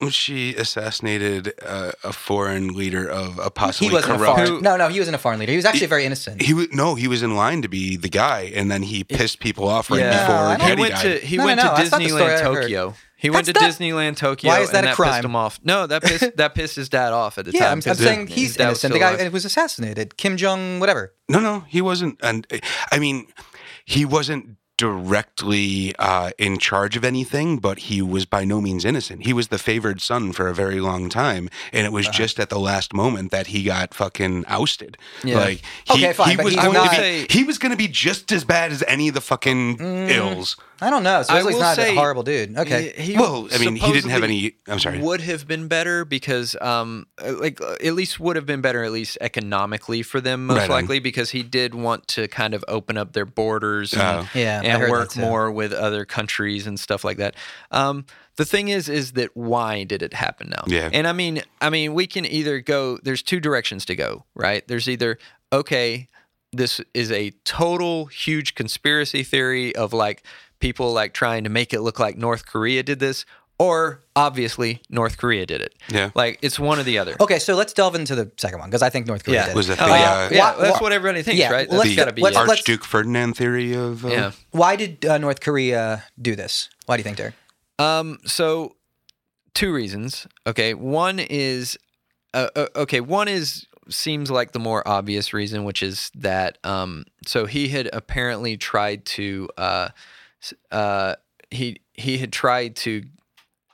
Speaker 2: can.
Speaker 3: she assassinated uh, a foreign leader of a
Speaker 2: He wasn't a
Speaker 3: corrupt.
Speaker 2: foreign. No, no, he wasn't a foreign leader. He was actually very innocent.
Speaker 3: He was no, he was in line to be the guy, and then he pissed people off right
Speaker 1: Yeah,
Speaker 3: before
Speaker 2: I
Speaker 1: he
Speaker 3: Getty
Speaker 1: went
Speaker 3: died.
Speaker 1: to he
Speaker 2: No, no,
Speaker 1: went
Speaker 2: no,
Speaker 1: to
Speaker 2: that's not the story
Speaker 1: Disneyland
Speaker 2: I heard.
Speaker 1: Tokyo. He went to
Speaker 2: That's not-
Speaker 1: Disneyland Tokyo.
Speaker 2: Why is that
Speaker 1: and
Speaker 2: a
Speaker 1: that
Speaker 2: crime?
Speaker 1: pissed him off. No, that pissed that pissed his dad off at the
Speaker 2: yeah,
Speaker 1: time.
Speaker 2: I'm, I'm
Speaker 1: 'cause
Speaker 2: saying
Speaker 1: his
Speaker 2: he's
Speaker 1: dad
Speaker 2: innocent. The guy
Speaker 1: alive.
Speaker 2: was assassinated. Kim Jong, whatever.
Speaker 3: no, no, he wasn't. And I mean, he wasn't directly uh, in charge of anything, but he was by no means innocent. He was the favored son for a very long time, and it was
Speaker 2: Uh-huh.
Speaker 3: just at the last moment that he got fucking ousted.
Speaker 1: Yeah.
Speaker 3: Like he,
Speaker 2: Okay, fine,
Speaker 3: he was going
Speaker 2: not-
Speaker 3: to be, he was going to be just as bad as any of the fucking
Speaker 2: Mm.
Speaker 3: ills.
Speaker 2: I don't know. So
Speaker 1: I
Speaker 2: he's
Speaker 1: will
Speaker 2: not
Speaker 1: say
Speaker 2: a horrible dude. Okay.
Speaker 1: He, he
Speaker 3: Well, I mean, he didn't have any. I'm sorry.
Speaker 1: Would have been better because, um, uh, like uh, at least would have been better at least economically for them, most
Speaker 3: Right on.
Speaker 1: likely because he did want to kind of open up their borders and,
Speaker 3: Oh.
Speaker 2: Yeah,
Speaker 1: and work more with other countries and stuff like that. Um, the thing is, is that why did it happen now?
Speaker 3: Yeah.
Speaker 1: And I mean, I mean, we can either go. There's two directions to go, right? There's either okay, this is a total huge conspiracy theory of like people like trying to make it look like North Korea did this, or obviously North Korea did it.
Speaker 3: Yeah.
Speaker 1: Like it's one or the other.
Speaker 2: Okay, so let's delve into the second one because I think North Korea
Speaker 1: Yeah.
Speaker 2: did.
Speaker 3: Was that
Speaker 1: Oh,
Speaker 3: the,
Speaker 1: yeah,
Speaker 3: uh,
Speaker 1: yeah,
Speaker 2: Wha-
Speaker 1: that's
Speaker 2: wha-
Speaker 1: what everybody thinks,
Speaker 2: yeah,
Speaker 1: right?
Speaker 2: let's-
Speaker 1: That's got to be
Speaker 2: let's-
Speaker 1: it.
Speaker 2: let's-
Speaker 3: Archduke Ferdinand theory of uh,
Speaker 1: yeah.
Speaker 2: Why did uh, North Korea do this? Why do you think, Derek?
Speaker 1: Um. So, two reasons. Okay. One is, uh, uh, okay. One is seems like the more obvious reason, which is that um. So he had apparently tried to uh, he he had tried to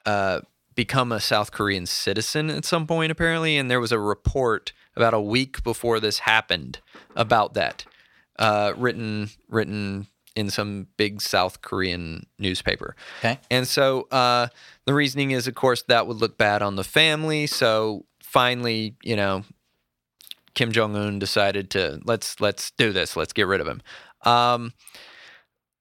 Speaker 1: uh become a South Korean citizen at some point apparently, and there was a report about a week before this happened about that, uh, written written in some big South Korean newspaper.
Speaker 2: Okay.
Speaker 1: And so uh, the reasoning is, of course, that would look bad on the family. So finally, you know, Kim Jong Un decided to let's let's do this. Let's get rid of him. Um,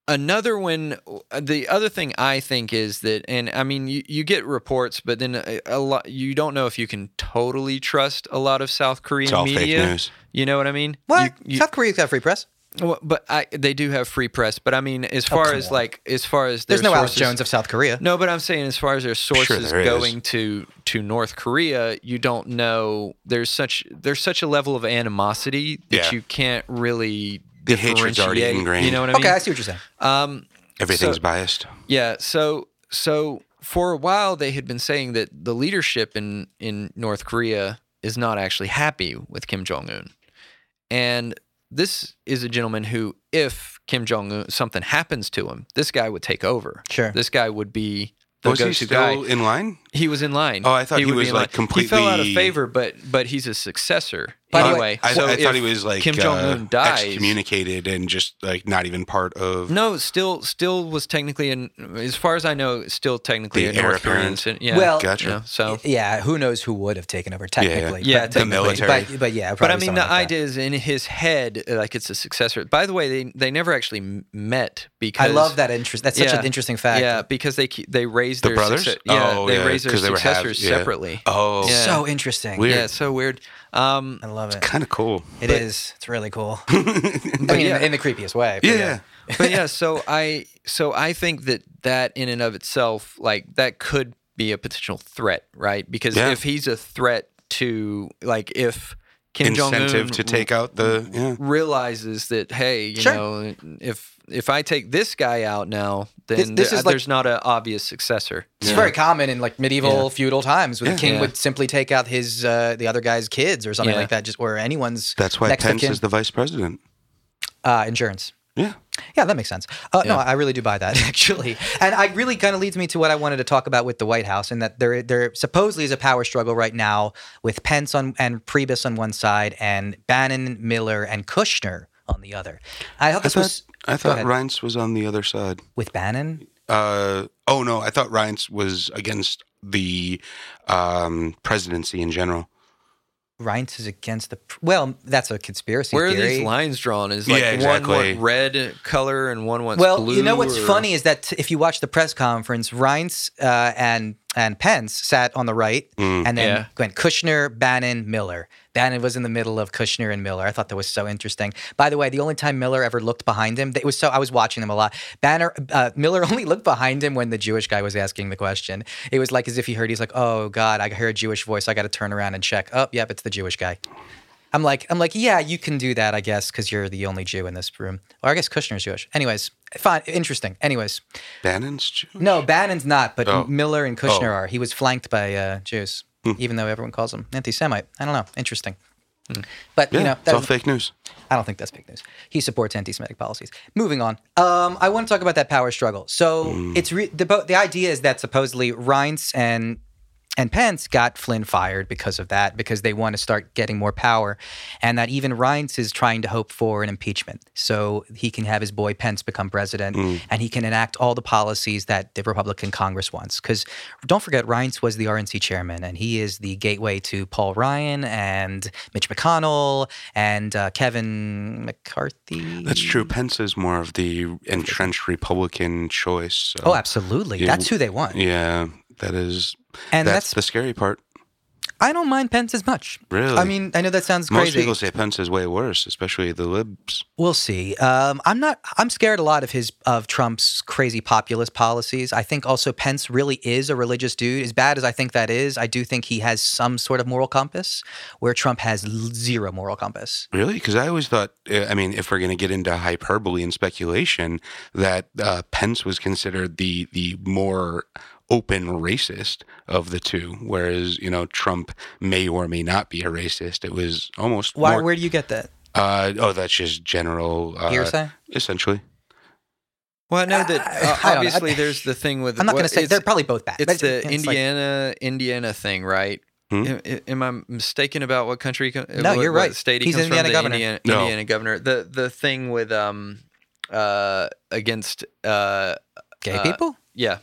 Speaker 1: another one, uh, the other thing I think is that, and I mean, you, you get reports, but then a, a lot you don't know if you can totally trust a lot of South Korean
Speaker 3: It's all fake
Speaker 1: media.
Speaker 3: news.
Speaker 1: You know what I mean?
Speaker 2: What?
Speaker 1: You- you-
Speaker 2: South Korea's got free press.
Speaker 1: well, but I, they do have free press. But I mean, as oh, far
Speaker 2: come
Speaker 1: as
Speaker 2: on.
Speaker 1: like, as far as their
Speaker 2: There's no Alex Jones of South Korea.
Speaker 1: no, but I'm saying as far as their sources
Speaker 3: there is.
Speaker 1: going to to North Korea, you don't know. There's such there's such a level of animosity that
Speaker 3: Yeah.
Speaker 1: you can't really
Speaker 3: The hatred's already ingrained.
Speaker 1: You know what I mean?
Speaker 2: Okay, I see what you're saying.
Speaker 1: Um,
Speaker 3: Everything's
Speaker 1: So-
Speaker 3: biased.
Speaker 1: yeah. So so for a while they had been saying that the leadership in in North Korea is not actually happy with Kim Jong Un, and this is a gentleman who, if Kim Jong Un something happens to him, this guy would take over.
Speaker 2: Sure.
Speaker 1: This guy would be the
Speaker 3: Was he
Speaker 1: go-to
Speaker 3: still
Speaker 1: guy.
Speaker 3: in line?
Speaker 1: He was in line.
Speaker 3: Oh, I thought he
Speaker 1: would be
Speaker 3: was, like,
Speaker 1: line. He fell out of favor, but but he's a successor
Speaker 2: By the way,
Speaker 1: anyway.
Speaker 3: I,
Speaker 1: so
Speaker 3: I thought he was like
Speaker 1: Kim Jong
Speaker 3: uh,
Speaker 1: Un dies.
Speaker 3: excommunicated and just like not even part of.
Speaker 1: No, still still was technically in as far as I know, still technically
Speaker 3: The
Speaker 1: a North Korean. Yeah,
Speaker 2: Well-
Speaker 3: Gotcha.
Speaker 1: you know, so.
Speaker 2: Yeah, who knows who would have taken over technically?
Speaker 1: Yeah,
Speaker 2: but,
Speaker 1: the
Speaker 3: military.
Speaker 2: But, but yeah,
Speaker 1: But I mean, the
Speaker 2: like
Speaker 1: idea is in his head, like it's a successor. By the way, they they never actually met because
Speaker 2: I love that interest. That's such
Speaker 1: Yeah.
Speaker 2: an interesting fact.
Speaker 1: Yeah, because they they raised
Speaker 3: The
Speaker 1: their
Speaker 3: brothers?
Speaker 1: succe- yeah,
Speaker 3: Oh,
Speaker 1: they
Speaker 3: yeah,
Speaker 1: raised their
Speaker 3: 'cause they were halves,
Speaker 1: successors
Speaker 3: yeah.
Speaker 1: separately.
Speaker 3: Oh,
Speaker 1: Yeah.
Speaker 2: So interesting.
Speaker 3: Weird.
Speaker 1: Yeah, it's so weird. Um,
Speaker 2: I love it.
Speaker 3: kind of cool.
Speaker 2: It is. It's really cool. I mean,
Speaker 1: yeah.
Speaker 2: in, in the creepiest way. but
Speaker 3: Yeah.
Speaker 1: but yeah, so I so I think that that in and of itself, like that could be a potential threat, right? Because
Speaker 3: Yeah.
Speaker 1: if he's a threat to, like, if Kim Jong Un
Speaker 3: to take out the yeah.
Speaker 1: realizes that, hey, you
Speaker 2: Sure.
Speaker 1: know, if if I take this guy out now, then
Speaker 2: This- this
Speaker 1: th-
Speaker 2: is like-
Speaker 1: there's not an obvious successor.
Speaker 2: It's very common in like medieval
Speaker 1: Yeah.
Speaker 2: feudal times where
Speaker 3: Yeah.
Speaker 2: the king
Speaker 1: Yeah.
Speaker 2: would simply take out his uh, the other guy's kids or something
Speaker 1: Yeah.
Speaker 2: like that, just or anyone's.
Speaker 3: That's why
Speaker 2: next
Speaker 3: Pence is the vice president.
Speaker 2: uh, insurance.
Speaker 3: Yeah.
Speaker 2: Yeah, that makes sense. Uh, No, I really do buy that actually, and I really kind of leads me to what I wanted to talk about with the White House, and that there there supposedly is a power struggle right now with Pence on and Priebus on one side, and Bannon, Miller, and Kushner on the other. I thought
Speaker 3: I
Speaker 2: this
Speaker 3: thought
Speaker 2: was
Speaker 3: I thought
Speaker 2: ahead.
Speaker 3: Reince was on the other side.
Speaker 2: with Bannon.
Speaker 3: Uh, oh no, I thought Reince was against the um, presidency in general.
Speaker 2: Reince is against the. Well, that's a conspiracy
Speaker 1: Where are
Speaker 2: theory.
Speaker 1: these lines drawn? Is like
Speaker 3: Yeah,
Speaker 1: one
Speaker 3: exactly.
Speaker 1: want red color and one wants
Speaker 2: well,
Speaker 1: blue?
Speaker 2: you know what's
Speaker 1: or-
Speaker 2: funny is that if you watch the press conference, Reince uh, and and Pence sat on the right,
Speaker 3: Mm.
Speaker 2: and then
Speaker 1: Yeah.
Speaker 2: went Kushner, Bannon, Miller. Bannon was in the middle of Kushner and Miller. I thought that was so interesting. By the way, the only time Miller ever looked behind him, it was so I was watching them a lot. Banner uh, Miller only looked behind him when the Jewish guy was asking the question. It was like as if he heard. He's like, "Oh God, I heard a Jewish voice. I got to turn around and check. Oh, yep, it's the Jewish guy." I'm like, I'm like, yeah, you can do that, I guess, because you're the only Jew in this room. Or I guess Kushner's Jewish. Anyways, fine, interesting. Anyways,
Speaker 3: Bannon's Jew?
Speaker 2: no, Bannon's not, but
Speaker 3: Oh.
Speaker 2: Miller and Kushner
Speaker 3: Oh.
Speaker 2: are. He was flanked by uh, Jews, even though everyone calls him anti-Semite. I don't know. Interesting. But
Speaker 3: Yeah,
Speaker 2: you know,
Speaker 3: that's all fake news.
Speaker 2: I don't think that's fake news. He supports anti-Semitic policies. Moving on. Um, I want to talk about that power struggle. So
Speaker 3: Mm.
Speaker 2: it's re- the the idea is that supposedly Reince and and Pence got Flynn fired because of that, because they want to start getting more power, and that even Reince is trying to hope for an impeachment so he can have his boy Pence become president
Speaker 3: Mm.
Speaker 2: and he can enact all the policies that the Republican Congress wants. Because don't forget, Reince was the RNC chairman, and he is the gateway to Paul Ryan and Mitch McConnell and uh, Kevin McCarthy.
Speaker 3: That's true. Pence is more of the entrenched Republican choice. So,
Speaker 2: Oh, absolutely.
Speaker 3: Yeah,
Speaker 2: That's who they want.
Speaker 3: Yeah, that is.
Speaker 2: And
Speaker 3: that's,
Speaker 2: that's,
Speaker 3: the scary part.
Speaker 2: I don't mind Pence as much.
Speaker 3: Really?
Speaker 2: I mean, I know that sounds
Speaker 3: Most
Speaker 2: crazy.
Speaker 3: people say Pence is way worse, especially the libs.
Speaker 2: We'll see. Um, I'm not. I'm scared a lot of his of Trump's crazy populist policies. I think also Pence really is a religious dude. As bad as I think that is, I do think he has some sort of moral compass, where Trump has zero moral compass.
Speaker 3: Really? Because I always thought, uh, I mean, if we're going to get into hyperbole and speculation, that uh, Pence was considered the the more open racist of the two, whereas you know Trump may or may not be a racist. It was almost
Speaker 2: Why?
Speaker 3: more-
Speaker 2: Where do you get that
Speaker 3: uh, oh, that's just general uh,
Speaker 2: hearsay?
Speaker 3: essentially.
Speaker 1: Well, I know that uh,
Speaker 2: I don't know.
Speaker 1: obviously there's the thing with.
Speaker 2: I'm not going to say
Speaker 1: it's-
Speaker 2: they're probably both bad.
Speaker 1: It's
Speaker 2: but
Speaker 1: the
Speaker 2: like-
Speaker 1: Indiana Indiana thing, right?
Speaker 3: Hmm?
Speaker 1: Am, am I mistaken about what country? co-
Speaker 2: No,
Speaker 1: what-
Speaker 2: you're
Speaker 1: what
Speaker 2: right.
Speaker 1: State he
Speaker 2: He's
Speaker 1: comes
Speaker 2: Indiana
Speaker 1: from?
Speaker 2: governor.
Speaker 1: The Indiana,
Speaker 3: No.
Speaker 1: Indiana governor. The the thing with um uh against uh
Speaker 2: gay
Speaker 1: uh,
Speaker 2: people.
Speaker 1: yeah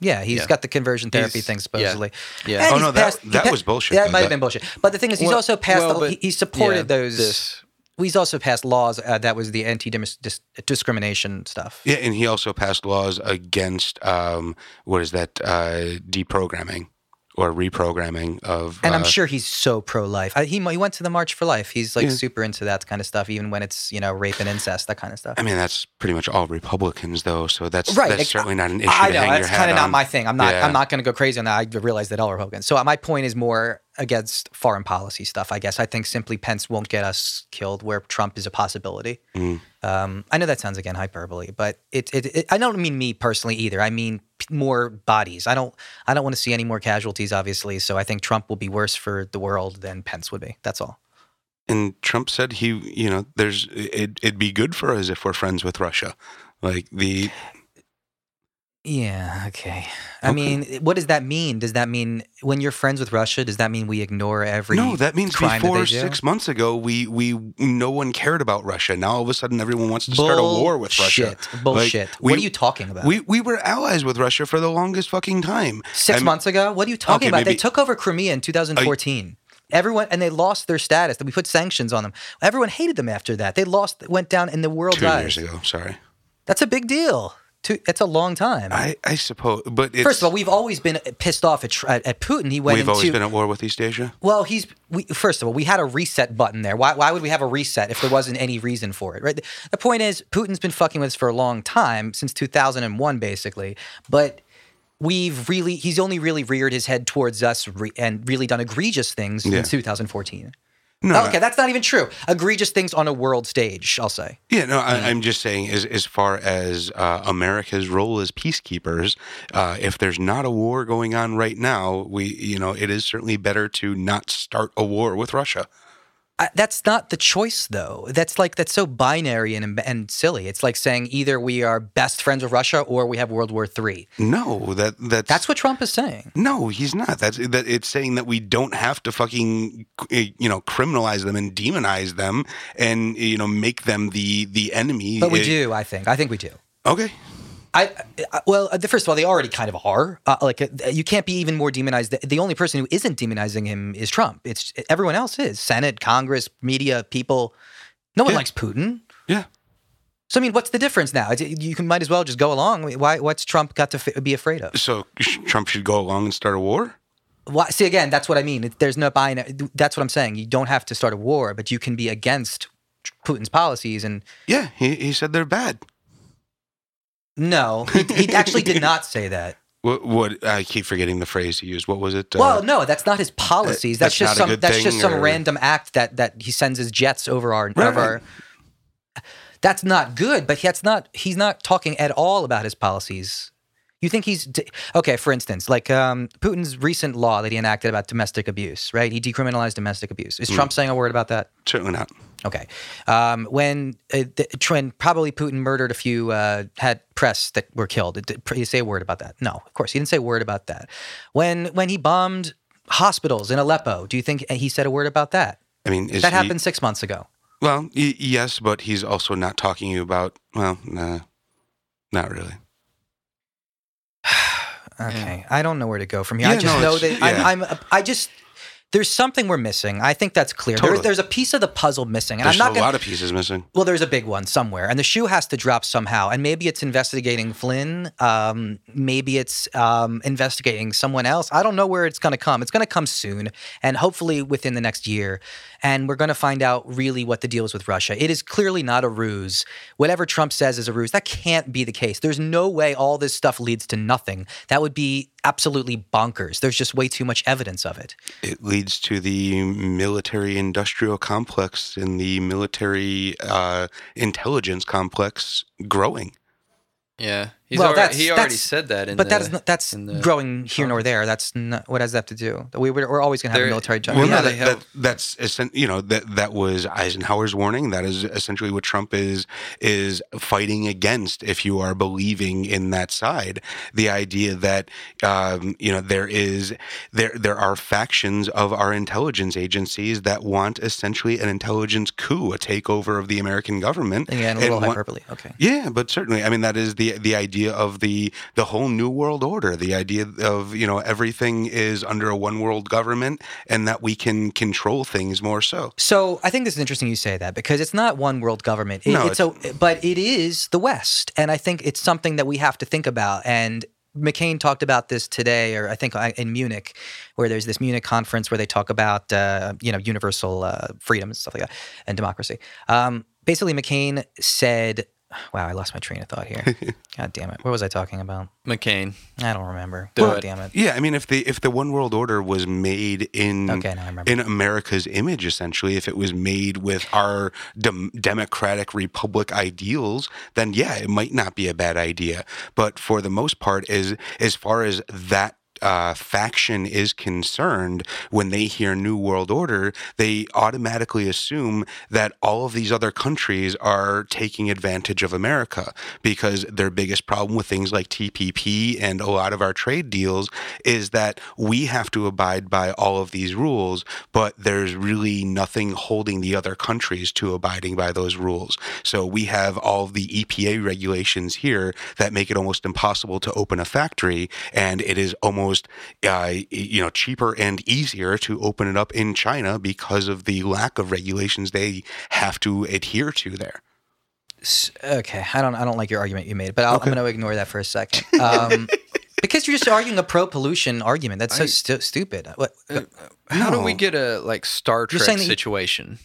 Speaker 2: Yeah, he's
Speaker 1: yeah.
Speaker 2: got the conversion therapy
Speaker 1: He's-
Speaker 2: thing supposedly.
Speaker 1: yeah.
Speaker 2: And
Speaker 3: Oh, no, that-
Speaker 2: passed-
Speaker 3: that
Speaker 2: pa-
Speaker 3: was bullshit,
Speaker 2: That might have been bullshit. But the thing is, he's
Speaker 1: Well-
Speaker 2: also passed.
Speaker 1: well,
Speaker 2: the-
Speaker 1: but-
Speaker 2: he, he supported
Speaker 1: yeah,
Speaker 2: those.
Speaker 1: this
Speaker 2: He's also passed laws uh, that was the anti-discrimination stuff.
Speaker 3: Yeah, and he also passed laws against um, what is that uh, deprogramming or reprogramming of.
Speaker 2: And I'm
Speaker 3: uh,
Speaker 2: sure he's so pro-life. He he went to the March for Life. He's like
Speaker 3: Yeah.
Speaker 2: super into that kind of stuff, even when it's you know rape and incest, that kind of stuff.
Speaker 3: I mean, that's pretty much all Republicans, though. So that's
Speaker 2: Right,
Speaker 3: That's certainly not an issue
Speaker 2: I know that's kind of not my thing. I'm not.
Speaker 3: Yeah.
Speaker 2: I'm not going to go crazy on that. I realize that all Republicans. So my point is more against foreign policy stuff. I guess I think simply Pence won't get us killed, where Trump is a possibility.
Speaker 3: Mm.
Speaker 2: Um, I know that sounds again hyperbole, but it, it, it. I don't mean me personally either. I mean p- more bodies. I don't. I don't want to see any more casualties, obviously. So I think Trump will be worse for the world than Pence would be. That's all.
Speaker 3: And Trump said he, you know, there's it, it'd be good for us if we're friends with Russia. Like the
Speaker 2: Yeah, okay. I
Speaker 3: Okay.
Speaker 2: mean, what does that mean? Does that mean when you're friends with Russia, does that mean we ignore every
Speaker 3: no, that means
Speaker 2: that
Speaker 3: before
Speaker 2: they
Speaker 3: six months ago, we we no one cared about Russia. Now all of a sudden, everyone wants to start a war with Russia.
Speaker 2: Bullshit. Bullshit.
Speaker 3: we-
Speaker 2: what are you talking about?
Speaker 3: We we were allies with Russia for the longest fucking time.
Speaker 2: 6
Speaker 3: I'm-
Speaker 2: months ago? What are you talking
Speaker 3: Okay,
Speaker 2: about? They took over Crimea in 2014. Everyone and they lost their status. That We put sanctions on them. Everyone hated them after that. They lost, went down in the world's
Speaker 3: Two
Speaker 2: eyes.
Speaker 3: years ago, sorry.
Speaker 2: That's a big deal. Two, it's a long time.
Speaker 3: I, I suppose, but it's,
Speaker 2: First of all, we've always been pissed off at, at, at Putin. He went
Speaker 3: we've
Speaker 2: into
Speaker 3: always been at war with East Asia.
Speaker 2: Well, he's we, first of all, we had a reset button there. Why, why would we have a reset if there wasn't any reason for it? Right. The, the point is, Putin's been fucking with us for a long time since 2001, basically. But we've really, he's only really reared his head towards us re- and really done egregious things
Speaker 3: Yeah.
Speaker 2: in 2014.
Speaker 3: No,
Speaker 2: okay, that's not even true. Egregious things on a world stage, I'll say.
Speaker 3: Yeah, no, I, I'm just saying, as as far as uh, America's role as peacekeepers, uh, if there's not a war going on right now, we, you know, it is certainly better to not start a war with Russia.
Speaker 2: I, that's not the choice, though. That's like that's so binary and and silly. It's like saying either we are best friends with Russia or we have World War Three.
Speaker 3: No, that that's
Speaker 2: That's what Trump is saying.
Speaker 3: No, he's not. That's that. It's saying that we don't have to fucking eh, you know criminalize them and demonize them and you know make them the the enemy.
Speaker 2: But we
Speaker 3: Eh,
Speaker 2: do. I think. I think we do.
Speaker 3: Okay.
Speaker 2: I, I well, uh, first of all, they already kind of are. Uh, like, uh, you can't be even more demonized. The, the only person who isn't demonizing him is Trump. It's everyone else is Senate, Congress, media, people. No one
Speaker 3: Yeah.
Speaker 2: likes Putin.
Speaker 3: Yeah.
Speaker 2: So I mean, what's the difference now? You can might as well just go along. Why? What's Trump got to f- be afraid of?
Speaker 3: So sh- Trump should go along and start a war.
Speaker 2: Why, see, again, that's what I mean. There's no binary. That's what I'm saying. You don't have to start a war, but you can be against Putin's policies. And
Speaker 3: Yeah, he, he said they're bad.
Speaker 2: No, he, he actually did not say that.
Speaker 3: What, what I keep forgetting the phrase he used. What was it? Uh,
Speaker 2: Well, no, that's not his policies.
Speaker 3: that's
Speaker 2: That's, just some. That's just some
Speaker 3: or-
Speaker 2: random act that that he sends his jets over our.
Speaker 3: Right,
Speaker 2: over our that's not good, but that's not. He's not talking at all about his policies. You think he's okay? For instance, like um, Putin's recent law that he enacted about domestic abuse, right? He decriminalized domestic abuse. Is Trump saying a word about that?
Speaker 3: certainly not.
Speaker 2: Okay. Um, when uh, the, when probably Putin murdered a few, uh, had press that were killed. Did he say a word about that? No, of course he didn't say a word about that. When when he bombed hospitals in Aleppo, do you think he said a word about that?
Speaker 3: I mean, is
Speaker 2: That
Speaker 3: he-
Speaker 2: happened six months ago.
Speaker 3: Well, y- yes, but he's also not talking you about. Well, nah, not really.
Speaker 2: Okay, I don't know where to go from here. I just
Speaker 3: no,
Speaker 2: know that
Speaker 3: yeah.
Speaker 2: I'm, I'm. I just there's something we're missing. I think that's clear. There, there's a piece of the puzzle missing, and
Speaker 3: There's
Speaker 2: I'm not
Speaker 3: a
Speaker 2: gonna,
Speaker 3: lot of pieces missing.
Speaker 2: Well, there's a big one somewhere, and the shoe has to drop somehow. And maybe it's investigating Flynn. Um, maybe it's um, investigating someone else. I don't know where it's going to come. It's going to come soon, and hopefully within the next year. And we're going to find out really what the deal is with Russia. It is clearly not a ruse. Whatever Trump says is a ruse. That can't be the case. There's no way all this stuff leads to nothing. That would be absolutely bonkers. There's just way too much evidence of it.
Speaker 3: It leads to the military industrial complex and the military uh, intelligence complex growing.
Speaker 1: Yeah, he's
Speaker 2: Well,
Speaker 1: already,
Speaker 2: that's-
Speaker 1: he already
Speaker 2: that's-
Speaker 1: said that. In
Speaker 2: but
Speaker 1: the,
Speaker 2: that is not, that's
Speaker 1: in the-
Speaker 2: growing here nor there. That's not, what does that have to do? We, we're, we're always going to have a military
Speaker 1: Well.
Speaker 3: Well,
Speaker 1: yeah,
Speaker 3: no, that,
Speaker 1: have-
Speaker 3: that, that's you know that that was Eisenhower's warning. That is essentially what Trump is is fighting against. If you are believing in that side, the idea that um, you know there is there there are factions of our intelligence agencies that want essentially an intelligence coup, a takeover of the American government.
Speaker 2: Again, a
Speaker 3: and
Speaker 2: little
Speaker 3: want-
Speaker 2: hyperbole. Okay.
Speaker 3: yeah, but certainly, I mean, that is the the idea of the the whole new world order. The idea of you know everything is under a one world government, and that we can control things more so.
Speaker 2: So I think this is interesting you say that because it's not one world government. It-
Speaker 3: No,
Speaker 2: it's a, but it is the West, and I think it's something that we have to think about. And McCain talked about this today, or I think in Munich, where there's this Munich conference where they talk about uh, you know universal uh, freedom and stuff like that and democracy. Um, basically, McCain said, "Wow, I lost my train of thought here. God damn it! What was I talking about?
Speaker 1: McCain.
Speaker 2: I don't remember.
Speaker 1: Do
Speaker 2: God
Speaker 1: it.
Speaker 2: damn it!
Speaker 3: Yeah, I mean, if the if the one world order was made in
Speaker 2: Okay, now I remember.
Speaker 3: in America's image, essentially, if it was made with our dem- democratic republic ideals, then yeah, it might not be a bad idea. But for the most part, is as far as that. Uh, faction is concerned when they hear New World Order, they automatically assume that all of these other countries are taking advantage of America because their biggest problem with things like TPP and a lot of our trade deals is that we have to abide by all of these rules, but there's really nothing holding the other countries to abiding by those rules. So we have all of the EPA regulations here that make it almost impossible to open a factory, and it is almost uh, you know cheaper and easier to open it up in China because of the lack of regulations they have to adhere to there.
Speaker 2: Okay, I don't I don't like your argument you made, but I'll, I'm going to ignore that for a second. Um, because you're just arguing a pro pollution argument. That's so
Speaker 1: I-
Speaker 2: stu- stupid. What,
Speaker 1: How do we get a like Star Trek
Speaker 2: saying you-
Speaker 1: situation?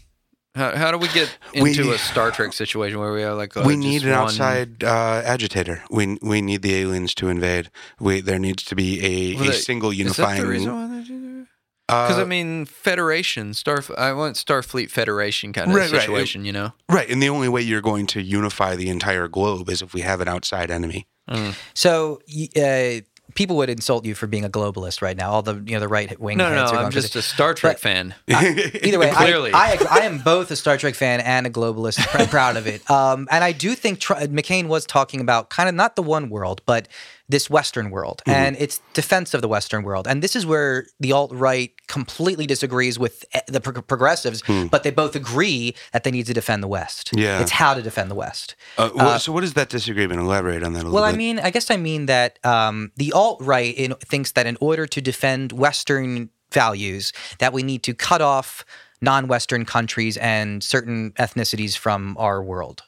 Speaker 1: How, how do we get
Speaker 3: We-
Speaker 1: into a Star Trek situation where we are like uh,
Speaker 3: we need an
Speaker 1: one-
Speaker 3: outside uh, agitator. We we need the aliens to invade. We there needs to be a,
Speaker 1: Well,
Speaker 3: a
Speaker 1: that-
Speaker 3: single
Speaker 1: Is that
Speaker 3: unifying.
Speaker 1: the reason why they do? Because
Speaker 3: uh,
Speaker 1: I mean, Federation, Star. I want Starfleet Federation kind of
Speaker 3: Right, right.
Speaker 1: situation. You know.
Speaker 3: right, and the only way you're going to unify the entire globe is if we have an outside enemy.
Speaker 1: Mm.
Speaker 2: so uh, people would insult you for being a globalist right now. All the you know the right wing.
Speaker 1: No, no, I'm just
Speaker 2: crazy.
Speaker 1: a Star Trek
Speaker 2: But-
Speaker 1: fan.
Speaker 2: Either way,
Speaker 1: Clearly.
Speaker 2: I, I. I am both a Star Trek fan and a globalist. I'm proud of it. Um, and I do think Tr- McCain was talking about kind of not the one world, but this Western world and its defense of the Western world. And this is where the alt right completely disagrees with eh, the pro- progressives, but they both agree that they need to defend the West.
Speaker 3: Yeah.
Speaker 2: it's how to defend the West.
Speaker 3: Uh, wha- so what is that disagreement? Elaborate on that a little
Speaker 2: Well,
Speaker 3: bit.
Speaker 2: Well, I mean, I guess I mean that um, the alt right thinks that in order to defend Western values, that we need to cut off non-Western countries and certain ethnicities from our world.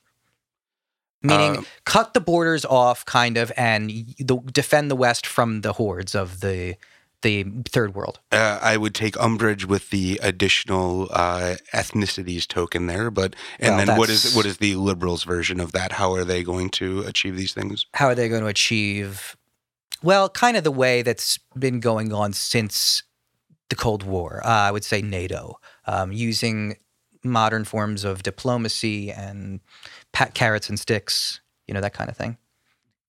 Speaker 2: Meaning,
Speaker 3: Uh,
Speaker 2: cut the borders off, kind of, and the, defend the West from the hordes of the the third world.
Speaker 3: Uh, I would take umbrage with the additional uh, ethnicities token there, but and
Speaker 2: Well,
Speaker 3: then what is what is the liberals' version of that? How are they going to achieve these things?
Speaker 2: How are they going to achieve? Well, kind of the way that's been going on since the Cold War. Uh, I would say NATO, um, using modern forms of diplomacy and pat carrots and sticks, you know, that kind of thing.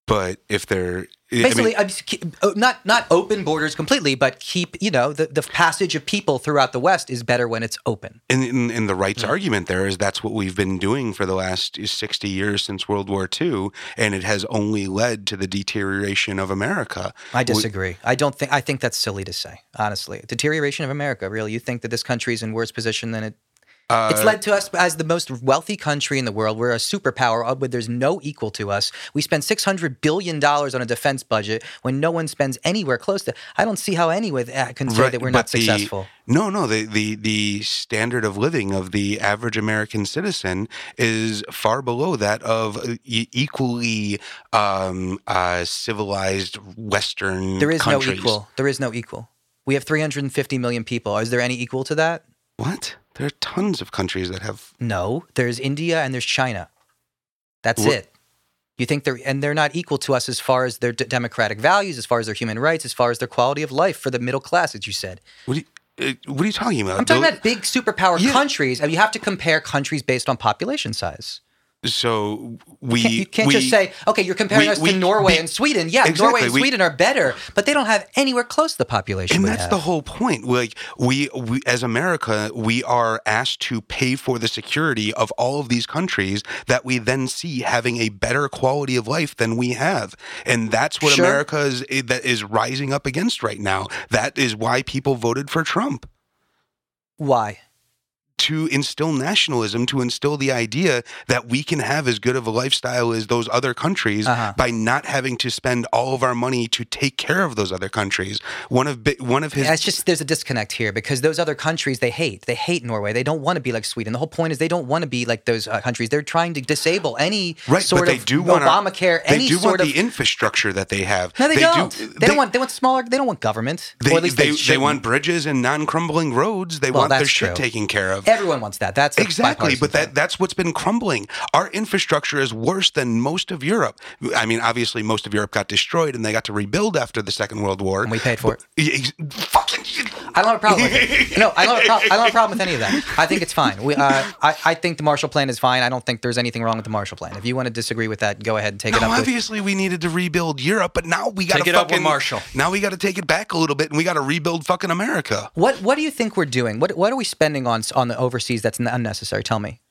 Speaker 3: But if they're
Speaker 2: Basically, just keep- uh, not not open borders completely, but keep you know the, the passage of people throughout the West is better when it's open.
Speaker 3: in, in, in the rights argument, there is that's what we've been doing for the last sixty years since World War II, and it has only led to the deterioration of America.
Speaker 2: I disagree. I don't think. I think that's silly to say. Honestly, deterioration of America. Really, you think that this country is in worse position than it
Speaker 3: Uh,
Speaker 2: It's led to us as the most wealthy country in the world. We're a superpower, uh, but there's no equal to us. We spend six hundred billion dollars on a defense budget when no one spends anywhere close to. I don't see how anyone uh, can say
Speaker 3: Right,
Speaker 2: that we're not
Speaker 3: the-
Speaker 2: successful.
Speaker 3: No, no. The, the the standard of living of the average American citizen is far below that of e- equally um, uh, civilized Western.
Speaker 2: There is
Speaker 3: countries.
Speaker 2: no equal. There is no equal. We have 350 million people. Is there any equal to that?
Speaker 3: What? There are tons of countries that have.
Speaker 2: No. There's India and there's China. That's
Speaker 3: Wha-
Speaker 2: it. You think they're and they're not equal to us as far as their d- democratic values, as far as their human rights, as far as their quality of life for the middle class, as you said.
Speaker 3: What are you, uh, what are you talking about?
Speaker 2: I'm talking about big superpower
Speaker 3: Yeah.
Speaker 2: countries, and you have to compare countries based on population size.
Speaker 3: So we
Speaker 2: You can't
Speaker 3: we,
Speaker 2: just say, okay, you're comparing
Speaker 3: we-
Speaker 2: us
Speaker 3: we-
Speaker 2: to Norway
Speaker 3: be-
Speaker 2: and Sweden. Yeah,
Speaker 3: Exactly,
Speaker 2: Norway and
Speaker 3: we-
Speaker 2: Sweden are better, but they don't have anywhere close to the population.
Speaker 3: And that's
Speaker 2: have.
Speaker 3: the whole point. Like we, we, as America, we are asked to pay for the security of all of these countries that we then see having a better quality of life than we have, and that's what
Speaker 2: Sure.
Speaker 3: America is that is rising up against right now. That is why people voted for Trump
Speaker 2: Why?
Speaker 3: To instill nationalism, to instill the idea that we can have as good of a lifestyle as those other countries
Speaker 2: Uh-huh.
Speaker 3: by not having to spend all of our money to take care of those other countries. One of one of his
Speaker 2: It's just there's a disconnect here because those other countries they hate. They hate Norway. They don't want to be like Sweden. The whole point is they don't want to be like those uh, countries. They're trying to disable any
Speaker 3: Right,
Speaker 2: sort
Speaker 3: but they
Speaker 2: of
Speaker 3: do want our-
Speaker 2: Obamacare.
Speaker 3: They do want
Speaker 2: of
Speaker 3: the infrastructure that they have.
Speaker 2: no, they, don't.
Speaker 3: Do,
Speaker 2: they, don't want. They want smaller. They don't want government.
Speaker 3: They,
Speaker 2: or at least
Speaker 3: they,
Speaker 2: they,
Speaker 3: they want bridges and non-crumbling roads. They
Speaker 2: Well,
Speaker 3: want their shit
Speaker 2: true.
Speaker 3: taken care of.
Speaker 2: Everyone wants that. That's
Speaker 3: Exactly, but that that's what's been crumbling. Our infrastructure is worse than most of Europe. I mean, obviously, most of Europe got destroyed, and they got to rebuild after the Second World War.
Speaker 2: And we paid for it.
Speaker 3: Ex- Fucking.
Speaker 2: I don't have a problem with it. No, I don't, have a pro- I don't have a problem with any of that. I think it's fine. We, uh, I, I think the Marshall Plan is fine. I don't think there's anything wrong with the Marshall Plan. If you want to disagree with that, go ahead and take it
Speaker 3: No,
Speaker 2: up with.
Speaker 3: obviously we needed to rebuild Europe, but now we got to
Speaker 1: Take it up with
Speaker 3: fucking
Speaker 1: Marshall.
Speaker 3: Now we got to take it back a little bit, and we got to rebuild fucking America.
Speaker 2: What What do you think we're doing? What What are we spending on on the overseas that's unnecessary? Tell me.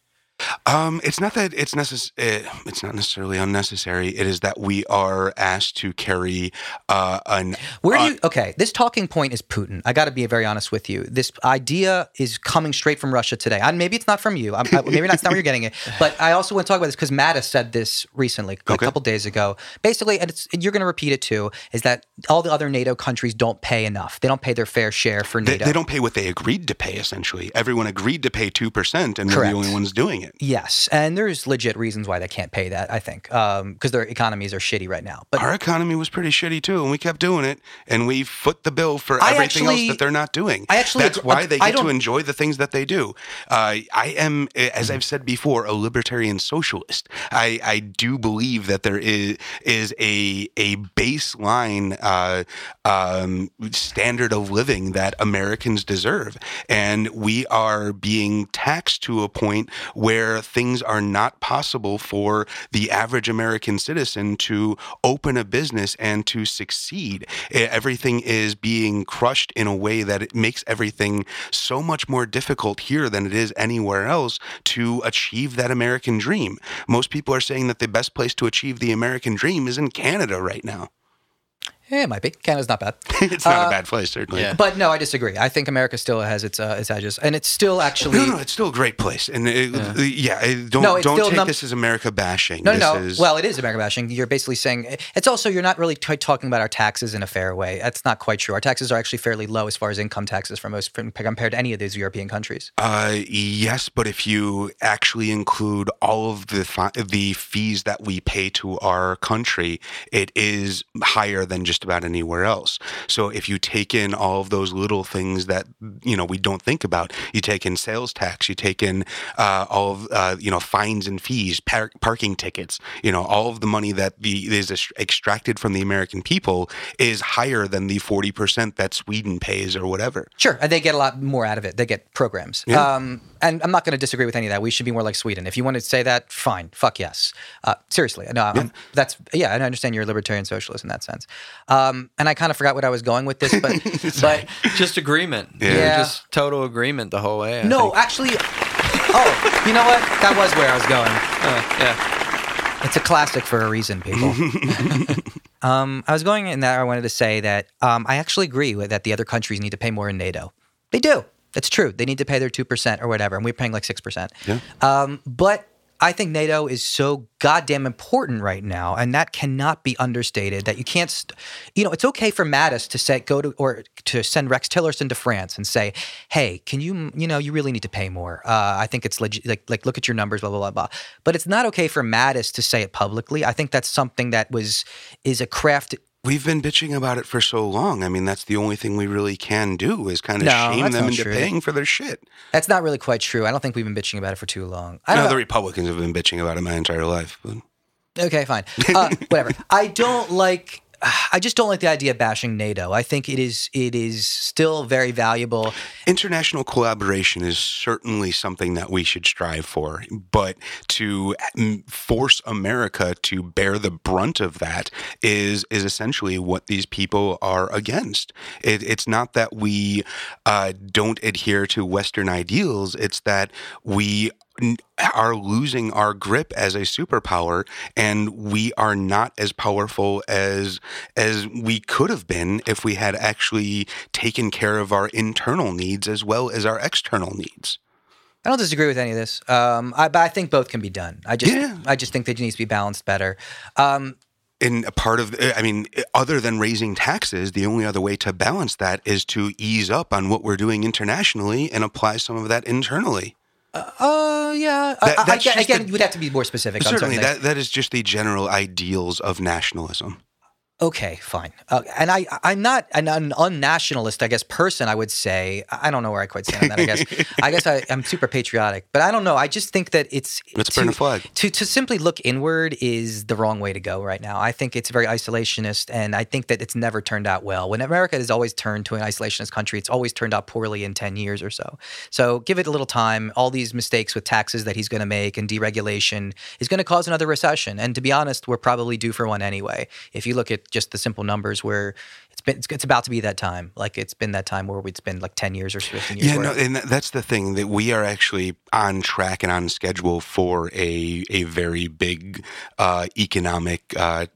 Speaker 3: Um, it's not that it's necess- uh, It's not necessarily unnecessary. It is that we are asked to carry uh, an.
Speaker 2: Where do
Speaker 3: uh,
Speaker 2: you? Okay, this talking point is Putin. I got to be very honest with you. This idea is coming straight from Russia today. And maybe it's not from you. I'm, I, maybe that's not where you're getting it. But I also want to talk about this because Mattis said this recently, a
Speaker 3: Okay.
Speaker 2: couple days ago. Basically, and it's, you're going to repeat it too. Is that all the other NATO countries don't pay enough? They don't pay their fair share for NATO.
Speaker 3: they don't pay what they agreed to pay. Essentially, everyone agreed to pay two percent, and
Speaker 2: they're
Speaker 3: the only ones doing it.
Speaker 2: Yes, and there's legit reasons why they can't pay that. I think because their economies are shitty right now. But
Speaker 3: Our economy was pretty shitty too, and we kept doing it, and we foot the bill for
Speaker 2: I
Speaker 3: everything
Speaker 2: actually-
Speaker 3: else that they're not doing.
Speaker 2: I actually
Speaker 3: that's why they get to enjoy the things that they do. Uh, I am, as I've said before, a libertarian socialist. I, I do believe that there is is a a baseline uh, um, standard of living that Americans deserve, and we are being taxed to a point where where things are not possible for the average American citizen to open a business and to succeed. Everything is being crushed in a way that it makes everything so much more difficult here than it is anywhere else to achieve that American dream. Most people are saying that the best place to achieve the American dream is in Canada right now.
Speaker 2: Yeah, it might be. Canada's not bad.
Speaker 3: it's not
Speaker 2: Uh,
Speaker 3: a bad place, certainly.
Speaker 1: yeah.
Speaker 2: But no, I disagree. I think America still has its uh, its edges, and it's still actually
Speaker 3: No, no, it's still a great place, and it, yeah, it- don't
Speaker 2: No,
Speaker 3: don't take
Speaker 2: num-
Speaker 3: this as America bashing.
Speaker 2: No,
Speaker 3: this
Speaker 2: no.
Speaker 3: Is,
Speaker 2: Well, it is America bashing. You're basically saying it's also you're not really t- talking about our taxes in a fair way. That's not quite true. Our taxes are actually fairly low as far as income taxes for most from, compared to any of these European countries.
Speaker 3: Uh, yes, but if you actually include all of the fi- the fees that we pay to our country, it is higher than just about anywhere else. So if you take in all of those little things that you know we don't think about, you take in sales tax, you take in uh, all of uh, you know fines and fees, par- parking tickets, you know all of the money that the is extracted from the American people is higher than the forty percent that Sweden pays or whatever.
Speaker 2: Sure, and they get a lot more out of it. They get programs.
Speaker 3: Yeah.
Speaker 2: Um, and I'm not going to disagree with any of that. We should be more like Sweden. If you want to say that, fine. Fuck yes. Uh, seriously, no, I'm- that's yeah. I understand you're a libertarian socialist in that sense. Um, and I kind of forgot what I was going with this, but but
Speaker 1: Just agreement.
Speaker 3: Yeah.
Speaker 2: Yeah.
Speaker 1: Just total agreement the whole way. I
Speaker 2: no,
Speaker 1: think.
Speaker 2: actually, oh, you know what? That was where I was going.
Speaker 1: Uh, yeah.
Speaker 2: It's a classic for a reason, people. um, I was going in that I wanted to say that um, I actually agree with that the other countries need to pay more in NATO. They do. That's true. They need to pay their two percent or whatever, and we're paying like six percent.
Speaker 3: Yeah.
Speaker 2: Um, but I think NATO is so goddamn important right now, and that cannot be understated. That you can't, st- you know, it's okay for Mattis to say go to or to send Rex Tillerson to France and say, "Hey, can you, you know, you really need to pay more." Uh, I think it's legit. Like, like, look at your numbers, blah blah blah blah. But it's not okay for Mattis to say it publicly. I think that's something that was is a craft.
Speaker 3: We've been bitching about it for so long. I mean, that's the only thing we really can do is kind of
Speaker 2: No,
Speaker 3: shame them into
Speaker 2: true.
Speaker 3: paying for their shit.
Speaker 2: That's not really quite true. I don't think we've been bitching about it for too long. I don't
Speaker 3: No,
Speaker 2: know.
Speaker 3: the Republicans have been bitching about it my entire life. But
Speaker 2: Okay, fine. Uh, whatever. I don't like. I just don't like the idea of bashing NATO. I think it is it is still very valuable.
Speaker 3: international collaboration is certainly something that we should strive for. But to force America to bear the brunt of that is is essentially what these people are against. It, it's not that we uh, don't adhere to Western ideals; it's that we are losing our grip as a superpower and we are not as powerful as as we could have been if we had actually taken care of our internal needs as well as our external needs
Speaker 2: I don't disagree with any of this. Um, I, but I think both can be done. I just
Speaker 3: Yeah.
Speaker 2: I just think that it needs to be balanced better. Um,
Speaker 3: and a part of i mean other than raising taxes the only other way to balance that is to ease up on what we're doing internationally and apply some of that internally
Speaker 2: uh, yeah.
Speaker 3: That-
Speaker 2: I, I,
Speaker 3: that's
Speaker 2: get-
Speaker 3: just
Speaker 2: again,
Speaker 3: the-
Speaker 2: you would have to be more specific.
Speaker 3: certainly that, that is just the general ideals of nationalism
Speaker 2: Okay, fine. Uh, and I, I'm not an, an unnationalist, I guess, person. I would say I don't know where I quite stand on that. I guess, I guess I, I'm super patriotic, but I don't know. I just think that it's
Speaker 3: Let's
Speaker 2: to,
Speaker 3: burn a flag.
Speaker 2: To to simply look inward is the wrong way to go right now. I think it's very isolationist, and I think that it's never turned out well. When America has always turned to an isolationist country, it's always turned out poorly in ten years or so. So give it a little time. All these mistakes with taxes that he's going to make and deregulation is going to cause another recession. And to be honest, we're probably due for one anyway. If you look at just the simple numbers, where it's been, it's, it's about to be that time. Like it's been that time where we'd spend like ten years or fifteen years.
Speaker 3: Yeah, no, and that's the thing that we are actually on track and on schedule for a a very big uh, economic uh,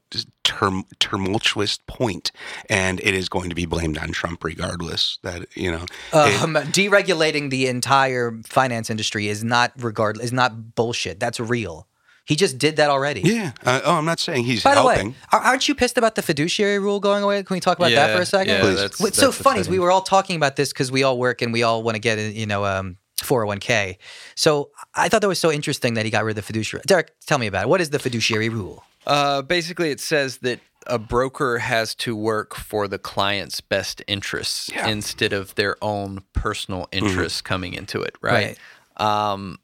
Speaker 3: term, tumultuous point, and it is going to be blamed on Trump regardless. That you know, it-
Speaker 2: um, deregulating the entire finance industry is not regard is not bullshit. That's real. He just did that already.
Speaker 3: yeah. Uh, oh, I'm not saying he's
Speaker 2: By the way, aren't you pissed about the fiduciary rule going away? Can we talk about that for a second?
Speaker 1: yeah,
Speaker 3: Please.
Speaker 1: that's-
Speaker 2: What's so funny is we were all talking about this because we all work and we all want to get a, you know um, 401k. So I thought that was so interesting that he got rid of the fiduciary. Derek, tell me about it. What is the fiduciary rule?
Speaker 1: Uh, basically, it says that a broker has to work for the client's best interests
Speaker 3: Yeah.
Speaker 1: instead of their own personal interests coming into it, right? Um,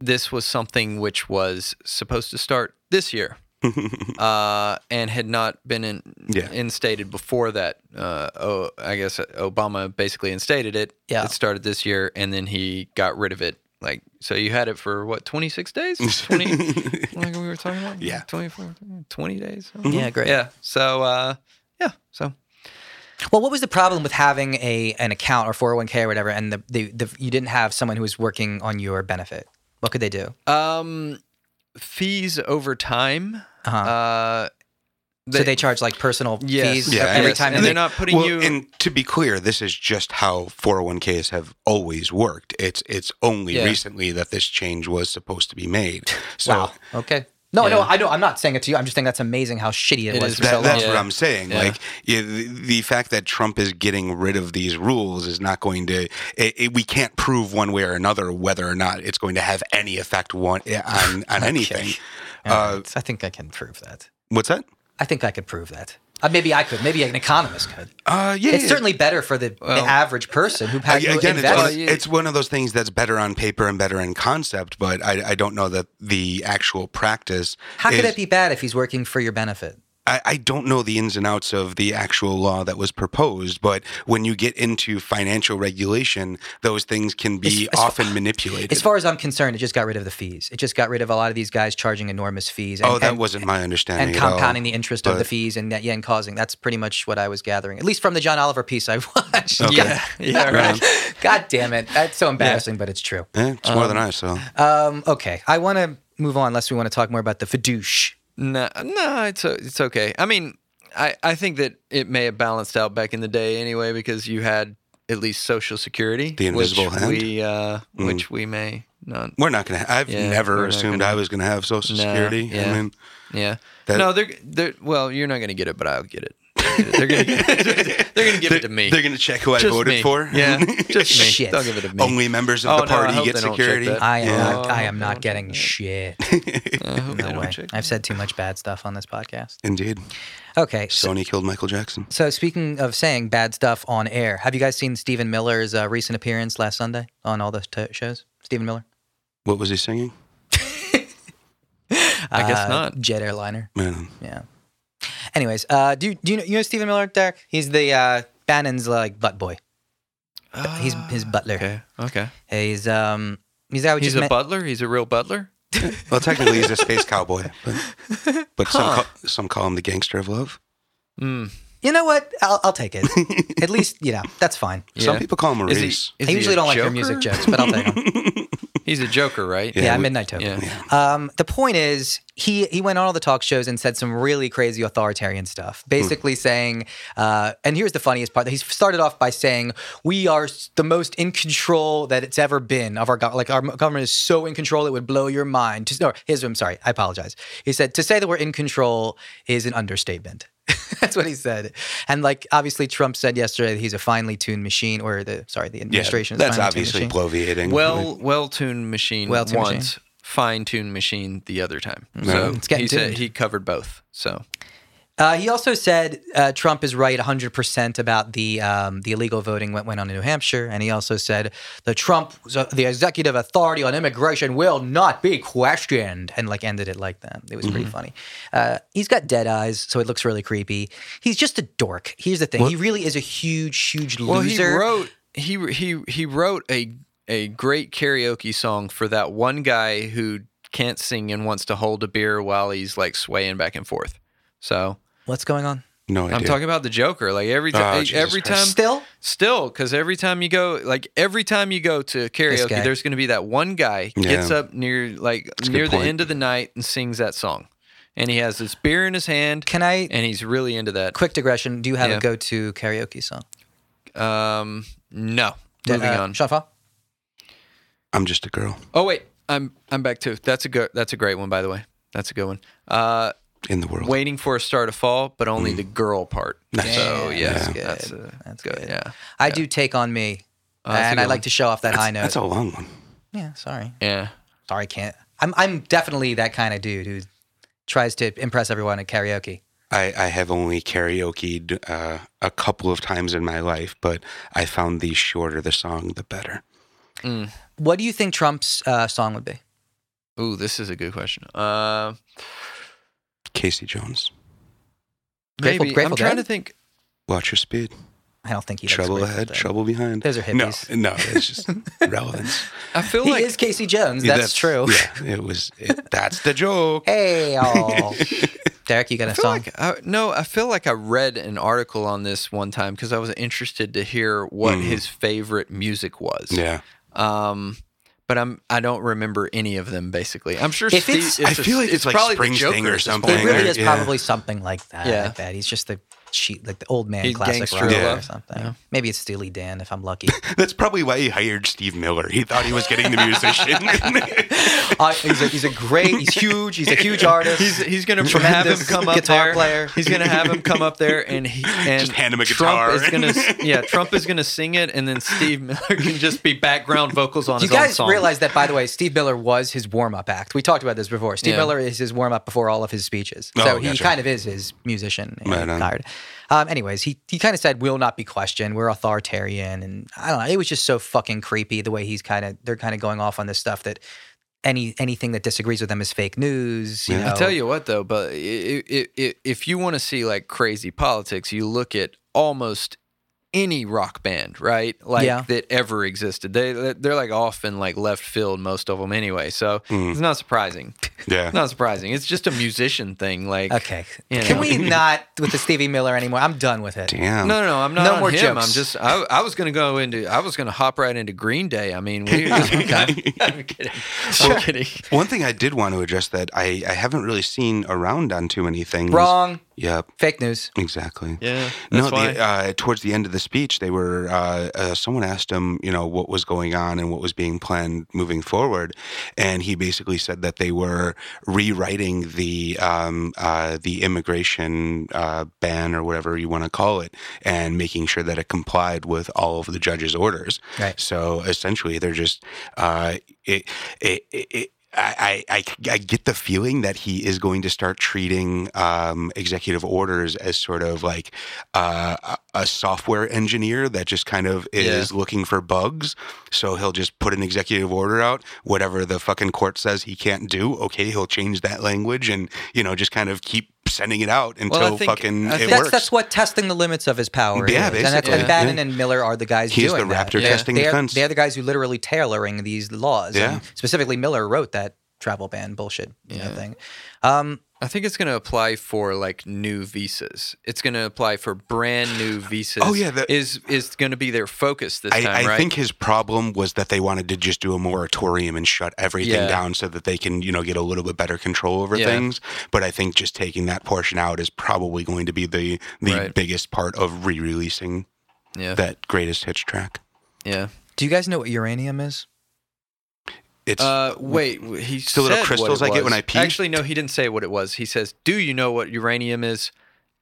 Speaker 1: this was something which was supposed to start this year. uh, and had not been in,
Speaker 3: Yeah.
Speaker 1: instated before that. Uh, oh, I guess Obama basically instated it.
Speaker 2: Yeah.
Speaker 1: It started this year, and then he got rid of it like so you had it for what 26 days 20 like we were talking about
Speaker 3: Yeah.
Speaker 1: 24 20 days
Speaker 2: Yeah, great.
Speaker 1: yeah so uh yeah so
Speaker 2: Well, what was the problem with having a an account or 401k or whatever, and the, the, the you didn't have someone who was working on your benefit? What could they do?
Speaker 1: um fees over time
Speaker 2: Uh-huh.
Speaker 1: uh
Speaker 2: so they charge like personal
Speaker 1: Yes.
Speaker 2: fees
Speaker 3: Yeah,
Speaker 2: every
Speaker 1: yes.
Speaker 2: time.
Speaker 1: and
Speaker 2: they
Speaker 1: they're not putting
Speaker 3: well,
Speaker 1: you
Speaker 3: and to be clear, this is just how 401ks have always worked. It's it's only
Speaker 1: Yeah.
Speaker 3: recently that this change was supposed to be made. So
Speaker 2: wow. Okay. No, no,
Speaker 1: Yeah.
Speaker 2: I know. I'm not saying it to you. I'm just saying that's amazing how shitty it,
Speaker 1: It
Speaker 2: was
Speaker 1: is
Speaker 2: for so
Speaker 3: that,
Speaker 2: long.
Speaker 3: that's
Speaker 1: Yeah.
Speaker 3: what I'm saying.
Speaker 1: Yeah.
Speaker 3: Like yeah, the, the fact that Trump is getting rid of these rules is not going to. It, it, we can't prove one way or another whether or not it's going to have any effect one on on anything.
Speaker 2: All
Speaker 3: Uh.
Speaker 2: I think I can prove that.
Speaker 3: what's that?
Speaker 2: I think I could prove that. Uh, maybe I could. Maybe an economist could.
Speaker 3: Uh, yeah,
Speaker 2: It's
Speaker 3: yeah.
Speaker 2: certainly better for the, the average person who has
Speaker 3: Again, it's one, of, it's one of those things that's better on paper and better in concept, but I, I don't know that the actual practice.
Speaker 2: How could it be bad if he's working for your benefit?
Speaker 3: I, I don't know the ins and outs of the actual law that was proposed, but when you get into financial regulation, those things can be
Speaker 2: As- as-
Speaker 3: often manipulated.
Speaker 2: As far as I'm concerned, it just got rid of the fees. It just got rid of a lot of these guys charging enormous fees. And,
Speaker 3: oh, that
Speaker 2: and-
Speaker 3: wasn't my understanding.
Speaker 2: and
Speaker 3: at all.
Speaker 2: compounding the interest of the fees and yeah, and causing. That's pretty much what I was gathering, at least from the John Oliver piece I watched.
Speaker 3: Okay.
Speaker 2: God,
Speaker 1: yeah right
Speaker 2: God damn it, that's so embarrassing, but it's true.
Speaker 3: Eh, it's more than I saw.
Speaker 2: Um, okay, I want to move on, unless we want to talk more about the fidouche.
Speaker 1: No, no, it's it's okay. I mean, I I think that it may have balanced out back in the day anyway because you had at least Social Security,
Speaker 3: The invisible
Speaker 1: which
Speaker 3: hand?
Speaker 1: we uh,
Speaker 3: Mm.
Speaker 1: which we may not.
Speaker 3: We're not going to. I've
Speaker 1: Yeah,
Speaker 3: never assumed
Speaker 1: gonna-
Speaker 3: I was going to have Social
Speaker 1: No,
Speaker 3: Security.
Speaker 1: yeah.
Speaker 3: I mean,
Speaker 1: Yeah,
Speaker 3: That-
Speaker 1: no, they're they're well, you're not going to get it, but I'll get it. They're going to they're going to give it to me.
Speaker 3: They're going to check who I
Speaker 1: Just
Speaker 3: voted
Speaker 1: me.
Speaker 3: for.
Speaker 1: Yeah, just me.
Speaker 2: Shit.
Speaker 1: They'll give it to me.
Speaker 3: Only members of
Speaker 1: Oh,
Speaker 3: the
Speaker 1: I
Speaker 3: party
Speaker 1: hope
Speaker 3: get
Speaker 1: they don't check
Speaker 3: security.
Speaker 1: that.
Speaker 2: I am
Speaker 3: Yeah.
Speaker 2: not. I am
Speaker 1: Oh,
Speaker 2: not
Speaker 1: don't
Speaker 2: getting shit.
Speaker 1: Uh,
Speaker 2: no way. I've said too much bad stuff on this podcast.
Speaker 3: Indeed.
Speaker 2: Okay, so,
Speaker 3: Sony killed Michael Jackson.
Speaker 2: so speaking of saying bad stuff on air, have you guys seen Stephen Miller's uh, recent appearance last Sunday on all the t- shows? Stephen Miller.
Speaker 3: What was he singing?
Speaker 1: I guess
Speaker 2: Uh,
Speaker 1: not.
Speaker 2: Jet airliner.
Speaker 3: Man,
Speaker 2: Yeah. Anyways, uh, do you, do you know you know Stephen Miller, Derek? He's the uh, Bannon's like butt boy. He's his butler.
Speaker 1: Okay. Okay.
Speaker 2: He's um he's that what
Speaker 1: He's a
Speaker 2: meant-
Speaker 1: butler. He's a real butler.
Speaker 3: well, technically he's a space cowboy, but, but some call, some call him the gangster of love.
Speaker 1: Mm.
Speaker 2: You know what? I'll, I'll take it. At least you know that's fine.
Speaker 3: Some people call him
Speaker 1: Is he,
Speaker 3: Maurice.
Speaker 1: is
Speaker 2: I usually
Speaker 1: a
Speaker 2: don't like your music jokes, but I'll take them.
Speaker 1: He's a joker, right?
Speaker 2: Yeah,
Speaker 3: Yeah, we-
Speaker 2: Midnight Toker.
Speaker 1: Yeah.
Speaker 2: Um, the point is, he he went on all the talk shows and said some really crazy authoritarian stuff. Basically saying, uh, and here's the funniest part: he started off by saying, "We are the most in control that it's ever been of our government. Like our government is so in control it would blow your mind." Just, no, his. I'm sorry, I apologize. He said to say that we're in control is an understatement. That's what he said. And like obviously Trump said yesterday that he's a finely tuned machine, or the sorry, the
Speaker 3: Yeah,
Speaker 2: administration. is
Speaker 3: that's
Speaker 2: finely tuned
Speaker 3: obviously
Speaker 2: machine.
Speaker 3: bloviating.
Speaker 1: Well, well-tuned machine
Speaker 2: Well-tuned
Speaker 1: once, fine-tuned machine the other time.
Speaker 3: No.
Speaker 1: So
Speaker 2: It's getting
Speaker 1: he said he covered both. So
Speaker 2: Uh, he also said uh, Trump is right 100% about the um, the illegal voting went, went on in New Hampshire. And he also said the Trump, the executive authority on immigration will not be questioned. And like ended it like that. It was pretty
Speaker 3: Mm-hmm.
Speaker 2: funny. Uh, he's got dead eyes, so it looks really creepy. He's just a dork. Here's the thing he really is a huge, huge loser.
Speaker 1: well, he wrote he he he wrote a a great karaoke song for that one guy who can't sing and wants to hold a beer while he's like swaying back and forth. So
Speaker 2: What's going on?
Speaker 3: no idea.
Speaker 1: I'm talking about the Joker. Like every
Speaker 3: Oh,
Speaker 1: time,
Speaker 3: Jesus
Speaker 1: every
Speaker 3: Christ.
Speaker 1: time,
Speaker 2: Still?
Speaker 1: Still, because every time you go, like every time you go to karaoke, there's going to be that one guy
Speaker 3: Yeah.
Speaker 1: gets up near like
Speaker 3: a good
Speaker 1: near the
Speaker 3: point.
Speaker 1: end of the night and sings that song, and he has this beer in his hand,
Speaker 2: Can I,
Speaker 1: and he's really into that.
Speaker 2: quick digression, do you have
Speaker 1: Yeah.
Speaker 2: a go to karaoke song?
Speaker 1: Um, no, moving
Speaker 2: uh,
Speaker 1: on.
Speaker 2: Sean
Speaker 3: I'm just a girl
Speaker 1: Oh wait, I'm I'm back too. That's a good. That's a great one, by the way. That's a good one. Uh,
Speaker 3: in the world.
Speaker 1: waiting for a star to fall, but only the girl part.
Speaker 3: Nice.
Speaker 1: So yeah,
Speaker 2: that's
Speaker 1: that's,
Speaker 2: good.
Speaker 1: uh,
Speaker 2: That's
Speaker 1: good.
Speaker 2: good.
Speaker 1: Yeah,
Speaker 2: I do Take On Me.
Speaker 1: Oh,
Speaker 2: and I like
Speaker 1: one.
Speaker 2: to show off that high note.
Speaker 3: That's a long one.
Speaker 2: yeah, sorry.
Speaker 1: yeah.
Speaker 2: Sorry, can't. I'm I'm definitely that kind of dude who tries to impress everyone at karaoke.
Speaker 3: I, I have only karaokeed uh, a couple of times in my life, but I found the shorter the song, the better.
Speaker 2: What do you think Trump's uh, song would be?
Speaker 1: Ooh, this is a good question.
Speaker 3: Casey Jones,
Speaker 1: maybe
Speaker 2: Grateful
Speaker 1: I'm trying
Speaker 2: Dead?
Speaker 1: to think.
Speaker 3: watch your speed.
Speaker 2: I don't think he likes
Speaker 3: Trouble
Speaker 2: Grateful
Speaker 3: ahead,
Speaker 2: Dead.
Speaker 3: trouble behind.
Speaker 2: Those are
Speaker 3: No,
Speaker 2: hippies.
Speaker 3: no, it's just relevance.
Speaker 1: I feel
Speaker 2: He
Speaker 1: like
Speaker 2: is Casey Jones. That's, true.
Speaker 3: Yeah, it was. It, that's the joke.
Speaker 2: Hey, oh. Derek, you got a
Speaker 1: I feel
Speaker 2: song?
Speaker 1: like I, no, I feel like I read an article on this one time because I was interested to hear what his favorite music was.
Speaker 3: Mm. Yeah.
Speaker 1: Um, but I'm I don't remember any of them. Basically, I'm sure.
Speaker 2: If
Speaker 1: Steve,
Speaker 2: it's-
Speaker 3: I feel like it's like
Speaker 1: probably the
Speaker 3: Springsteen
Speaker 1: Joker
Speaker 3: or something.
Speaker 2: it really
Speaker 3: or-
Speaker 2: is
Speaker 3: yeah.
Speaker 2: probably something like that. I
Speaker 1: Yeah.
Speaker 2: bet he's just the cheat, like the old man
Speaker 1: He's
Speaker 2: classic rock
Speaker 3: Love.
Speaker 2: or something.
Speaker 1: Yeah.
Speaker 2: Maybe it's Steely Dan if I'm lucky.
Speaker 3: That's probably why he hired Steve Miller. He thought he was getting the musician.
Speaker 2: uh, he's, a, he's a great. He's huge. He's a huge artist.
Speaker 1: He's he's gonna have him come up
Speaker 2: guitar
Speaker 1: there.
Speaker 2: player.
Speaker 1: He's gonna have him come up there and he and
Speaker 3: Just hand him a
Speaker 1: Trump
Speaker 3: guitar.
Speaker 1: is gonna yeah Trump is gonna sing it and then Steve Miller can just be background vocals on
Speaker 2: you
Speaker 1: his own
Speaker 2: You
Speaker 1: guys
Speaker 2: realize that, by the way, Steve Miller was his warm up act. We talked about this before. Steve
Speaker 1: Yeah.
Speaker 2: Miller is his warm up before all of his speeches.
Speaker 3: Oh,
Speaker 2: So he
Speaker 3: gotcha.
Speaker 2: kind of is his musician
Speaker 3: Right on.
Speaker 2: hired. Um, anyways, he, he kind of said, we'll not be questioned. We're authoritarian. And I don't know. It was just so fucking creepy the way he's kind of, they're kind of going off on this stuff that any anything that disagrees with them is fake news. You
Speaker 3: Yeah.
Speaker 2: know?
Speaker 1: I tell you what though, but i i i if you want to see like crazy politics, you look at almost any rock band, right? Like
Speaker 2: Yeah.
Speaker 1: that ever existed. They they're like often like left field most of them anyway. So
Speaker 3: Mm.
Speaker 1: it's not surprising.
Speaker 3: yeah.
Speaker 1: not surprising. It's just a musician thing. Like
Speaker 2: Okay.
Speaker 1: You
Speaker 2: Can
Speaker 1: know.
Speaker 2: we not with the Stevie Miller anymore? I'm done with it.
Speaker 3: Damn.
Speaker 1: No, no, no. I'm not
Speaker 2: No
Speaker 1: on
Speaker 2: more
Speaker 1: him.
Speaker 2: jokes.
Speaker 1: I'm just. I, I was gonna go into. I was gonna hop right into Green Day. I mean, we. Just, I'm, I'm kidding. I'm kidding.
Speaker 3: One thing I did want to address that I, I haven't really seen around on too many things.
Speaker 2: Wrong.
Speaker 3: Yep.
Speaker 2: Fake news.
Speaker 3: Exactly.
Speaker 1: Yeah.
Speaker 3: No,
Speaker 1: That's why.
Speaker 3: the, uh, towards the end of the speech, they were. Uh, uh, someone asked him, you know, what was going on and what was being planned moving forward, and he basically said that they were rewriting the um, uh, the immigration uh, ban or whatever you want to call it, and making sure that it complied with all of the judge's orders.
Speaker 2: Right.
Speaker 3: So essentially, they're just uh, it, it, it, it I, I, I get the feeling that he is going to start treating um, executive orders as sort of like uh, a a software engineer that just kind of is looking for bugs. So he'll just put an executive order out, whatever the fucking court says he can't do. Okay, he'll change that language and you know just kind of keep sending it out until
Speaker 1: Well, I think-
Speaker 3: fucking
Speaker 1: I
Speaker 3: it
Speaker 2: That's
Speaker 3: works.
Speaker 2: that's what testing the limits of his power
Speaker 3: Yeah,
Speaker 2: is. And, that's, and Bannon
Speaker 3: yeah.
Speaker 2: and Miller are the guys
Speaker 3: He's
Speaker 2: doing
Speaker 3: the
Speaker 2: that.
Speaker 3: raptor
Speaker 1: Yeah.
Speaker 3: testing the
Speaker 2: they're, they're the guys who literally tailoring these laws.
Speaker 3: Yeah.
Speaker 2: And specifically, Miller wrote that travel ban bullshit you know, thing. Um,
Speaker 1: I think it's going to apply for like new visas. It's going to apply for brand new oh, visas.
Speaker 3: Oh, yeah, the-
Speaker 1: is is going to be their focus this
Speaker 3: I,
Speaker 1: time,
Speaker 3: I
Speaker 1: right?
Speaker 3: think his problem was that they wanted to just do a moratorium and shut everything
Speaker 1: Yeah.
Speaker 3: down so that they can, you know, get a little bit better control over
Speaker 1: Yeah.
Speaker 3: things. But I think just taking that portion out is probably going to be the the
Speaker 1: Right.
Speaker 3: biggest part of re-releasing
Speaker 1: yeah,
Speaker 3: that greatest hits track.
Speaker 1: yeah.
Speaker 2: do you guys know what uranium is?
Speaker 3: It's
Speaker 1: Uh, wait, he
Speaker 3: It's the little
Speaker 1: said what
Speaker 3: crystals
Speaker 1: it
Speaker 3: I get when. I pee?
Speaker 1: Actually, no, he didn't say what it was. He says, "Do you know what uranium is?"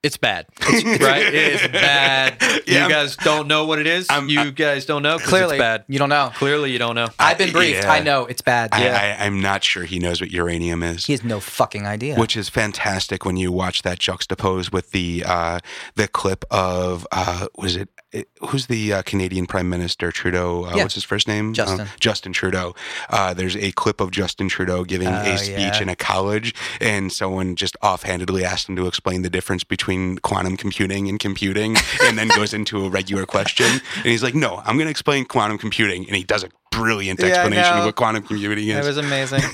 Speaker 1: It's bad, right? It is bad.
Speaker 3: Yeah.
Speaker 1: You guys don't know what it is.
Speaker 3: I'm-
Speaker 1: you
Speaker 3: I-
Speaker 1: guys don't know 'cause
Speaker 2: Clearly,
Speaker 1: it's bad.
Speaker 2: you don't know.
Speaker 1: Clearly, you don't know.
Speaker 2: I've been briefed.
Speaker 3: yeah.
Speaker 2: I know it's bad.
Speaker 3: I,
Speaker 1: Yeah.
Speaker 3: I, I'm not sure he knows what uranium is.
Speaker 2: He has no fucking idea.
Speaker 3: Which is fantastic when you watch that juxtapose with the uh, the clip of uh, was it, it who's the uh, Canadian Prime Minister Trudeau? Uh,
Speaker 2: Yeah.
Speaker 3: What's his first name?
Speaker 2: Justin.
Speaker 3: Uh, Justin Trudeau. Uh, there's a clip of Justin Trudeau giving
Speaker 2: Oh,
Speaker 3: a speech
Speaker 2: yeah.
Speaker 3: in a college, and someone just offhandedly asked him to explain the difference between quantum computing and computing, and then goes into a regular question, and he's like, "No, I'm going to explain quantum computing," and he does a brilliant
Speaker 2: Yeah,
Speaker 3: explanation
Speaker 2: know.
Speaker 3: of what quantum computing is.
Speaker 2: it was amazing.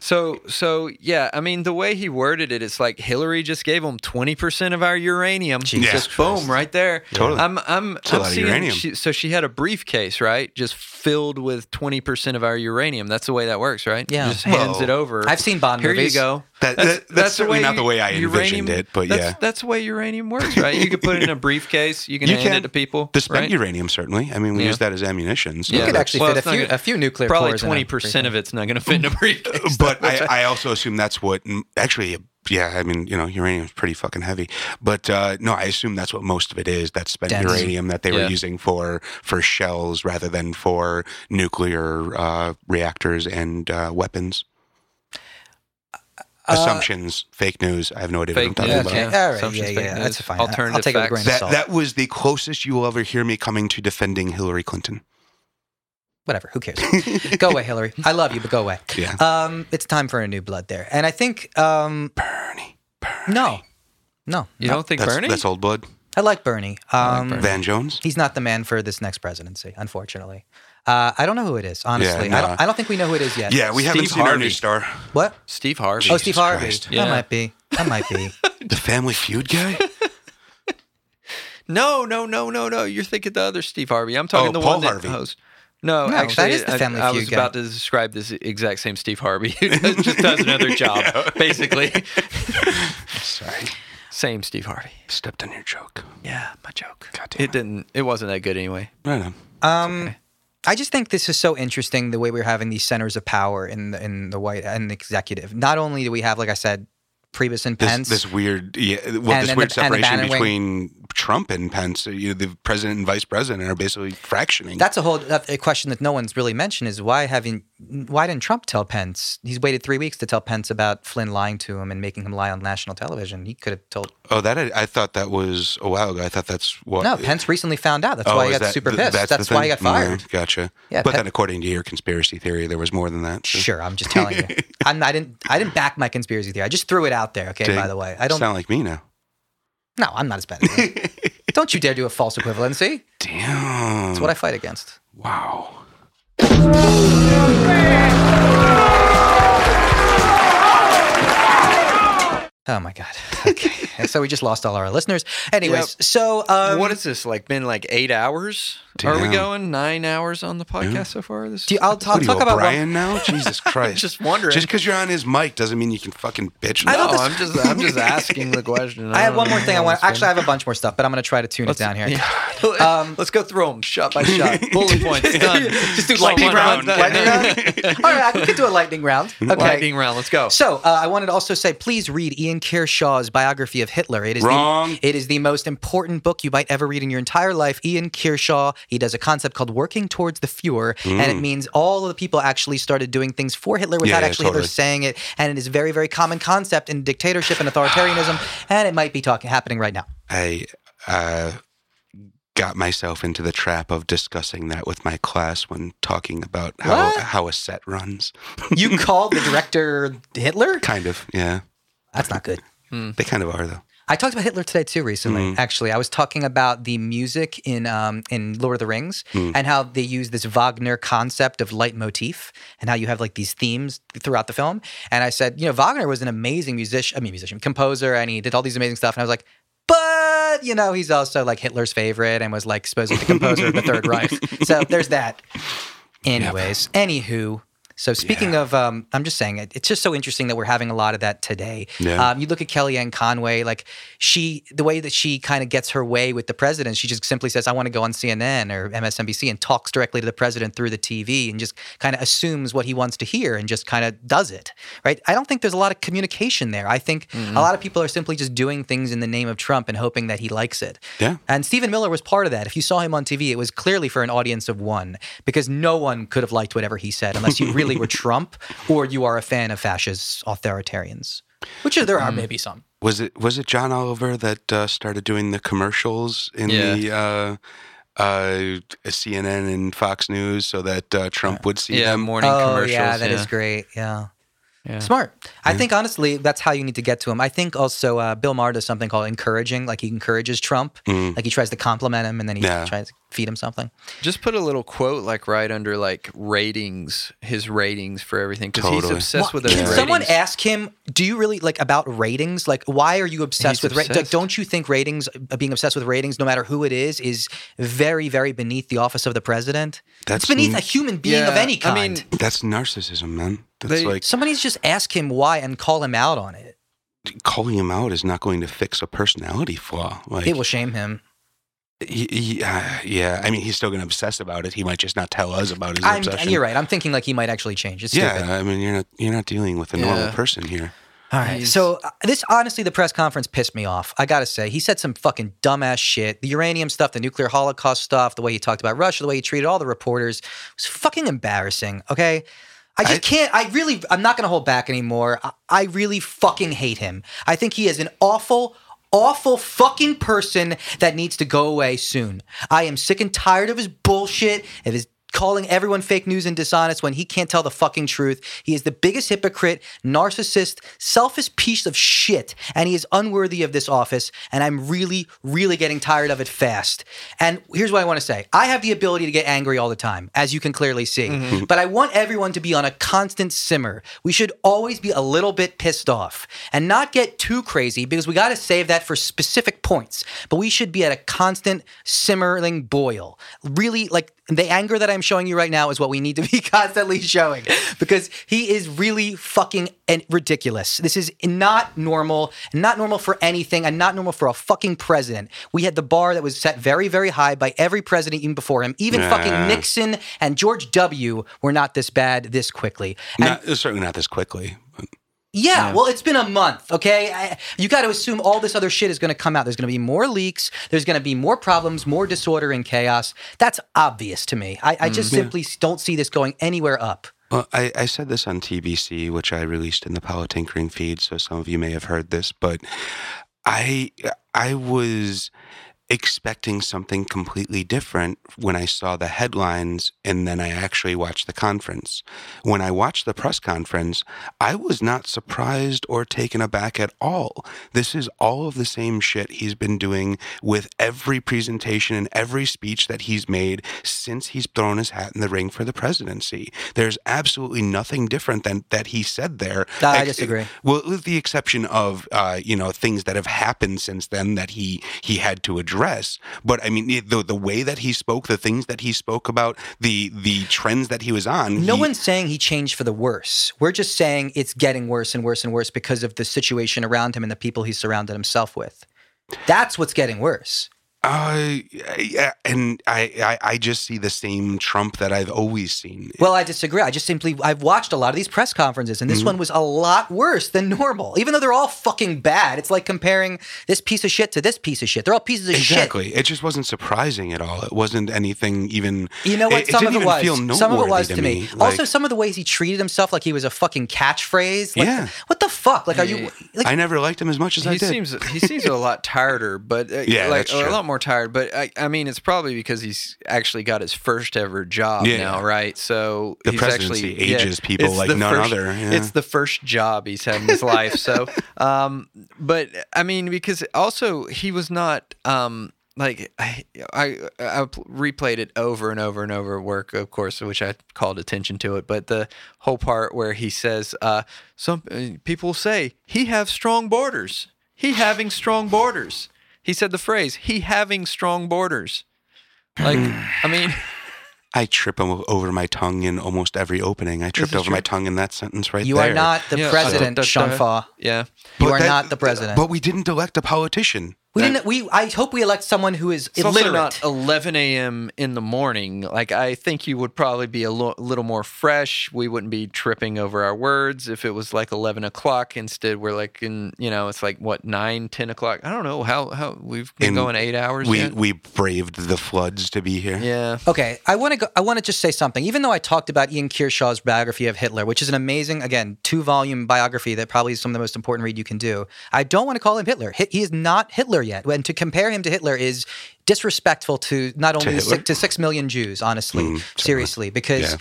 Speaker 1: So, so yeah, I mean, the way he worded it, it's like Hillary just gave him twenty percent of our uranium.
Speaker 2: Jesus
Speaker 1: just boom, right there.
Speaker 3: Totally.
Speaker 1: I'm, I'm,
Speaker 3: It's a
Speaker 1: I'm
Speaker 3: lot of uranium.
Speaker 1: She, so she had a briefcase, right, just filled with twenty percent of our uranium. That's the way that works, right?
Speaker 2: Yeah.
Speaker 1: just hands
Speaker 3: Well,
Speaker 1: it over.
Speaker 2: I've seen Bond
Speaker 1: Here
Speaker 2: movies.
Speaker 1: you go.
Speaker 3: That- that- that's certainly not the way I
Speaker 1: u-
Speaker 3: envisioned it, but
Speaker 1: that's,
Speaker 3: yeah.
Speaker 1: that's the way uranium works, right? You could put it in a briefcase. You can
Speaker 3: You
Speaker 1: hand
Speaker 3: can.
Speaker 1: it to people.
Speaker 3: The spent
Speaker 1: right?
Speaker 3: uranium, certainly. I mean, we
Speaker 1: Yeah.
Speaker 3: use that as ammunition. So
Speaker 2: You could actually
Speaker 1: Well,
Speaker 2: fit a few
Speaker 1: gonna-
Speaker 2: a few nuclear
Speaker 1: Probably
Speaker 2: cores in
Speaker 1: twenty percent of it's not going to fit in a briefcase.
Speaker 3: but I, I also assume that's what actually yeah i mean you know uranium's pretty fucking heavy but uh, no i assume that's what most of it is that spent
Speaker 2: Dense.
Speaker 3: uranium that they were using for for shells rather than for nuclear uh, reactors and uh, weapons assumptions fake news i have no idea
Speaker 1: Fake
Speaker 3: what i'm talking
Speaker 1: news,
Speaker 3: about
Speaker 2: Okay,
Speaker 1: yeah.
Speaker 2: all right,
Speaker 1: Assumptions,
Speaker 2: yeah,
Speaker 1: fake
Speaker 2: yeah,
Speaker 1: news,
Speaker 2: that's fine. I'll take it with a grain
Speaker 1: facts.
Speaker 2: of
Speaker 3: that,
Speaker 2: salt.
Speaker 3: that was the closest you will ever hear me coming to defending hillary clinton
Speaker 2: Whatever, who cares? go away, Hillary. I love you, but go away.
Speaker 3: yeah
Speaker 2: Um, it's time for a new blood there, and I think um,
Speaker 3: bernie
Speaker 2: no, no,
Speaker 1: You
Speaker 2: no.
Speaker 1: don't think
Speaker 3: that's,
Speaker 1: Bernie?
Speaker 3: that's old blood
Speaker 2: I like Bernie. Um,
Speaker 1: Bernie.
Speaker 3: Van Jones.
Speaker 2: He's not the man for this next presidency, unfortunately. Uh, I don't know who it is, honestly.
Speaker 3: Yeah,
Speaker 2: I, don't, I don't think we know who it is yet.
Speaker 3: Yeah, we haven't
Speaker 1: Steve
Speaker 3: seen our new star.
Speaker 2: What?
Speaker 1: Steve Harvey.
Speaker 2: oh, Steve
Speaker 3: Jesus
Speaker 2: Harvey.
Speaker 3: Christ.
Speaker 2: That
Speaker 1: Yeah.
Speaker 2: might be. That might be.
Speaker 3: The Family Feud guy.
Speaker 1: No, no, no, no, no. You're thinking the other Steve Harvey. I'm talking
Speaker 3: Oh,
Speaker 1: the
Speaker 3: Paul
Speaker 1: one that
Speaker 3: Harvey.
Speaker 1: hosts. No,
Speaker 2: No,
Speaker 1: actually,
Speaker 2: is the
Speaker 1: I-
Speaker 2: Family
Speaker 1: I,
Speaker 2: Feud
Speaker 1: was
Speaker 2: guy.
Speaker 1: about to describe this exact same Steve Harvey who just does another job, basically.
Speaker 3: Sorry,
Speaker 1: Same Steve Harvey.
Speaker 3: stepped on your joke.
Speaker 1: Yeah, my joke.
Speaker 3: God damn
Speaker 1: it didn't. It wasn't that good anyway.
Speaker 3: Right on.
Speaker 2: Um, I just think this is so interesting the way we're having these centers of power in the, in the White and the executive. Not only do we have, like I said, Priebus and Pence.
Speaker 3: this weird, yeah, well,
Speaker 2: And-
Speaker 3: this
Speaker 2: and
Speaker 3: weird
Speaker 2: the
Speaker 3: separation
Speaker 2: Bannon wing.
Speaker 3: between Trump and Pence. You know, the president and vice president are basically fractioning.
Speaker 2: That's a whole that's a question that no one's really mentioned is why haven't why didn't Trump tell Pence? He's waited three weeks to tell Pence about Flynn lying to him and making him lie on national television. He could have told.
Speaker 3: oh, that I, I thought that was a while ago. I thought that's what.
Speaker 2: No, Pence recently found out. That's
Speaker 3: Oh,
Speaker 2: why he got
Speaker 3: that-
Speaker 2: super pissed.
Speaker 3: That's,
Speaker 2: That's, why he got fired.
Speaker 3: Gotcha.
Speaker 2: Yeah,
Speaker 3: but
Speaker 2: Pe-
Speaker 3: then, according to your conspiracy theory, there was more than that. so-
Speaker 2: Sure, I'm just telling you. I'm, I didn't. I didn't back my conspiracy theory. I just threw it out there. Okay. By the way, I don't.
Speaker 3: sound like me now.
Speaker 2: no, I'm not as bad. As don't you dare do a false equivalency.
Speaker 3: Damn.
Speaker 2: That's what I fight against.
Speaker 3: wow.
Speaker 2: Oh my god. Okay. So we just lost all our listeners. Anyways, so um,
Speaker 1: what is this like? Been like eight hours? Are we going nine hours on the podcast so far? This
Speaker 2: do you, I'll, I'll
Speaker 3: What are you,
Speaker 2: talk about.
Speaker 3: Brian now? Jesus Christ.
Speaker 1: just wondering.
Speaker 3: Just because you're on his mic doesn't mean you can fucking bitch.
Speaker 2: I
Speaker 1: no,
Speaker 2: don't-
Speaker 1: I'm just I'm just asking the question.
Speaker 2: I have
Speaker 1: don't
Speaker 2: one more thing I want.
Speaker 1: it's.
Speaker 2: Actually, I have a bunch more stuff, but I'm going to try to tune it down here.
Speaker 1: Yeah.
Speaker 2: Um,
Speaker 1: Let's go through them shot by shot. Bullet points done.
Speaker 2: Just do
Speaker 1: Just
Speaker 2: lightning
Speaker 1: one
Speaker 2: round.
Speaker 1: done.
Speaker 2: Lightning round. All right, I could do a lightning round. Okay.
Speaker 1: Lightning round. Let's go.
Speaker 2: So uh, I wanted to also say, please read Ian Kershaw's biography of Hitler. It is
Speaker 3: Wrong.
Speaker 2: The, it is the most important book you might ever read in your entire life. Ian Kershaw. He does a concept called working towards the Fuhrer, and it means all of the people actually started doing things for Hitler without
Speaker 3: Mm. yeah,
Speaker 2: actually Hitler saying it. And it is a very, very common concept in dictatorship and authoritarianism, and it might be talking happening right now.
Speaker 3: I uh, got myself into the trap of discussing that with my class when talking about how
Speaker 2: What?
Speaker 3: how a set runs.
Speaker 2: You called the director Hitler?
Speaker 3: Kind of, yeah.
Speaker 2: That's not good.
Speaker 3: They kind of are though.
Speaker 2: I talked about Hitler today too recently.
Speaker 3: Mm.
Speaker 2: Actually, I was talking about the music in um, in Lord of the Rings
Speaker 3: Mm.
Speaker 2: and how they use this Wagner concept of leitmotif and how you have like these themes throughout the film. And I said, you know, Wagner was an amazing musician, I mean, musician, composer, and he did all these amazing stuff. And I was like, but you know, he's also like Hitler's favorite and was like supposedly the composer of the Third Reich. So there's that. Anyways, anywho. So speaking of, um, I'm just saying, it, it's just so interesting that we're having a lot of that today.
Speaker 3: Yeah.
Speaker 2: Um, you look at Kellyanne Conway, like she, the way that she kind of gets her way with the president, she just simply says, "I want to go on CNN or MSNBC," and talks directly to the president through the TV, and just kind of assumes what he wants to hear, and just kind of does it. Right? I don't think there's a lot of communication there. I think a lot of people are simply just doing things in the name of Trump and hoping that he likes it.
Speaker 3: Yeah.
Speaker 2: And Stephen Miller was part of that. If you saw him on TV, it was clearly for an audience of one because no one could have liked whatever he said unless you really were Trump or you are a fan of fascist authoritarians, which there are maybe some.
Speaker 3: Was it was it John Oliver that uh, started doing the commercials in
Speaker 1: Yeah.
Speaker 3: the uh, uh, CNN and Fox News so that uh, Trump would see
Speaker 1: yeah,
Speaker 3: them?
Speaker 1: morning
Speaker 2: oh,
Speaker 1: commercials.
Speaker 2: yeah, that is
Speaker 1: yeah.
Speaker 2: great. Yeah.
Speaker 1: Yeah.
Speaker 2: Smart. I think honestly, that's how you need to get to him. I think also uh, Bill Maher does something called encouraging. Like he encourages Trump.
Speaker 3: Mm.
Speaker 2: Like he tries to compliment him and then he
Speaker 3: Yeah.
Speaker 2: tries to feed him something.
Speaker 1: Just put a little quote like right under like ratings, his ratings for everything because he's obsessed
Speaker 2: Well,
Speaker 1: with those
Speaker 2: Can
Speaker 1: ratings.
Speaker 2: someone ask him, do you really like about ratings? Like, why are you obsessed
Speaker 1: He's
Speaker 2: with ratings? Like, don't you think ratings, uh, being obsessed with ratings, no matter who it is, is very, very beneath the office of the president?
Speaker 3: That's
Speaker 2: it's beneath
Speaker 3: n-
Speaker 2: a human being of
Speaker 1: Yeah,
Speaker 2: any
Speaker 1: I
Speaker 2: kind.
Speaker 1: mean,
Speaker 3: That's narcissism, man. That's
Speaker 1: They-
Speaker 3: like
Speaker 2: Somebody's just ask him why and call him out on it.
Speaker 3: calling him out is not going to fix a personality flaw. Like
Speaker 2: It will shame him.
Speaker 3: He, he, uh, yeah, I mean, he's still going to obsess about it. He might just not tell us about his
Speaker 2: I'm,
Speaker 3: obsession.
Speaker 2: you're right. I'm thinking like he might actually change. It's
Speaker 3: Yeah,
Speaker 2: stupid.
Speaker 3: I mean, you're not you're not dealing with a normal person here.
Speaker 2: All right.
Speaker 1: He's-
Speaker 2: So uh, this honestly, the press conference pissed me off. I gotta say, he said some fucking dumbass shit. The uranium stuff, the nuclear holocaust stuff, the way he talked about Russia, the way he treated all the reporters was fucking embarrassing. Okay. I just
Speaker 3: I-
Speaker 2: can't. I really. I'm not gonna hold back anymore. I, I really fucking hate him. I think he is an awful. Awful fucking person that needs to go away soon. I am sick and tired of his bullshit, of his calling everyone fake news and dishonest when he can't tell the fucking truth. He is the biggest hypocrite, narcissist, selfish piece of shit, and he is unworthy of this office. And I'm really, really getting tired of it fast. And here's what I want to say I have the ability to get angry all the time, as you can clearly see. Mm-hmm. Mm-hmm. But I want everyone to be on a constant simmer. We should always be a little bit pissed off and not get too crazy because we got to save that for specific points. But we should be at a constant simmering boil. Really, like the anger that I'm showing you right now is what we need to be constantly showing because he is really fucking and ridiculous. This is not normal, not normal for anything, and not normal for a fucking president. We had the bar that was set very, very high by every president even before him. Even fucking Nixon and George W. were not this bad this quickly. And
Speaker 3: Not, certainly not this quickly. but-
Speaker 2: yeah, well, it's been a month, okay? I, you got to assume all this other shit is going to come out. There's going to be more leaks. There's going to be more problems, more disorder and chaos. That's obvious to me. I, I just mm-hmm. simply s- don't see this going anywhere up.
Speaker 3: Well, I, I said this on TBC, which I released in the Tinkering feed, so some of you may have heard this, but I I was expecting something completely different when I saw the headlines and then I actually watched the conference. When I watched the press conference, I was not surprised or taken aback at all. This is all of the same shit he's been doing with every presentation and every speech that he's made since he's thrown his hat in the ring for the presidency. There's absolutely nothing different than that he said there.
Speaker 2: I
Speaker 3: Ex-
Speaker 2: disagree.
Speaker 3: Well, with the exception of uh, you know things that have happened since then that he he had to address. But I mean the the way that he spoke, the things that he spoke about, the the trends that he was on.
Speaker 2: No
Speaker 3: he-
Speaker 2: one's saying he changed for the worse. We're just saying it's getting worse and worse and worse because of the situation around him and the people he surrounded himself with. That's what's getting worse.
Speaker 3: Uh, yeah, and I, I I just see the same Trump that I've always seen.
Speaker 2: Well, I disagree. I just simply I've watched a lot of these press conferences, and this
Speaker 3: Mm-hmm.
Speaker 2: one was a lot worse than normal. Even though they're all fucking bad, it's like comparing this piece of shit to this piece of shit. They're all pieces of shit.
Speaker 3: Exactly. It just wasn't surprising at all. It wasn't anything even.
Speaker 2: You know what?
Speaker 3: It,
Speaker 2: some
Speaker 3: didn't
Speaker 2: of it
Speaker 3: even feel
Speaker 2: was. Some of it was to me. also,
Speaker 3: Like,
Speaker 2: some of the ways he treated himself, like he was a fucking catchphrase. Like,
Speaker 3: Yeah.
Speaker 2: What the fuck? Like, are you? Like,
Speaker 3: I never liked him as much as I
Speaker 1: he
Speaker 3: did.
Speaker 1: seems he seems a lot tireder, but uh,
Speaker 3: Yeah,
Speaker 1: like
Speaker 3: that's
Speaker 1: a lot more tired. But I, I mean, it's probably because he's actually got his first ever job
Speaker 3: Yeah.
Speaker 1: now, right? So
Speaker 3: The
Speaker 1: he's
Speaker 3: presidency
Speaker 1: actually, yeah,
Speaker 3: ages people like none
Speaker 1: first-
Speaker 3: other, yeah.
Speaker 1: It's the first job he's had in his life. So, um, but I mean, because also he was not. Um, like I, I, I replayed it over and over and over at work, of course, which I called attention to it. But the whole part where he says, uh, "Some uh, people say he have strong borders. He having strong borders." He said the phrase "he having strong borders." Like, I mean,
Speaker 3: I trip o- over my tongue in almost every opening. I tripped
Speaker 1: is
Speaker 3: over my tongue in that sentence right
Speaker 2: you
Speaker 3: there.
Speaker 2: are not the
Speaker 1: Yeah,
Speaker 2: president,
Speaker 1: uh,
Speaker 2: Sean
Speaker 1: uh,
Speaker 2: Fa.
Speaker 1: yeah.
Speaker 2: You
Speaker 3: But
Speaker 2: are
Speaker 3: that-
Speaker 2: not the president.
Speaker 3: But we didn't elect a politician.
Speaker 2: We didn't. We. I hope we elect someone who is
Speaker 1: It's also
Speaker 2: illiterate.
Speaker 1: not 11 a.m. in the morning. Like I think you would probably be a lo- little more fresh. We wouldn't be tripping over our words if it was like 11 o'clock. Instead, we're like in you know it's like what nine, 10 o'clock. I don't know how how we've been
Speaker 3: And
Speaker 1: going eight hours.
Speaker 3: We
Speaker 1: yet?
Speaker 3: we braved the floods to be here.
Speaker 1: yeah.
Speaker 2: Okay, I want to go. I want to just say something. Even though I talked about Ian Kershaw's biography of Hitler, which is an amazing, again, two-volume biography that probably is some of the most important read you can do. I don't want to call him Hitler. He is not Hitler yet. And to compare him to Hitler is disrespectful to not only the six, to six million Jews. Honestly,
Speaker 3: Mm,
Speaker 2: seriously, because.
Speaker 3: Yeah.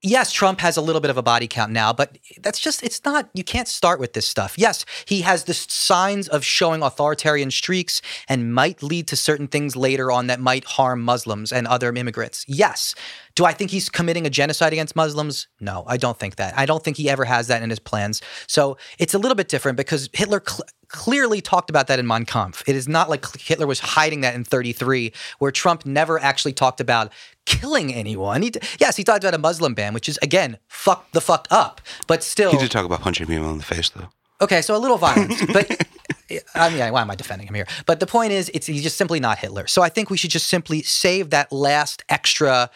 Speaker 2: Yes, Trump has a little bit of a body count now, but that's just, it's not, you can't start with this stuff. Yes, he has the signs of showing authoritarian streaks and might lead to certain things later on that might harm Muslims and other immigrants. Yes. Do I think he's committing a genocide against Muslims? No, I don't think that. I don't think he ever has that in his plans. So it's a little bit different because Hitler cl- clearly talked about that in Mein Kampf. It is not like Hitler was hiding that in 33, where Trump never actually talked about killing anyone. He, d- yes, he talked about a Muslim ban, which is, again, fuck the fuck up. But still.
Speaker 3: He did talk about punching people in the face, though.
Speaker 2: Okay, so a little violence, but I mean, why am I defending him here? But the point is, it's he's just simply not Hitler. So I think we should just simply save that last extra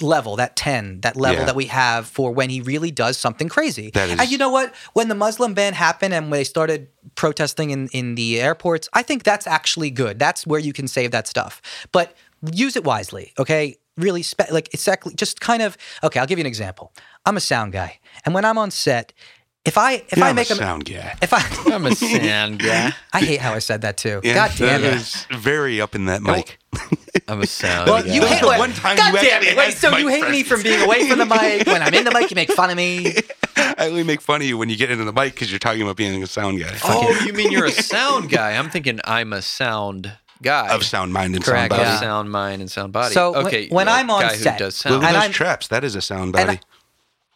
Speaker 2: level, that ten, that level
Speaker 3: Yeah.
Speaker 2: that we have for when he really does something crazy.
Speaker 3: Is-
Speaker 2: and you know what? When the Muslim ban happened and when they started protesting in in the airports, I think that's actually good. That's where you can save that stuff, but use it wisely. Okay. Really, spe- like exactly, just kind of. Okay, I'll give you an example. I'm a sound guy, and when I'm on set, if I if
Speaker 3: Yeah,
Speaker 2: I
Speaker 3: I'm
Speaker 2: make
Speaker 3: a
Speaker 2: a
Speaker 3: sound guy.
Speaker 2: if I
Speaker 1: I'm a sound guy.
Speaker 2: I hate how I said that too.
Speaker 3: Yeah,
Speaker 2: God damn
Speaker 3: that
Speaker 2: it.
Speaker 3: is very up in that mic.
Speaker 1: I'm a sound
Speaker 2: Well,
Speaker 1: guy.
Speaker 2: you
Speaker 3: That
Speaker 2: hate
Speaker 3: the
Speaker 2: wait,
Speaker 3: one time
Speaker 2: God
Speaker 3: you
Speaker 2: damn it! Wait,
Speaker 3: had
Speaker 2: so you hate me from being away from the mic? When I'm in the mic, you make fun of me.
Speaker 3: I only make fun of you when you get into the mic because you're talking about being a sound guy.
Speaker 1: oh, you mean you're a sound guy? I'm thinking I'm a sound guy.
Speaker 3: Of sound mind and
Speaker 2: Correct,
Speaker 3: sound body.
Speaker 1: Of
Speaker 2: yeah.
Speaker 1: sound mind and sound body.
Speaker 2: So when-
Speaker 1: okay,
Speaker 2: when
Speaker 1: a
Speaker 2: I'm on
Speaker 1: guy
Speaker 2: set-
Speaker 1: who does
Speaker 3: Look
Speaker 1: sound,
Speaker 3: at
Speaker 2: And
Speaker 3: those
Speaker 2: I'm-
Speaker 3: traps. That is a sound
Speaker 2: and
Speaker 3: body.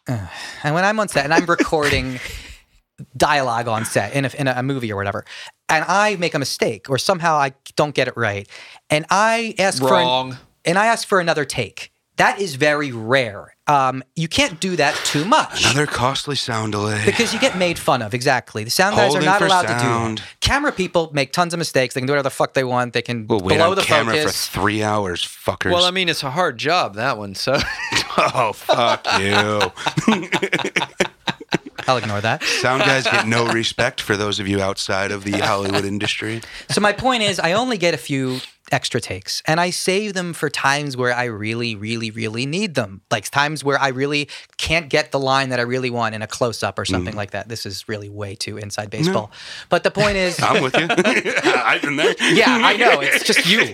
Speaker 2: Uh, and when I'm on set and I'm recording dialogue on set in a, in a movie or whatever, and I make a mistake or somehow I don't get it right, and I ask for
Speaker 1: Wrong.
Speaker 2: an, and I ask for another take. That is very rare. Um, you can't do that too much.
Speaker 3: Another costly sound delay.
Speaker 2: because you get made fun of. Exactly. The sound guys
Speaker 3: Holding
Speaker 2: are not
Speaker 3: for
Speaker 2: allowed to do that. Camera people make tons of mistakes. They can do whatever the fuck they want. They can
Speaker 3: We'll wait
Speaker 2: blow
Speaker 3: on
Speaker 2: the
Speaker 3: camera
Speaker 2: focus.
Speaker 3: for three hours, fuckers.
Speaker 1: well, I mean, it's a hard job that one. So
Speaker 3: oh fuck you!
Speaker 2: I'll ignore that.
Speaker 3: Sound guys get no respect for those of you outside of the Hollywood industry.
Speaker 2: So my point is, I only get a few extra takes, and I save them for times where I really, really, really need them. Like times where I really can't get the line that I really want in a close up or something
Speaker 3: Mm.
Speaker 2: like that. This is really way too inside baseball. But the point is,
Speaker 3: I'm with you. I've been there.
Speaker 2: yeah, I know it's just you.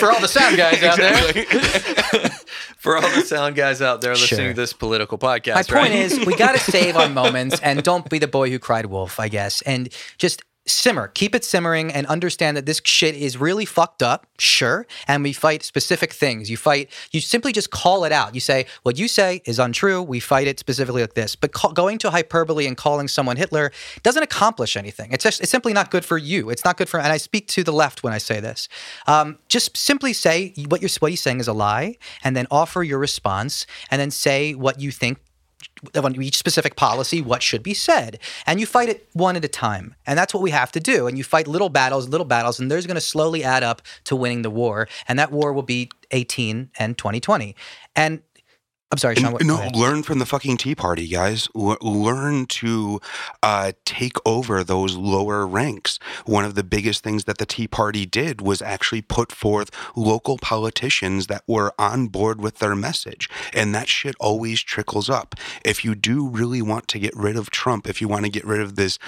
Speaker 2: for all the sound guys out there.
Speaker 1: for all the sound guys out there listening
Speaker 2: Sure.
Speaker 1: to this political podcast,
Speaker 2: My point is, we got to save our moments and don't be the boy who cried wolf, I guess. And just simmer, keep it simmering and understand that this shit is really fucked up, sure. And we fight specific things. You fight, you simply just call it out. You say, what you say is untrue. We fight it specifically like this. But going to hyperbole and calling someone Hitler doesn't accomplish anything. It's just, it's simply not good for you. It's not good for, and I speak to the left when I say this. Um, just simply say what you're, what he's saying is a lie and then offer your response and then say what you think on each specific policy what should be said. And you fight it one at a time. And that's what we have to do. And you fight little battles little battles and there's going to slowly add up to winning the war. And that war will be 18 and 2020 and i'm sorry sean what,
Speaker 3: no, learn from the fucking Tea Party, guys. L- learn to uh, take over those lower ranks. One of the biggest things that the Tea Party did was actually put forth local politicians that were on board with their message. And that shit always trickles up. If you do really want to get rid of Trump, if you want to get rid of this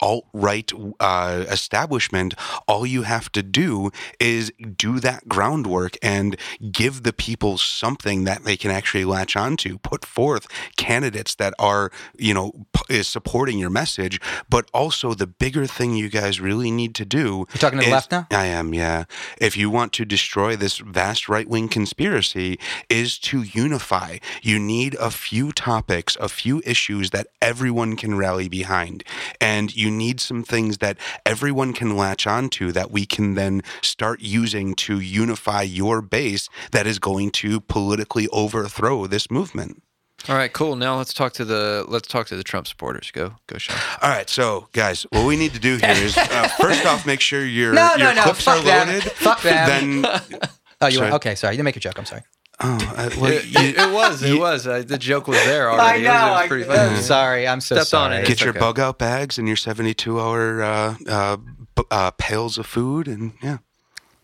Speaker 3: alt right uh, establishment, all you have to do is do that groundwork and give the people something that they can actually latch onto. Put forth candidates that are, you know, is supporting your message. But also, the bigger thing you guys really need to do.
Speaker 2: You're talking to the left now?
Speaker 3: I am, yeah. If you want to destroy this vast right wing conspiracy, is to unify. You need a few topics, a few issues that everyone can rally behind. And you need some things that everyone can latch onto that we can then start using to unify your base that is going to politically overthrow this movement.
Speaker 1: All right, cool. Now let's talk to the let's talk to the Trump supporters. Go, go, Sean.
Speaker 3: All right, so guys, what we need to do here is uh, first off, make sure your
Speaker 2: No, no,
Speaker 3: your
Speaker 2: no,
Speaker 3: clips
Speaker 2: fuck
Speaker 3: are
Speaker 2: them.
Speaker 3: loaded.
Speaker 2: Fuck them.
Speaker 3: Then,
Speaker 2: oh you
Speaker 3: sorry.
Speaker 2: okay sorry you didn't make a joke i'm sorry
Speaker 3: oh, uh, well,
Speaker 1: It,
Speaker 3: you-
Speaker 1: it was, it was. Uh, the joke was there already. It was, it was pretty funny.
Speaker 2: am sorry i'm so
Speaker 1: Stepped on it.
Speaker 3: get
Speaker 1: It's
Speaker 3: your
Speaker 1: okay.
Speaker 3: bug out bags and your 72 hour uh, uh, b- uh, pails of food and yeah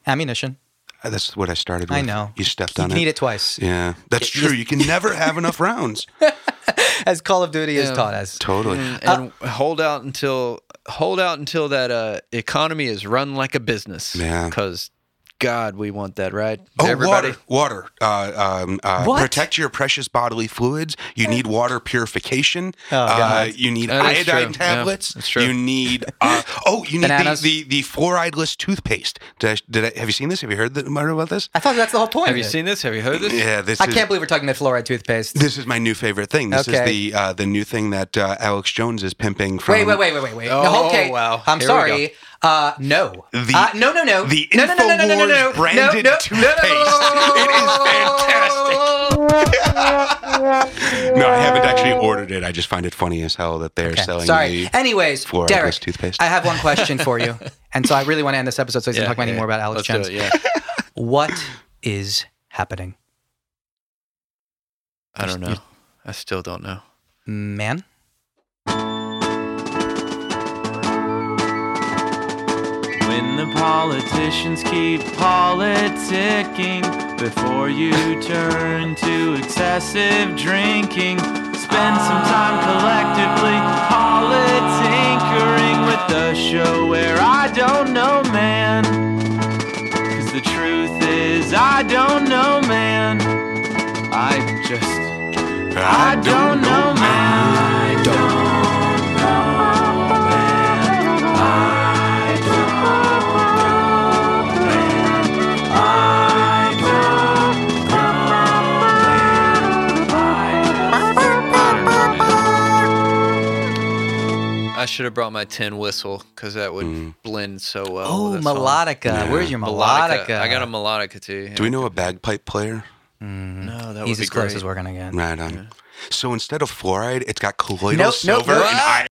Speaker 2: ammunition
Speaker 3: that's what i started with.
Speaker 2: i know.
Speaker 3: You stepped
Speaker 2: you
Speaker 3: on
Speaker 2: can
Speaker 3: it.
Speaker 2: need it twice.
Speaker 3: Yeah that's
Speaker 2: You
Speaker 3: true. you can never have enough rounds.
Speaker 2: As call of duty has
Speaker 1: Yeah.
Speaker 2: taught us.
Speaker 3: Totally.
Speaker 1: And, and hold out until hold out until that uh, economy is run like a business.
Speaker 3: Yeah.
Speaker 1: Because God, we want that, right?
Speaker 3: Oh,
Speaker 1: Everybody.
Speaker 3: water! Water. Uh, um, uh, Protect your precious bodily fluids. You need water purification.
Speaker 2: Oh,
Speaker 3: uh,
Speaker 2: God.
Speaker 3: you need
Speaker 1: That is
Speaker 3: iodine
Speaker 1: true. Yeah,
Speaker 3: tablets.
Speaker 1: that's true.
Speaker 3: You need. Uh, oh, you need the,
Speaker 2: Bananas.
Speaker 3: the the fluorideless toothpaste. Did I, did I, have you seen this? Have you heard, that, about this?
Speaker 2: i thought that's the whole point
Speaker 1: Have
Speaker 2: of
Speaker 1: you
Speaker 2: it.
Speaker 1: seen this? Have you heard this?
Speaker 3: Yeah, this
Speaker 2: i
Speaker 3: is.
Speaker 2: can't believe we're talking about fluoride toothpaste
Speaker 3: This is my new favorite thing. This
Speaker 2: Okay.
Speaker 3: is the uh, the new thing that uh, Alex Jones is pimping from.
Speaker 2: Wait, wait, wait, wait, wait, wait.
Speaker 1: Oh,
Speaker 2: no, okay.
Speaker 1: wow.
Speaker 2: I'm
Speaker 1: Here we
Speaker 2: sorry. Uh, no.
Speaker 3: The-
Speaker 2: uh, no, no, no.
Speaker 3: the
Speaker 2: no, no, no, no, no, no, no, no,
Speaker 3: branded
Speaker 2: no, no,
Speaker 3: toothpaste. It is fantastic. No, I haven't actually ordered it. I just find it funny as hell that they're
Speaker 2: Okay,
Speaker 3: selling
Speaker 2: Sorry.
Speaker 3: the
Speaker 2: Anyways, Derek,
Speaker 3: toothpaste.
Speaker 2: I have one question for you, and so I really want to end this episode so can
Speaker 1: Yeah,
Speaker 2: talk any
Speaker 1: yeah.
Speaker 2: more about Alex
Speaker 1: Let's
Speaker 2: Jones.
Speaker 1: it, yeah.
Speaker 2: What is happening,
Speaker 1: I don't know. I still don't know.
Speaker 2: man?
Speaker 4: When the politicians keep politicking before you turn to excessive drinking, spend some time collectively politinkering with the show where I don't know, man. Cause the truth is, I don't know, man. I just. I don't know, man.
Speaker 1: Should have brought my tin whistle because that would mm. blend so well.
Speaker 2: Oh,
Speaker 1: with that song.
Speaker 2: melodica. Where's your melodica?
Speaker 1: I got a melodica too.
Speaker 3: Do we know a bagpipe player? Mm.
Speaker 1: No, that
Speaker 2: He's
Speaker 1: would be
Speaker 2: as close
Speaker 1: great.
Speaker 2: as we're gonna get.
Speaker 3: Right on. So instead of fluoride, it's got colloidal
Speaker 2: Nope, nope,
Speaker 3: silver
Speaker 2: nope.
Speaker 3: and iron.